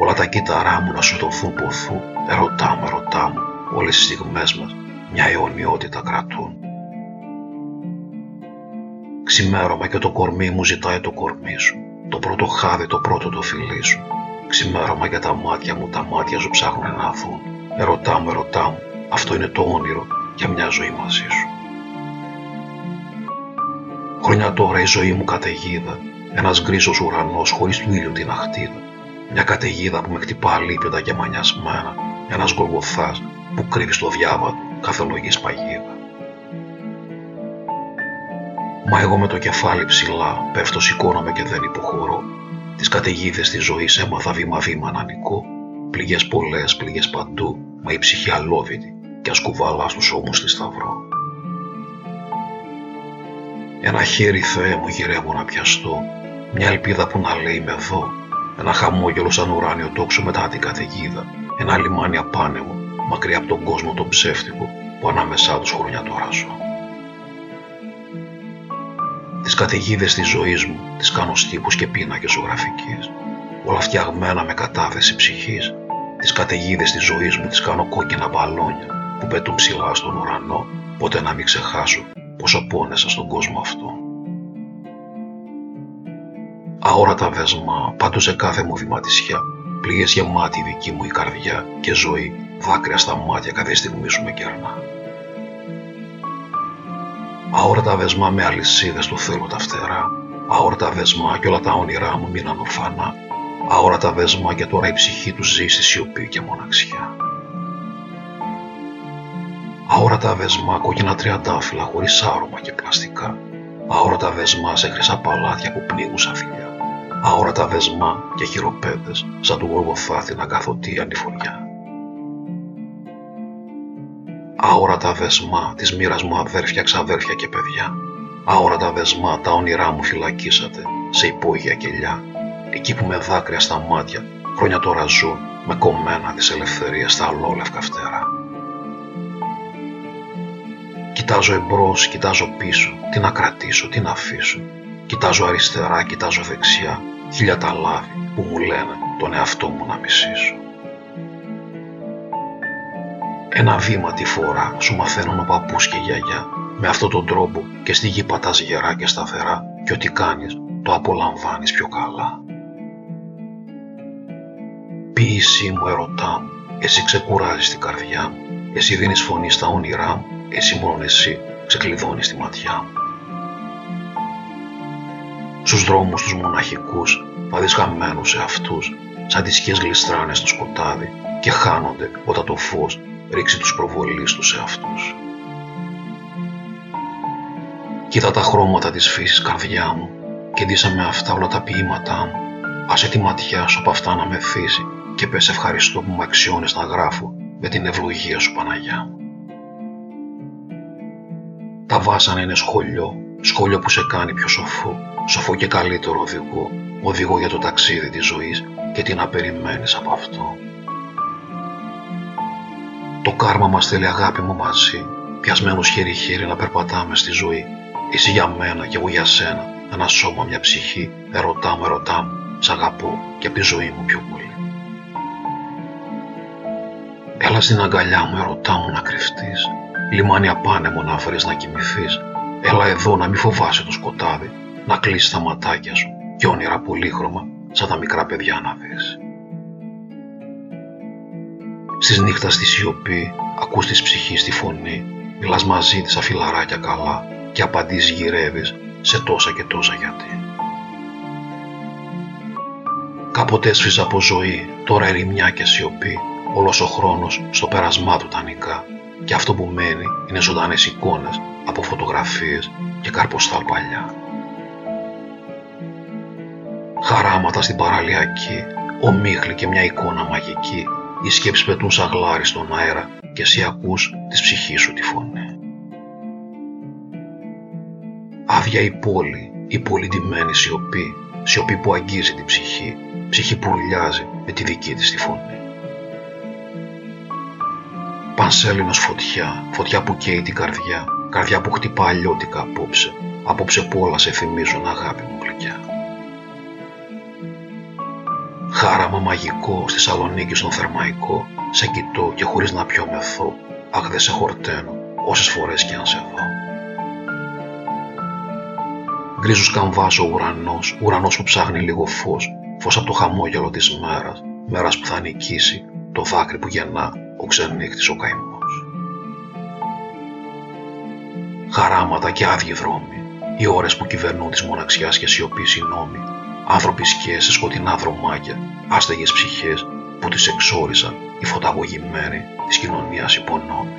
Όλα τα κύτταρά μου να σου δοθούν ποθούν. Ερωτά μου, ερωτά μου, όλες οι στιγμές μας μια αιωνιότητα κρατούν. Ξημέρωμα και το κορμί μου ζητάει το κορμί σου. Το πρώτο χάδι, το πρώτο το φιλί σου. Ξημέρωμα για τα μάτια μου, τα μάτια σου ψάχνουν να δουν. Ερωτά μου, ερωτά μου, αυτό είναι το όνειρο για μια ζωή μαζί σου. Χρόνια τώρα η ζωή μου καταιγίδα, ένας γκρίζος ουρανός χωρίς του ήλιου την αχτίδα. Μια καταιγίδα που με χτυπά λίπητα και μανιασμένα, ένας γολγοθάς που κρύβει στο διάβα του κάθε λογής παγίδα. Μα εγώ με το κεφάλι ψηλά πέφτω σηκώνομαι και δεν υποχωρώ τις καταιγίδες της ζωής έμαθα βήμα-βήμα να νικώ. Πληγές πολλές, πληγές παντού, μα η ψυχή αλόβητη και ασκουβαλά στους ώμους της σταυρό. Ένα χέρι Θεέ μου γυρεύω να πιαστώ, μια ελπίδα που να λέει με εδώ, ένα χαμόγελο σαν ουράνιο τόξο μετά την καταιγίδα, ένα λιμάνι απάνεμο, μακριά από τον κόσμο τον ψεύτικο που ανάμεσά τους χρόνια τώρα ζω. Τις καταιγίδες της ζωής μου τις κάνω στύπους και πίνακες ζωγραφικής. Όλα φτιαγμένα με κατάθεση ψυχής. Τις καταιγίδες της ζωής μου τις κάνω κόκκινα μπαλόνια που πετούν ψηλά στον ουρανό, ποτέ να μην ξεχάσω πόσο πόνεσα στον κόσμο αυτό. Αόρατα δεσμά, πάντως σε κάθε μου βηματισιά, πληγές γεμάτη δική μου η καρδιά και ζωή, δάκρυα στα μάτια κάθε στιγμή σου με κερνά. Αόρατα δεσμά με αλυσίδες του θέλω τα φτερά, αόρατα δεσμά και όλα τα όνειρά μου μείναν ορφανά, αόρατα δεσμά και τώρα η ψυχή του ζει στη σιωπή και μοναξιά. Αόρατα δεσμά κόκκινα τριαντάφυλλα χωρίς άρωμα και πλαστικά, αόρατα δεσμά σε χρυσά παλάτια που πνίγουν σαν φιλιά αόρατα δεσμά και χειροπέδες σαν του γοργοθάθη να καθωτεί ανηφοριά. Αόρατα δεσμά της μοίρας μου αδέρφια, ξαδέρφια και παιδιά. Αόρατα δεσμά τα όνειρά μου φυλακίσατε σε υπόγεια κελιά. Εκεί που με δάκρυα στα μάτια χρόνια τώρα ζουν με κομμένα της ελευθερίας στα αλόλευκα φτερά. Κοιτάζω εμπρός, κοιτάζω πίσω, τι να κρατήσω, τι να αφήσω Κοιτάζω αριστερά, κοιτάζω δεξιά, χίλια τα λάθη που μου λένε τον εαυτό μου να μισήσω. Ένα βήμα τη φορά σου μαθαίνουν ο παππούς και η γιαγιά. Με αυτόν τον τρόπο και στη γη πατάς γερά και σταθερά και ό,τι κάνεις το απολαμβάνεις πιο καλά. Ποίησή μου ερωτά μου, εσύ ξεκουράζεις την καρδιά μου, εσύ δίνεις φωνή στα όνειρά μου, εσύ μόνο εσύ ξεκλειδώνεις τη ματιά μου. Στους δρόμους τους μοναχικούς θα δεις χαμένους σε αυτούς σαν τις σκιές γλιστράνε στο σκοτάδι και χάνονται όταν το φως ρίξει τους προβολείς τους σε αυτούς. Κοίτα τα χρώματα της φύσης καρδιά μου και ντύσε με αυτά όλα τα ποίηματά μου. Άσε τη ματιά σου από αυτά να με θύσει και πες ευχαριστώ που με αξιώνεις να γράφω με την ευλογία σου Παναγιά μου. Τα βάσανα είναι σχολείο, σχολείο που σε κάνει πιο σοφό σοφό και καλύτερο οδηγό, οδηγό για το ταξίδι της ζωής και τι να περιμένεις από αυτό. Το κάρμα μας θέλει αγάπη μου μαζί, πιασμένος χέρι-χέρι να περπατάμε στη ζωή. Εσύ για μένα και εγώ για σένα, ένα σώμα, μια ψυχή, ερωτά μου, ερωτά μου, σ' αγαπώ και από τη ζωή μου πιο πολύ. Έλα στην αγκαλιά μου, ερωτά μου να κρυφτείς, λιμάνι απάνεμο να βρεις να κοιμηθείς, έλα εδώ να μη φοβάσαι το σκοτάδι, να κλείσεις τα ματάκια σου και όνειρα πολύχρωμα σαν τα μικρά παιδιά να δεις. Στις νύχτας στη σιωπή ακούς της ψυχής τη φωνή, μιλάς μαζί της αφιλαράκια καλά και απαντείς γυρεύεις σε τόσα και τόσα γιατί. Κάποτε έσφιζα από ζωή, τώρα ερημιά και σιωπή, όλος ο χρόνος στο πέρασμά του τα νικά. Και αυτό που μένει είναι ζωντανές εικόνες από φωτογραφίες και καρποστάλ παλιά. Χαράματα στην παραλιακή, ομίχλη και μια εικόνα μαγική, οι σκέψεις πετούν σαν γλάρι στον αέρα και εσύ ακούς της ψυχής σου τη φωνή. Άδεια η πόλη, η πολυτιμένη σιωπή, σιωπή που αγγίζει την ψυχή, ψυχή που ουρλιάζει με τη δική της τη φωνή. Πανσέλινος φωτιά, φωτιά που καίει την καρδιά, καρδιά που χτυπά αλλιώτικα απόψε, απόψε που όλα σε θυμίζουν αγάπη μου γλυκιά. Χάραμα μαγικό στη Σαλονίκη στον Θερμαϊκό, σε κοιτώ και χωρίς να πιω μεθώ, αχ δεν σε χορταίνω, όσες φορές κι αν σε δω. Γκρίζος καμβάς ο ουρανός, ουρανός που ψάχνει λίγο φως, φως από το χαμόγελο της μέρας, μέρας που θα νικήσει το δάκρυ που γεννά ο ξενύχτης ο καημός. Χαράματα και άδειοι δρόμοι, οι ώρες που κυβερνούν της μοναξιάς και σιωπής οι νόμοι, άνθρωποι σκιές σε σκοτεινά δρομάκια, άστεγες ψυχές που τις εξόρισαν οι φωταγωγημένοι της κοινωνίας υπονόμοι.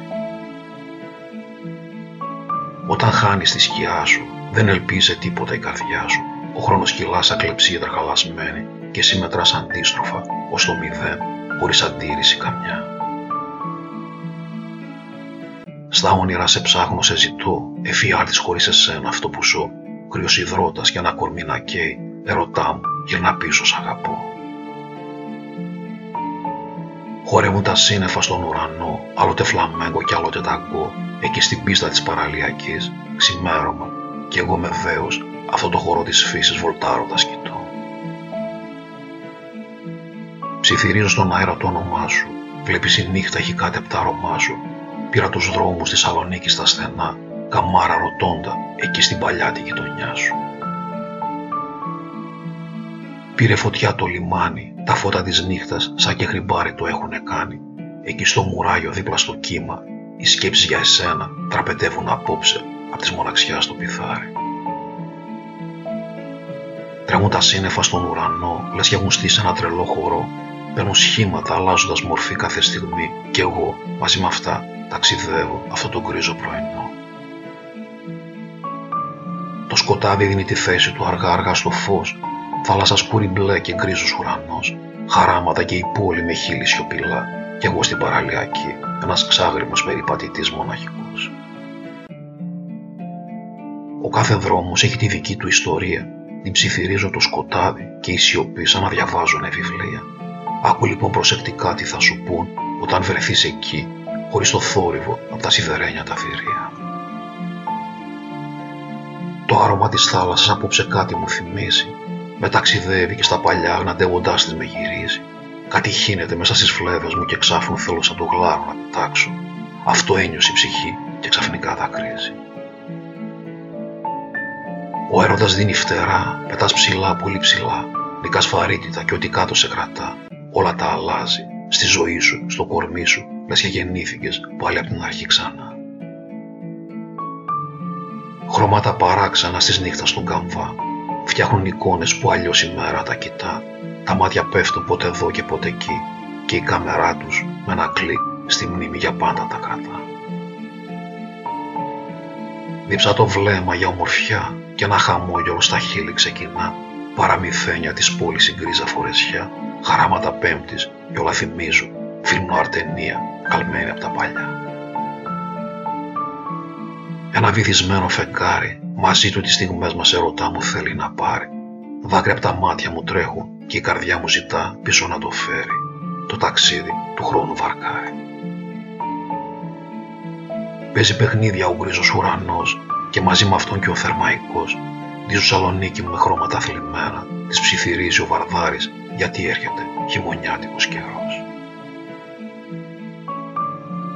Όταν χάνεις τη σκιά σου, δεν ελπίζει τίποτα η καρδιά σου. Ο χρόνος κυλάς σαν κλεψίδρα χαλασμένη και εσύ μετράς αντίστροφα ως το μηδέν, χωρίς αντίρρηση καμιά. Στα όνειρα σε ψάχνω, σε ζητώ, εφιάλτης χωρίς εσένα αυτό που ζω, κρύος υδρότας και ένα κορμί να καίει, Ερωτά μου, γυρνά πίσω σ' αγαπώ. Χορεύουν τα σύννεφα στον ουρανό, άλλοτε φλαμέγκο κι άλλοτε ταγκό, εκεί στην πίστα της παραλιακής, ξημέρωμα, κι εγώ με δέος αυτό το χώρο της φύσης βολτάροντας κοιτώ. Ψιθυρίζω στον αέρα το όνομά σου, βλέπεις η νύχτα έχει κάτι από τα αρώμά σου. Πήρα τους δρόμους της Σαλονίκης στα στενά, καμάρα ρωτώντα εκεί στην παλιά τη γειτονιά σου. Πήρε φωτιά το λιμάνι, τα φώτα της νύχτας σαν και χρυμπάρι το έχουνε κάνει. Εκεί στο μουράγιο δίπλα στο κύμα, οι σκέψεις για εσένα τραπετεύουν απόψε από της μοναξιάς στο πιθάρι. Τρέμουν τα σύννεφα στον ουρανό, λες και έχουν στήσει ένα τρελό χορό. Παίρνουν σχήματα αλλάζοντας μορφή κάθε στιγμή και εγώ μαζί με αυτά ταξιδεύω αυτό το γκρίζο πρωινό. Το σκοτάδι δίνει τη θέση του αργά αργά στο φως, θάλασσας σκούρι μπλε και γκρίζος ουρανός, χαράματα και η πόλη με χείλη σιωπηλά κι εγώ στην παραλιακή, ένας ξάγριμος περιπατητής μοναχικός. Ο κάθε δρόμος έχει τη δική του ιστορία την ψιθυρίζω το σκοτάδι και η σιωπή σαν να διαβάζουν βιβλία. Άκου λοιπόν προσεκτικά τι θα σου πούν όταν βρεθείς εκεί, χωρίς το θόρυβο από τα σιδερένια τα θηρία. Το άρωμα της θάλασσας απόψε κάτι μου θυμίζει. Με ταξιδεύει και στα παλιά γναντεύοντάς της με γυρίζει. Κάτι χύνεται μέσα στις φλέβες μου και ξάφνου θέλω σαν το γλάρο να πετάξω. Αυτό ένιωσε η ψυχή και ξαφνικά δακρύζει. Ο έρωτας δίνει φτερά, πετάς ψηλά, πολύ ψηλά. Νικάς φαρίτητα και ό,τι κάτω σε κρατά. Όλα τα αλλάζει. Στη ζωή σου, στο κορμί σου, λες και γεννήθηκες πάλι από την αρχή ξανά. Χρώματα παράξανα στις νύχτας στον καμβά. Φτιάχνουν εικόνες που αλλιώς η μέρα τα κοιτά. Τα μάτια πέφτουν ποτέ εδώ και ποτέ εκεί και η κάμερά τους με ένα κλικ στη μνήμη για πάντα τα κρατά. Δίψα το βλέμμα για ομορφιά και ένα χαμόγελο στα χείλη ξεκινά. Παραμυθένια της πόλης η γκρίζα φορεσιά, χαράματα πέμπτης και όλα θυμίζουν. Φίλμο αρτενία, καλμένη από τα παλιά. Ένα βυθισμένο φεγγάρι, μαζί του τις στιγμές μας ερωτά μου θέλει να πάρει. Δάκρυα από τα μάτια μου τρέχουν και η καρδιά μου ζητά πίσω να το φέρει. Το ταξίδι του χρόνου βαρκάρει. Παίζει παιχνίδια ο γκρίζος ουρανός και μαζί με αυτόν και ο θερμαϊκός τη Σαλονίκη με χρώματα θλιμμένα της ψιθυρίζει ο Βαρδάρης γιατί έρχεται χειμωνιάτικος καιρός.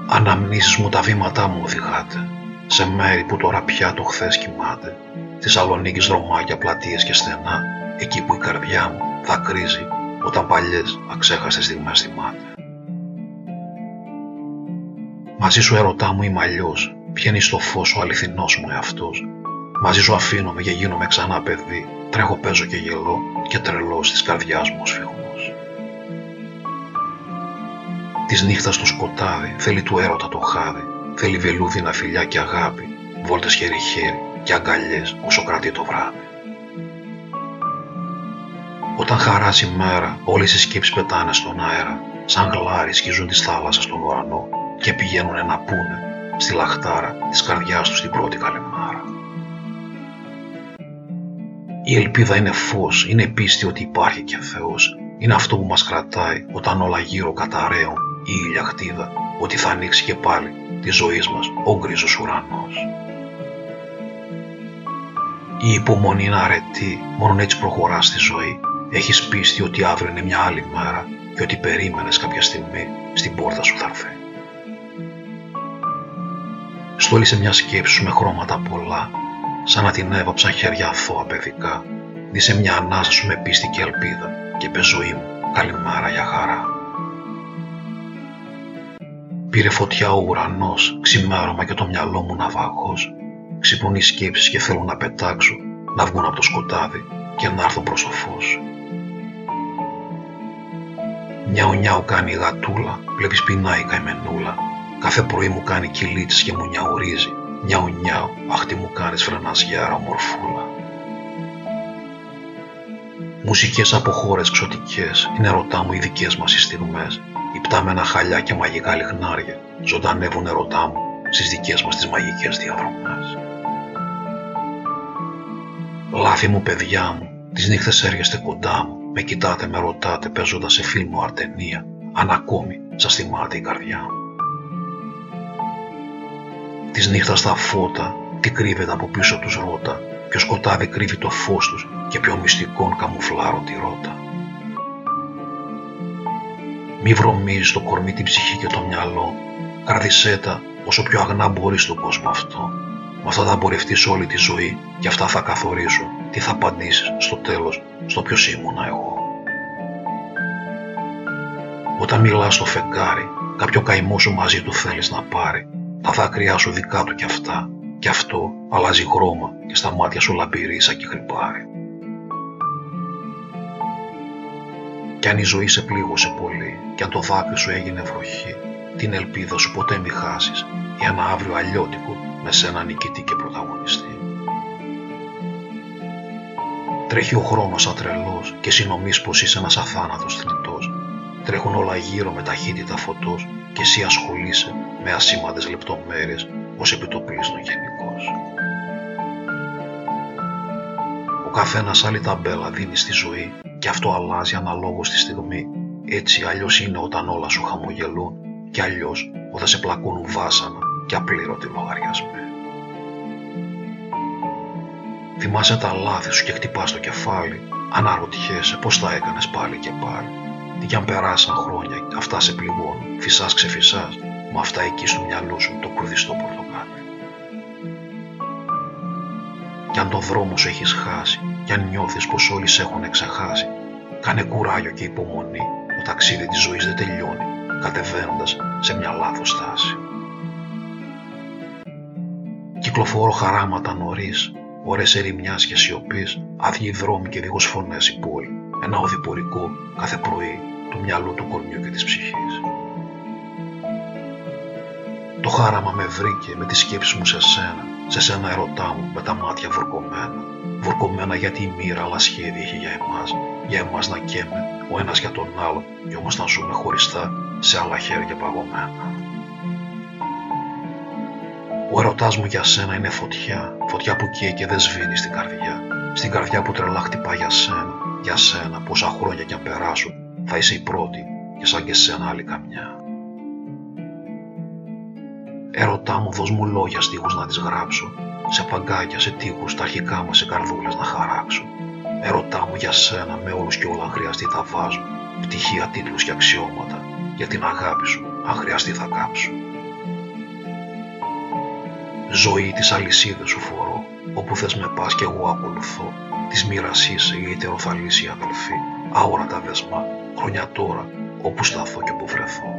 Αναμνήσεις μου τα βήματά μου οδηγάτε σε μέρη που τώρα πια το χθες κοιμάται τη Σαλονίκης δρομάκια, πλατείες και στενά εκεί που η καρδιά μου θα κρίζει όταν παλιές αξέχαστες στιγμές θυμάται. Μαζί σου ερωτά μου είμαι αλλιώς Βγαίνει στο φως ο αληθινός μου εαυτός. Μαζί σου αφήνομαι και γίνομαι ξανά παιδί. Τρέχω, παίζω και γελώ και τρελώ στις καρδιάς μου ο σφιγμός. Της νύχτας το σκοτάδι θέλει του έρωτα το χάδι. Θέλει βελούδινα φιλιά και αγάπη. Βόλτες χέρι-χέρι και αγκαλιές όσο κρατεί το βράδυ. Όταν χαράσει η μέρα, όλες οι σκέψεις πετάνε στον αέρα, σαν γλάρι σκίζουν τη θάλασσα στον ουρανό και πηγαίνουν να πούνε στη λαχτάρα της καρδιάς τους στην πρώτη καλεμάρα. Η ελπίδα είναι φως, είναι πίστη ότι υπάρχει και Θεός. Είναι αυτό που μας κρατάει όταν όλα γύρω καταραίουν η ήλια χτίδα, ότι θα ανοίξει και πάλι τη ζωή μας ο γκρίζος ουρανός. Η υπομονή είναι αρετή, μόνον έτσι προχωράς στη ζωή. Έχεις πίστη ότι αύριο είναι μια άλλη μέρα και ότι περίμενες κάποια στιγμή στην πόρτα σου θα έρθει. Στόλισε μια σκέψη σου με χρώματα πολλά, σαν να την έβαψαν χέρια αθώα παιδικά. Δίσε μια ανάσα σου με πίστη και ελπίδα και πες ζωή μου, καλημέρα για χαρά. Πήρε φωτιά ο ουρανός, ξημέρωμα και το μυαλό μου ναυαγός. Ξυπνούν οι σκέψεις και θέλω να πετάξω, να βγουν από το σκοτάδι και να έρθω προς το φως. Νιάου νιάου κάνει η γατούλα, βλέπεις πεινάει η καημενούλα Κάθε πρωί μου κάνει κυλίτσες και μου νιαουρίζει. Νιάου νιάου, αχ τι μου κάνεις φρεναζιάρα ομορφούλα. Μουσικές από χώρες ξωτικές, είναι ερωτά μου οι δικές μας οι στιγμές. Υπτάμενα χαλιά και μαγικά λιχνάρια, ζωντανεύουν ερωτά μου στις δικές μας τις μαγικές διαδρομές. Λάθη μου παιδιά μου, τις νύχτες έρχεστε κοντά μου, με κοιτάτε, με ρωτάτε παίζοντας σε φίλμο αρτενία, αν ακόμη σας θυμάται η καρδιά μου. Της νύχτας τα φώτα, τι κρύβεται από πίσω τους ρώτα, ο σκοτάδι κρύβει το φως τους και πιο μυστικόν καμουφλάρω τη ρότα. Μη βρωμίζεις το κορμί, την ψυχή και το μυαλό. Κρατησέ τα όσο πιο αγνά μπορείς στον κόσμο αυτό. Με αυτά θα μπορευτείς όλη τη ζωή και αυτά θα καθορίσουν τι θα απαντήσεις στο τέλος στο ποιος ήμουνα εγώ. Όταν μιλάς στο φεγγάρι, κάποιο καημό σου μαζί του θέλεις να πάρει. Τα δάκρυά σου δικά του κι αυτά. και αυτό αλλάζει χρώμα και στα μάτια σου λαμπυρεί σαν και χρυπάρει. Κι αν η ζωή σε πλήγωσε πολύ, κι αν το δάκρυ σου έγινε βροχή, την ελπίδα σου ποτέ μη χάσεις, για ένα αύριο αλλιώτικο με σένα νικητή και πρωταγωνιστή. Τρέχει ο χρόνος σαν τρελός και εσύ νομίζεις πως είσαι ένας αθάνατος θνητός. Τρέχουν όλα γύρω με ταχύτητα φωτός και εσύ ασχολείσαι με ασήμαντες λεπτομέρειες ως επιτοπλίστων γενικός. Ο καθένας άλλη ταμπέλα δίνει στη ζωή και αυτό αλλάζει αναλόγως τη στιγμή. Έτσι αλλιώς είναι όταν όλα σου χαμογελούν και αλλιώς όταν σε πλακώνουν βάσανα και απλήρωτοι λογαριασμοί. Θυμάσαι τα λάθη σου και χτυπάς το κεφάλι, αναρωτιέσαι πώς τα έκανες πάλι και πάλι. Τι κι αν περάσαν χρόνια, αυτά σε πληγώνουν, φυσάς ξεφυσάς, μα αυτά εκεί στο μυαλό σου το κουρδιστό πορτοκάλι. Κι αν τον δρόμο σου έχεις χάσει, κι αν νιώθεις πως όλοι σε έχουν εξαχάσει, κάνε κουράγιο και υπομονή, το ταξίδι της ζωής δεν τελειώνει, κατεβαίνοντας σε μια λάθος στάση. Κυκλοφορώ χαράματα νωρίς, ώρες ερημιάς και σιωπής, άδειοι δρόμοι και δίχως φωνές η πόλη, ένα οδηπορικό κάθε πρωί του μυαλού του κορμιού και της ψυχής. Το χάραμα με βρήκε με τη σκέψη μου σε σένα, σε σένα ερωτά μου με τα μάτια βουρκωμένα. Βουρκωμένα γιατί η μοίρα αλλά σχέδια είχε για εμάς, για εμάς να καίμε ο ένας για τον άλλο και όμως να ζούμε χωριστά σε άλλα χέρια παγωμένα. Ο ερωτάς μου για σένα είναι φωτιά, φωτιά που καίει και δεν σβήνει στην καρδιά. Στην καρδιά που τρελά χτυπά για σένα, για σένα πόσα χρόνια κι αν περάσουν, θα είσαι η πρώτη και σαν και σένα άλλη καμιά. Ερωτά μου δώσ' μου λόγια στίχους να τις γράψω, σε παγκάκια, σε τείχους, τα αρχικά μας σε καρδούλες να χαράξω. Ερωτά μου για σένα με όλους και όλα αν χρειαστεί τα βάζω, πτυχία, τίτλους και αξιώματα, για την αγάπη σου, αν χρειαστεί θα κάψω. Ζωή της αλυσίδας σου φορώ, όπου θες με πας κι εγώ ακολουθώ. Της μοίρας είσαι η ετεροθαλής η αδελφή, αόρατα δεσμά, χρόνια τώρα, όπου σταθώ και που βρεθώ.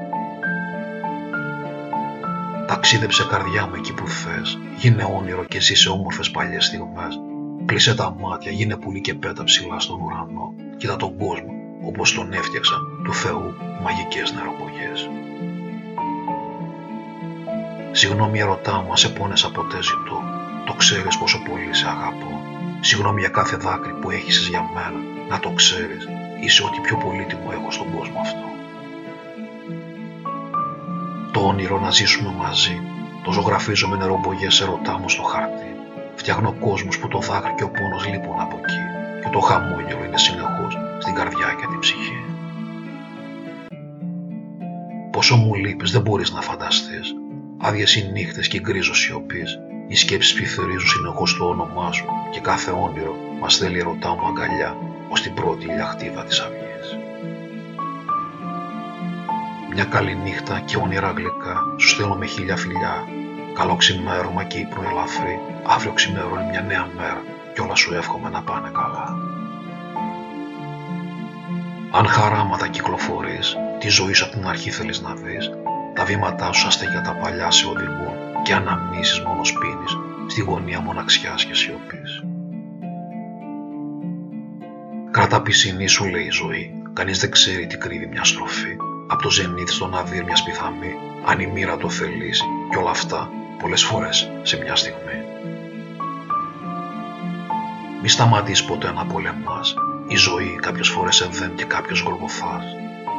Ταξίδεψε καρδιά μου εκεί που θες, γίνε όνειρο και ζήσε όμορφες παλιές στιγμές. Κλείσε τα μάτια, γίνε πουλί και πέτα ψηλά στον ουρανό. Κοίτα τον κόσμο, όπως τον έφτιαξα, του Θεού, μαγικές νεροπογές. Συγγνώμη ερωτά μου, σε πόνεσα ποτέ ζητώ. Το ξέρεις πόσο πολύ σε αγαπώ. Συγγνώμη για κάθε δάκρυ που έχεις για μένα. Να το ξέρεις, είσαι ό,τι πιο πολύτιμο έχω στον κόσμο αυτό. Το όνειρο να ζήσουμε μαζί. Το ζωγραφίζω με νερομπογιές ερωτά μου στο χάρτη. Φτιάχνω κόσμους που το δάκρυ και ο πόνος λείπουν από εκεί. Και το χαμόγελο είναι συνεχώς στην καρδιά και την ψυχή. Πόσο μου λείπεις δεν μπορείς να φανταστείς Άδειες οι νύχτες και γκρίζος σιωπή. Οι σκέψεις πληθωρίζουν συνεχώς το όνομά σου και κάθε όνειρο μας θέλει ερωτά μου αγκαλιά ως την πρώτη ηλιαχτίδα της αυγής. Μια καλή νύχτα και όνειρα γλυκά σου στέλνω με χίλια φιλιά. Καλό ξημέρωμα και ύπνο ελαφρύ. Αύριο ξημερώνει μια νέα μέρα και όλα σου εύχομαι να πάνε καλά. Αν χαράματα κυκλοφορείς, τη ζωή σου από την αρχή θέλεις να δεις, τα βήματά σου αστεγιά τα παλιά σε οδηγούν και αναμνήσεις μόνο σπίνεις στη γωνία μοναξιάς και σιωπής. Κράτα πισινή σου λέει η ζωή, κανείς δεν ξέρει τι κρύβει μια στροφή. Από το ζενήθ στο ναδύρ μιας σπιθαμή, αν η μοίρα το θελήσει και όλα αυτά πολλές φορές σε μια στιγμή. Μη σταματείς ποτέ να πολεμάς, η ζωή κάποιες φορές ενδέν και κάποιος γολγοθάς.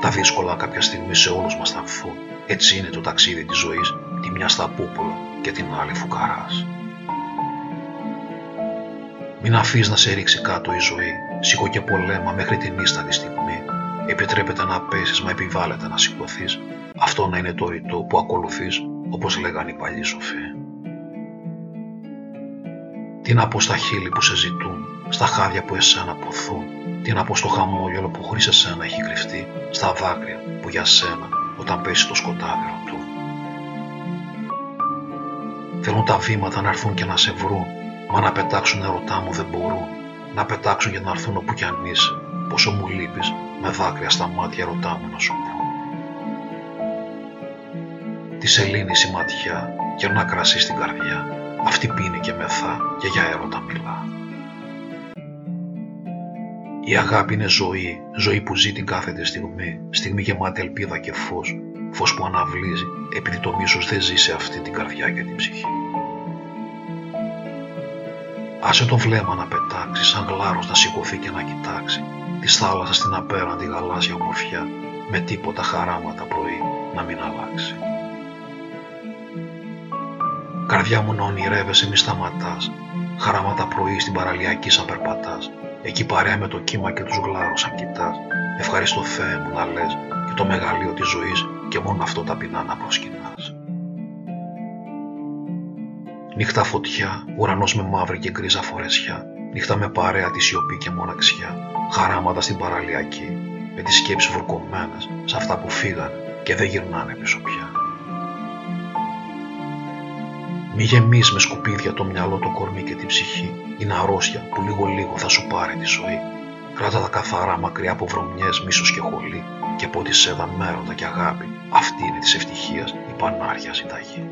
Τα δύσκολα κάποια στιγμή σε όλους μας θα έρθουν έτσι είναι το ταξίδι της ζωής, τη μιας στα πούπουλα και την άλλη φουκαράς. Μην αφήσεις να σε ρίξει κάτω η ζωή, σήκω και πολέμα μέχρι την ίστατη στιγμή. Επιτρέπεται να πέσεις, μα επιβάλλεται να σηκωθείς. Αυτό να είναι το ρητό που ακολουθείς, όπως λέγανε οι παλιοί σοφοί. Τι να πω στα χείλη που σε ζητούν, στα χάδια που εσένα ποθούν, τι να πω στο χαμόγελο που χωρίς εσένα έχει κρυφτεί, στα δάκρυα που για σένα όταν πέσει το σκοτάδι ρωτού. Θέλουν τα βήματα να έρθουν και να σε βρουν, μα να πετάξουν ερωτά μου δεν μπορούν. Να πετάξουν για να έρθουν όπου κι αν είσαι, πόσο μου λείπεις, με δάκρυα στα μάτια ερωτά μου να σου Τη σελήνη η ματιά, να κρασί στην καρδιά. Αυτή πίνει και μεθά και για έρωτα μιλά. Η αγάπη είναι ζωή, ζωή που ζει την κάθετη στιγμή, στιγμή γεμάτη ελπίδα και φως, φως που αναβλύζει, επειδή το μίσος δεν ζει σε αυτή την καρδιά και την ψυχή. Άσε το βλέμμα να πετάξει, σαν γλάρος να σηκωθεί και να κοιτάξει, τη θάλασσα στην απέραντη γαλάζια ομορφιά, με τίποτα χαράματα πρωί να μην αλλάξει. Καρδιά μου να ονειρεύεσαι μη σταματάς, χαράματα πρωί στην παραλιακή σαν περπατάς, εκεί παρέα με το κύμα και τους γλάρους αν κοιτάς, ευχαριστώ Θεέ μου να λες και το μεγαλείο της ζωής και μόνο αυτό ταπεινά να προσκυνάς. Νύχτα φωτιά, ουρανός με μαύρη και γκρίζα φορεσιά, νύχτα με παρέα τη σιωπή και μοναξιά, χαράματα στην παραλιακή, με τις σκέψεις βουρκωμένες σε αυτά που φύγαν και δεν γυρνάνε πίσω πια. Μη γεμίσει με σκουπίδια το μυαλό, το κορμί και την ψυχή. Είναι αρρώστια που λίγο λίγο θα σου πάρει τη ζωή. Κράτα τα καθαρά μακριά από βρωμιές, μίσος και χολή και από τη σέδα μέρωτα και αγάπη. Αυτή είναι της ευτυχίας η πανάρχια συνταγή.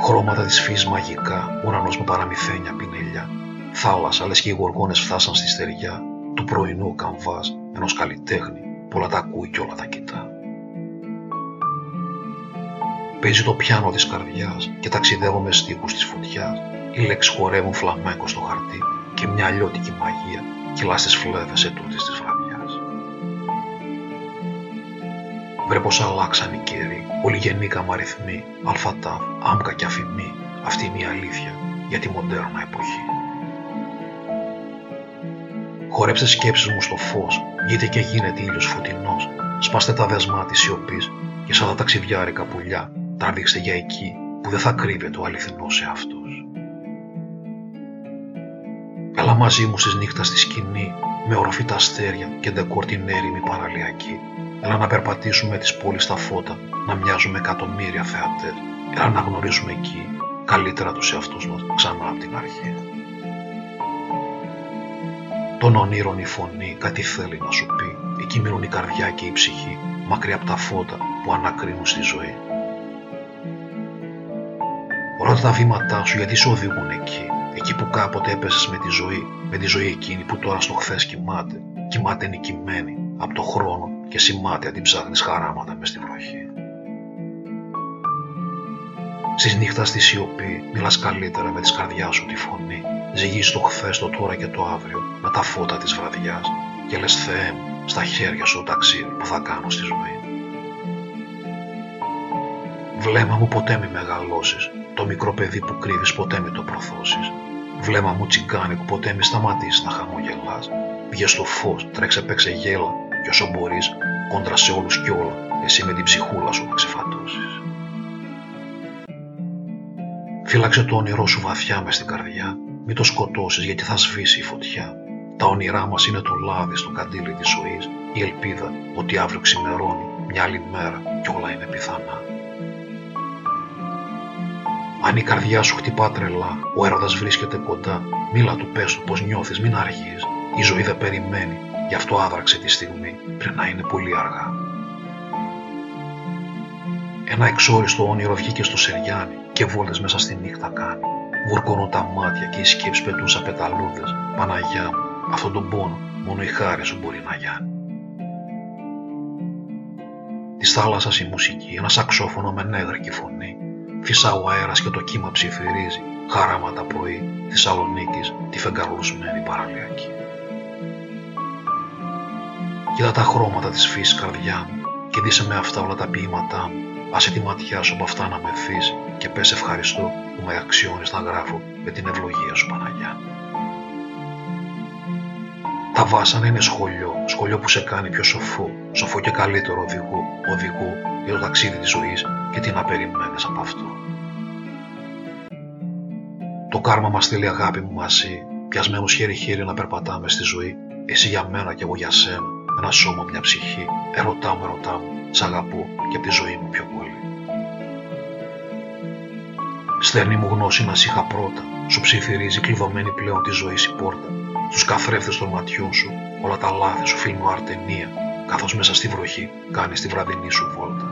Χρώματα της φύσης μαγικά, ουρανός με παραμυθένια πινελιά. Θάλασσα, λες και οι γοργόνες φτάσαν στη στεριά του πρωινού καμβάς ενός καλλιτέχνη που όλα τα ακούει και όλα τα κοιτά. Παίζει το πιάνο της καρδιάς και ταξιδεύω με στίχους της φωτιάς. Οι λέξεις χορεύουν φλαμέγκο στο χαρτί και μια αλλιώτικη μαγεία κυλά στις φλέβες ετούτης της βραδιάς. Βρε πως αλλάξαν οι καιροί, όλοι γεννήκαμε αριθμοί, αλφατάβ, άμκα και αφημί. Αυτή είναι η αλήθεια για τη μοντέρνα εποχή. Χορέψτε σκέψεις μου στο φως, βγείτε και γίνεται ήλιος φωτεινός, σπάστε τα δεσμά της σιωπής και σαν τα ταξιδιάρικα πουλιά τραβήξτε για εκεί που δεν θα κρύβεται ο αληθινός αυτός. Έλα μαζί μου στις νύχτας στη σκηνή, με οροφή τα αστέρια και ντεκόρ την έρημη παραλιακή. Έλα να περπατήσουμε τις πόλεις στα φώτα, να μοιάζουμε εκατομμύρια θεατές. Έλα να γνωρίζουμε εκεί καλύτερα τους εαυτούς μας ξανά από την αρχή. Τον ονείρων η φωνή κάτι θέλει να σου πει, εκεί μείνουν η καρδιά και η ψυχή, μακριά από τα φώτα που ανακρίνουν στη ζωή. Ρώτα τα βήματά σου γιατί σε οδηγούν εκεί. Εκεί που κάποτε έπεσες με τη ζωή, με τη ζωή εκείνη που τώρα στο χθες κοιμάται. Κοιμάται νικημένη από το χρόνο και σημάδια την ψάχνεις χαράματα μες στη βροχή. Στις νύχτα στη σιωπή μιλάς καλύτερα με τη καρδιάς σου τη φωνή. Ζυγεί το χθες, το τώρα και το αύριο με τα φώτα της βραδιάς και λες Θεέ μου στα χέρια σου το ταξίδι που θα κάνω στη ζωή. Βλέμμα μου ποτέ μη μεγαλώσεις, το μικρό παιδί που κρύβεις ποτέ μη το προθώσεις. Βλέμμα μου τσιγκάνικο ποτέ μη σταματήσεις να χαμογελάς. Βγες στο φως, τρέξε παίξε γέλα και όσο μπορείς κόντρα σε όλους κι όλα, εσύ με την ψυχούλα σου να ξεφαντώσεις. Φύλαξε το όνειρό σου βαθιά μες στην καρδιά, μην το σκοτώσεις γιατί θα σβήσει η φωτιά. Τα όνειρά μας είναι το λάδι στο καντήλι της ζωής, η ελπίδα ότι αύριο ξημερώνει μια άλλη μέρα και όλα είναι πιθανά. Αν η καρδιά σου χτυπά τρελά, ο έρωτας βρίσκεται κοντά, μίλα του πες του πως νιώθεις, μην αργείς. Η ζωή δεν περιμένει, γι' αυτό άδραξε τη στιγμή, πριν να είναι πολύ αργά. Ένα εξόριστο όνειρο βγήκε στο Σεριάνι και βόλτες μέσα στη νύχτα κάνει. Βουρκώνουν τα μάτια και οι σκέψεις πετούν σαν πεταλούδες. Παναγιά μου, αυτόν τον πόνο μόνο η χάρη σου μπορεί να γιάνει. Της θάλασσας η μουσική, ένα σαξόφωνο με νέγρικη φωνή, Φυσά ο αέρας και το κύμα ψιθυρίζει, χαράματα πρωί, Θεσσαλονίκης, τη φεγγαρλωσμένη παραλιακή. Κοίτα τα χρώματα της φύσης καρδιά μου και δίσε με αυτά όλα τα ποίηματά μου. Άσε τη ματιά σου από αυτά να με θύσει και πες ευχαριστώ που με αξιώνεις να γράφω με την ευλογία σου Παναγιά. Τα βάσανα είναι σχολείο, σχολείο που σε κάνει πιο σοφό, σοφό και καλύτερο οδηγό, οδηγό για το ταξίδι της ζωής και τι να περιμένεις από αυτό. Το κάρμα μας στείλει αγάπη μου μαζί, πιασμένος χέρι-χέρι να περπατάμε στη ζωή, εσύ για μένα και εγώ για σένα, ένα σώμα, μια ψυχή, ερωτά μου, ερωτά μου, σ' αγαπώ και από τη ζωή μου πιο πολύ. Στέρνη μου γνώση να σ' είχα πρώτα, σου ψιθυρίζει κλειδωμένη πλέον τη ζωή η πόρτα, στους καθρέφτες των ματιών σου, όλα τα λάθη σου φίλμο αρτενία, καθώς μέσα στη βροχή κάνεις τη βραδινή σου βόλτα.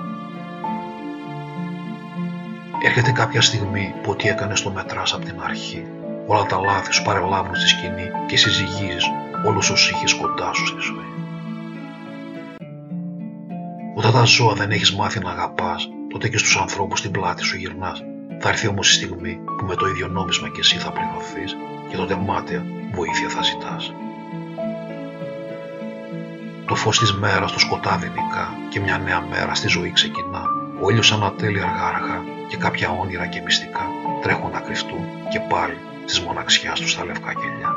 Έρχεται κάποια στιγμή που ό,τι έκανες το μετράς από την αρχή. Όλα τα λάθη σου παρελάβουν στη σκηνή και συζυγίζεις όλους όσους είχες κοντά σου στη ζωή. Όταν τα ζώα δεν έχεις μάθει να αγαπάς, τότε και στους ανθρώπους στην πλάτη σου γυρνάς. Θα έρθει όμως η στιγμή που με το ίδιο νόμισμα και εσύ θα πληρωθείς και τότε μάταια βοήθεια θα ζητάς. Το φως της μέρας το σκοτάδι νικά και μια νέα μέρα στη ζωή ξεκινά. Ο ήλιος ανατέλει αργά αργά και κάποια όνειρα και μυστικά τρέχουν να κρυφτούν και πάλι της μοναξιάς τους στα λευκά κελιά.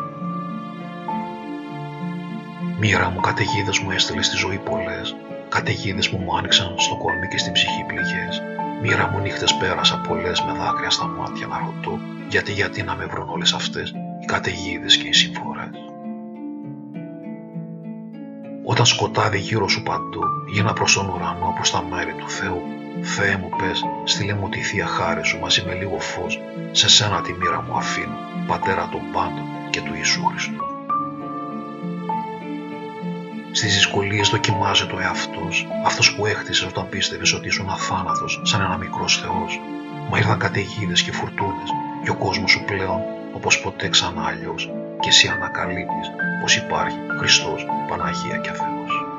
Μοίρα μου καταιγίδες μου έστειλες στη ζωή πολλές, καταιγίδες που μου άνοιξαν στο κορμί και στην ψυχή πληγές. Μοίρα μου νύχτες πέρασα πολλές με δάκρυα στα μάτια να ρωτώ γιατί γιατί να με βρουν όλες αυτές οι καταιγίδες και οι συμφορές. Όταν σκοτάδι γύρω σου παντού, γίνα προς τον ουρανό προς τα μέρη του Θεού. Θεέ μου πες, στείλε μου τη Θεία Χάρη σου μαζί με λίγο φως, σε σένα τη μοίρα μου αφήνω, Πατέρα των πάντων και του Ιησού Χριστού. Στις δυσκολίες δοκιμάζεται ο εαυτός, αυτός που έχτισε όταν πίστευες ότι ήσουν αθάνατος σαν ένα μικρός Θεός. Μα ήρθαν καταιγίδες και φουρτούνες και ο κόσμος σου πλέον όπως ποτέ ξανά αλλιώς και εσύ ανακαλύπτεις πως υπάρχει Χριστός, Παναγία και Θεός.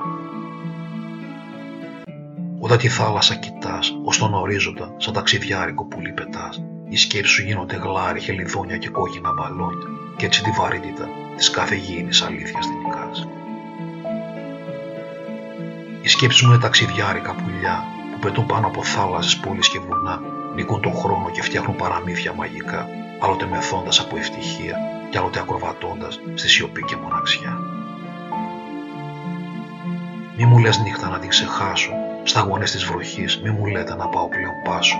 Όταν τη θάλασσα κοιτάς, ως τον ορίζοντα, σαν ταξιδιάρικο πουλί πετάς, οι σκέψεις σου γίνονται γλάρι, χελιδόνια και κόκκινα μπαλόνια και έτσι τη βαρύτητα της κάθε γήινης αλήθειας την εικάζει. Οι σκέψεις μου είναι ταξιδιάρικα πουλιά που πετούν πάνω από θάλασσες, πόλεις και βουνά, νικούν τον χρόνο και φτιάχνουν παραμύθια μαγικά, άλλοτε μεθώντας από ευτυχία κι άλλοτε ακροβατώντας στη σιωπή και μοναξιά. Μη μου λες νύχτα να την ξεχάσω, στα γονές της βροχής μη μου λέτε να πάω πλέον πάσο.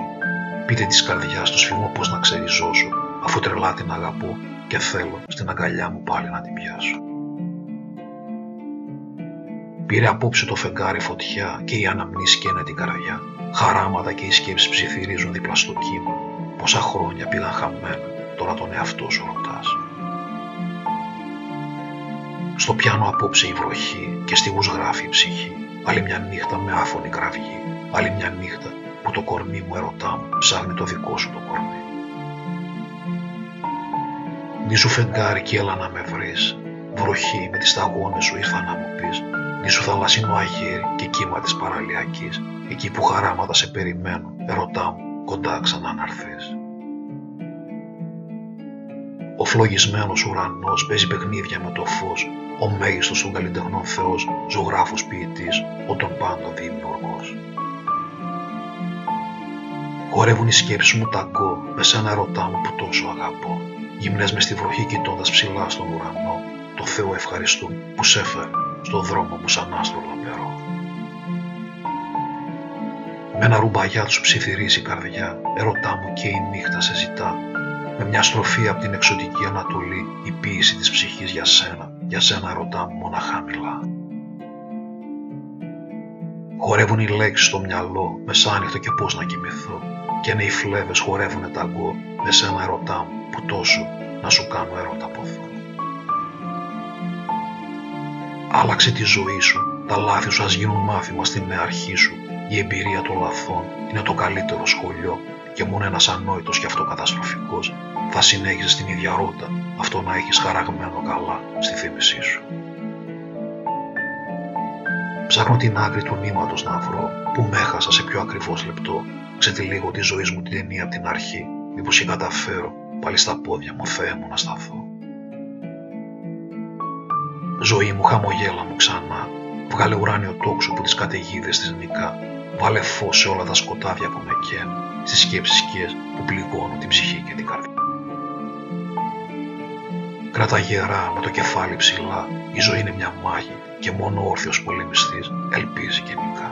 Πείτε της καρδιάς του σφιγμό πως να ξεριζώσω, αφού τρελά την αγαπώ και θέλω στην αγκαλιά μου πάλι να την πιάσω. Πήρε απόψε το φεγγάρι φωτιά και η αναμνήση καίνε την καρδιά. Χαράματα και οι σκέψεις ψιθυρίζουν δίπλα στο κύμα. Πόσα χρόνια πήγαν χαμένα, τώρα τον εαυτό σου ρωτάς. Στο πιάνο απόψε η βροχή και στιγούς γράφει η ψυχή. Άλλη μια νύχτα με άφωνη κραυγή. Άλλη μια νύχτα που το κορμί μου ερωτά μου ψάχνει το δικό σου το κορμί. Νήσου φεγγάρι και έλα να με βρεις. Βροχή με τις σταγόνες σου ήρθα να μου πεις. Νήσου θαλασσινό αγέρι και κύμα της παραλιακής. Εκεί που χαράματα σε περιμένουν, ερωτά μου, κοντά ξανά να Ο φλογισμένος ουρανός παίζει παιχνίδια με το φως ο μέγιστος των καλλιτεχνών Θεός, ζωγράφος ποιητής, ο των πάντων δημιουργός. Χορεύουν οι σκέψεις μου ταγκό, με σένα ερωτά μου που τόσο αγαπώ. Γυμνές μες στη βροχή κοιτώντας ψηλά στον ουρανό, το Θεό ευχαριστούν που σε έφερε στο δρόμο μου σαν άστρο λαμπερό. Με ένα ρουμπαγιά τους ψιθυρίζει η καρδιά, ερωτά μου και η νύχτα σε ζητά. Με μια στροφή από την εξωτική Ανατολή, η ποίηση της ψυχής για σένα για σένα ρωτά μου μοναχά μιλά. Χορεύουν οι λέξεις στο μυαλό, μεσάνυχτο και πώς να κοιμηθώ. Και είναι οι φλέβες χορεύουνε ταγκό, με σένα ερωτά μου, που τόσο να σου κάνω έρωτα ποθώ. Άλλαξε τη ζωή σου, τα λάθη σου ας γίνουν μάθημα στην νέα αρχή σου. Η εμπειρία των λαθών είναι το καλύτερο σχολείο και μόνο ένας ανόητος και αυτό καταστροφικός θα συνέχιζε στην ίδια ρότα αυτό να έχεις χαραγμένο καλά στη θύμησή σου. Ψάχνω την άκρη του νήματος να βρω που με έχασα σε πιο ακριβώς λεπτό. Ξετυλίγω τη ζωή μου την ταινία από την αρχή. Μήπως η καταφέρω. Πάλι στα πόδια μου Θεέ μου να σταθώ. Ζωή μου χαμογέλα μου ξανά. Βγάλε ουράνιο τόξο που τις καταιγίδες της νικά βάλε φως σε όλα τα σκοτάδια που με καίνουν στις σκέψεις σκιές που πληγώνουν την ψυχή και την καρδιά. Κράτα γερά με το κεφάλι ψηλά, η ζωή είναι μια μάχη και μόνο ο όρθιος πολεμιστής ελπίζει και νικά.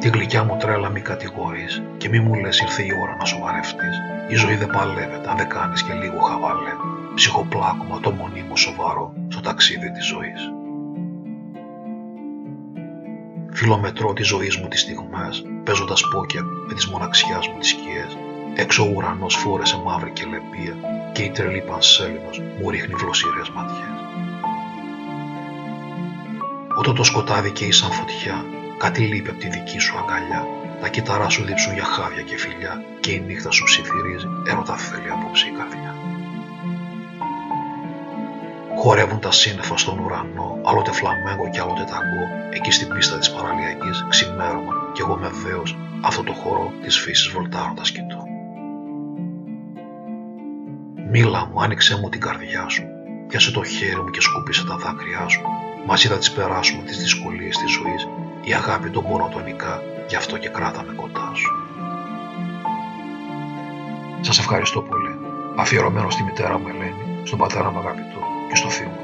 Τη γλυκιά μου τρέλα μη κατηγορείς και μη μου λες ήρθε η ώρα να σοβαρευτείς. Η ζωή δεν παλεύεται αν δεν κάνεις και λίγο χαβαλέ. Ψυχοπλάκωμα το μονίμο σοβαρό στο ταξίδι της ζωής. Φιλομετρώ τη ζωής μου τις στιγμές, παίζοντας πόκια με τις μοναξιάς μου τις σκιές Έξω ο ουρανός φόρεσε μαύρη και λεπία και η τρελή πανσέλινος μου ρίχνει βλοσίρες ματιές. Όταν το σκοτάδι καίει σαν φωτιά, κάτι λείπει από τη δική σου αγκαλιά τα κύτταρά σου δίψουν για χάδια και φιλιά και η νύχτα σου ψιθυρίζει, έρωτα θέλει απόψε η καρδιά. Χορεύουν τα σύννεφα στον ουρανό, άλλοτε φλαμέγκο και άλλοτε ταγκό, εκεί στην πίστα της παραλιακής, ξημέρωμα, κι εγώ με δέος αυτό το χώρο της φύσης βολτάροντας κοιτώ. Μίλα μου, άνοιξε μου την καρδιά σου, πιάσε το χέρι μου και σκούπισε τα δάκρυά σου. Μαζί θα τις περάσουμε τις δυσκολίες της ζωής, η αγάπη τον πόνο τονικά, γι' αυτό και κράταμε κοντά σου. Σας ευχαριστώ πολύ. Αφιερωμένο στη μητέρα μου Ελένη, στον πατέρα μου αγαπητό και στο θείο μου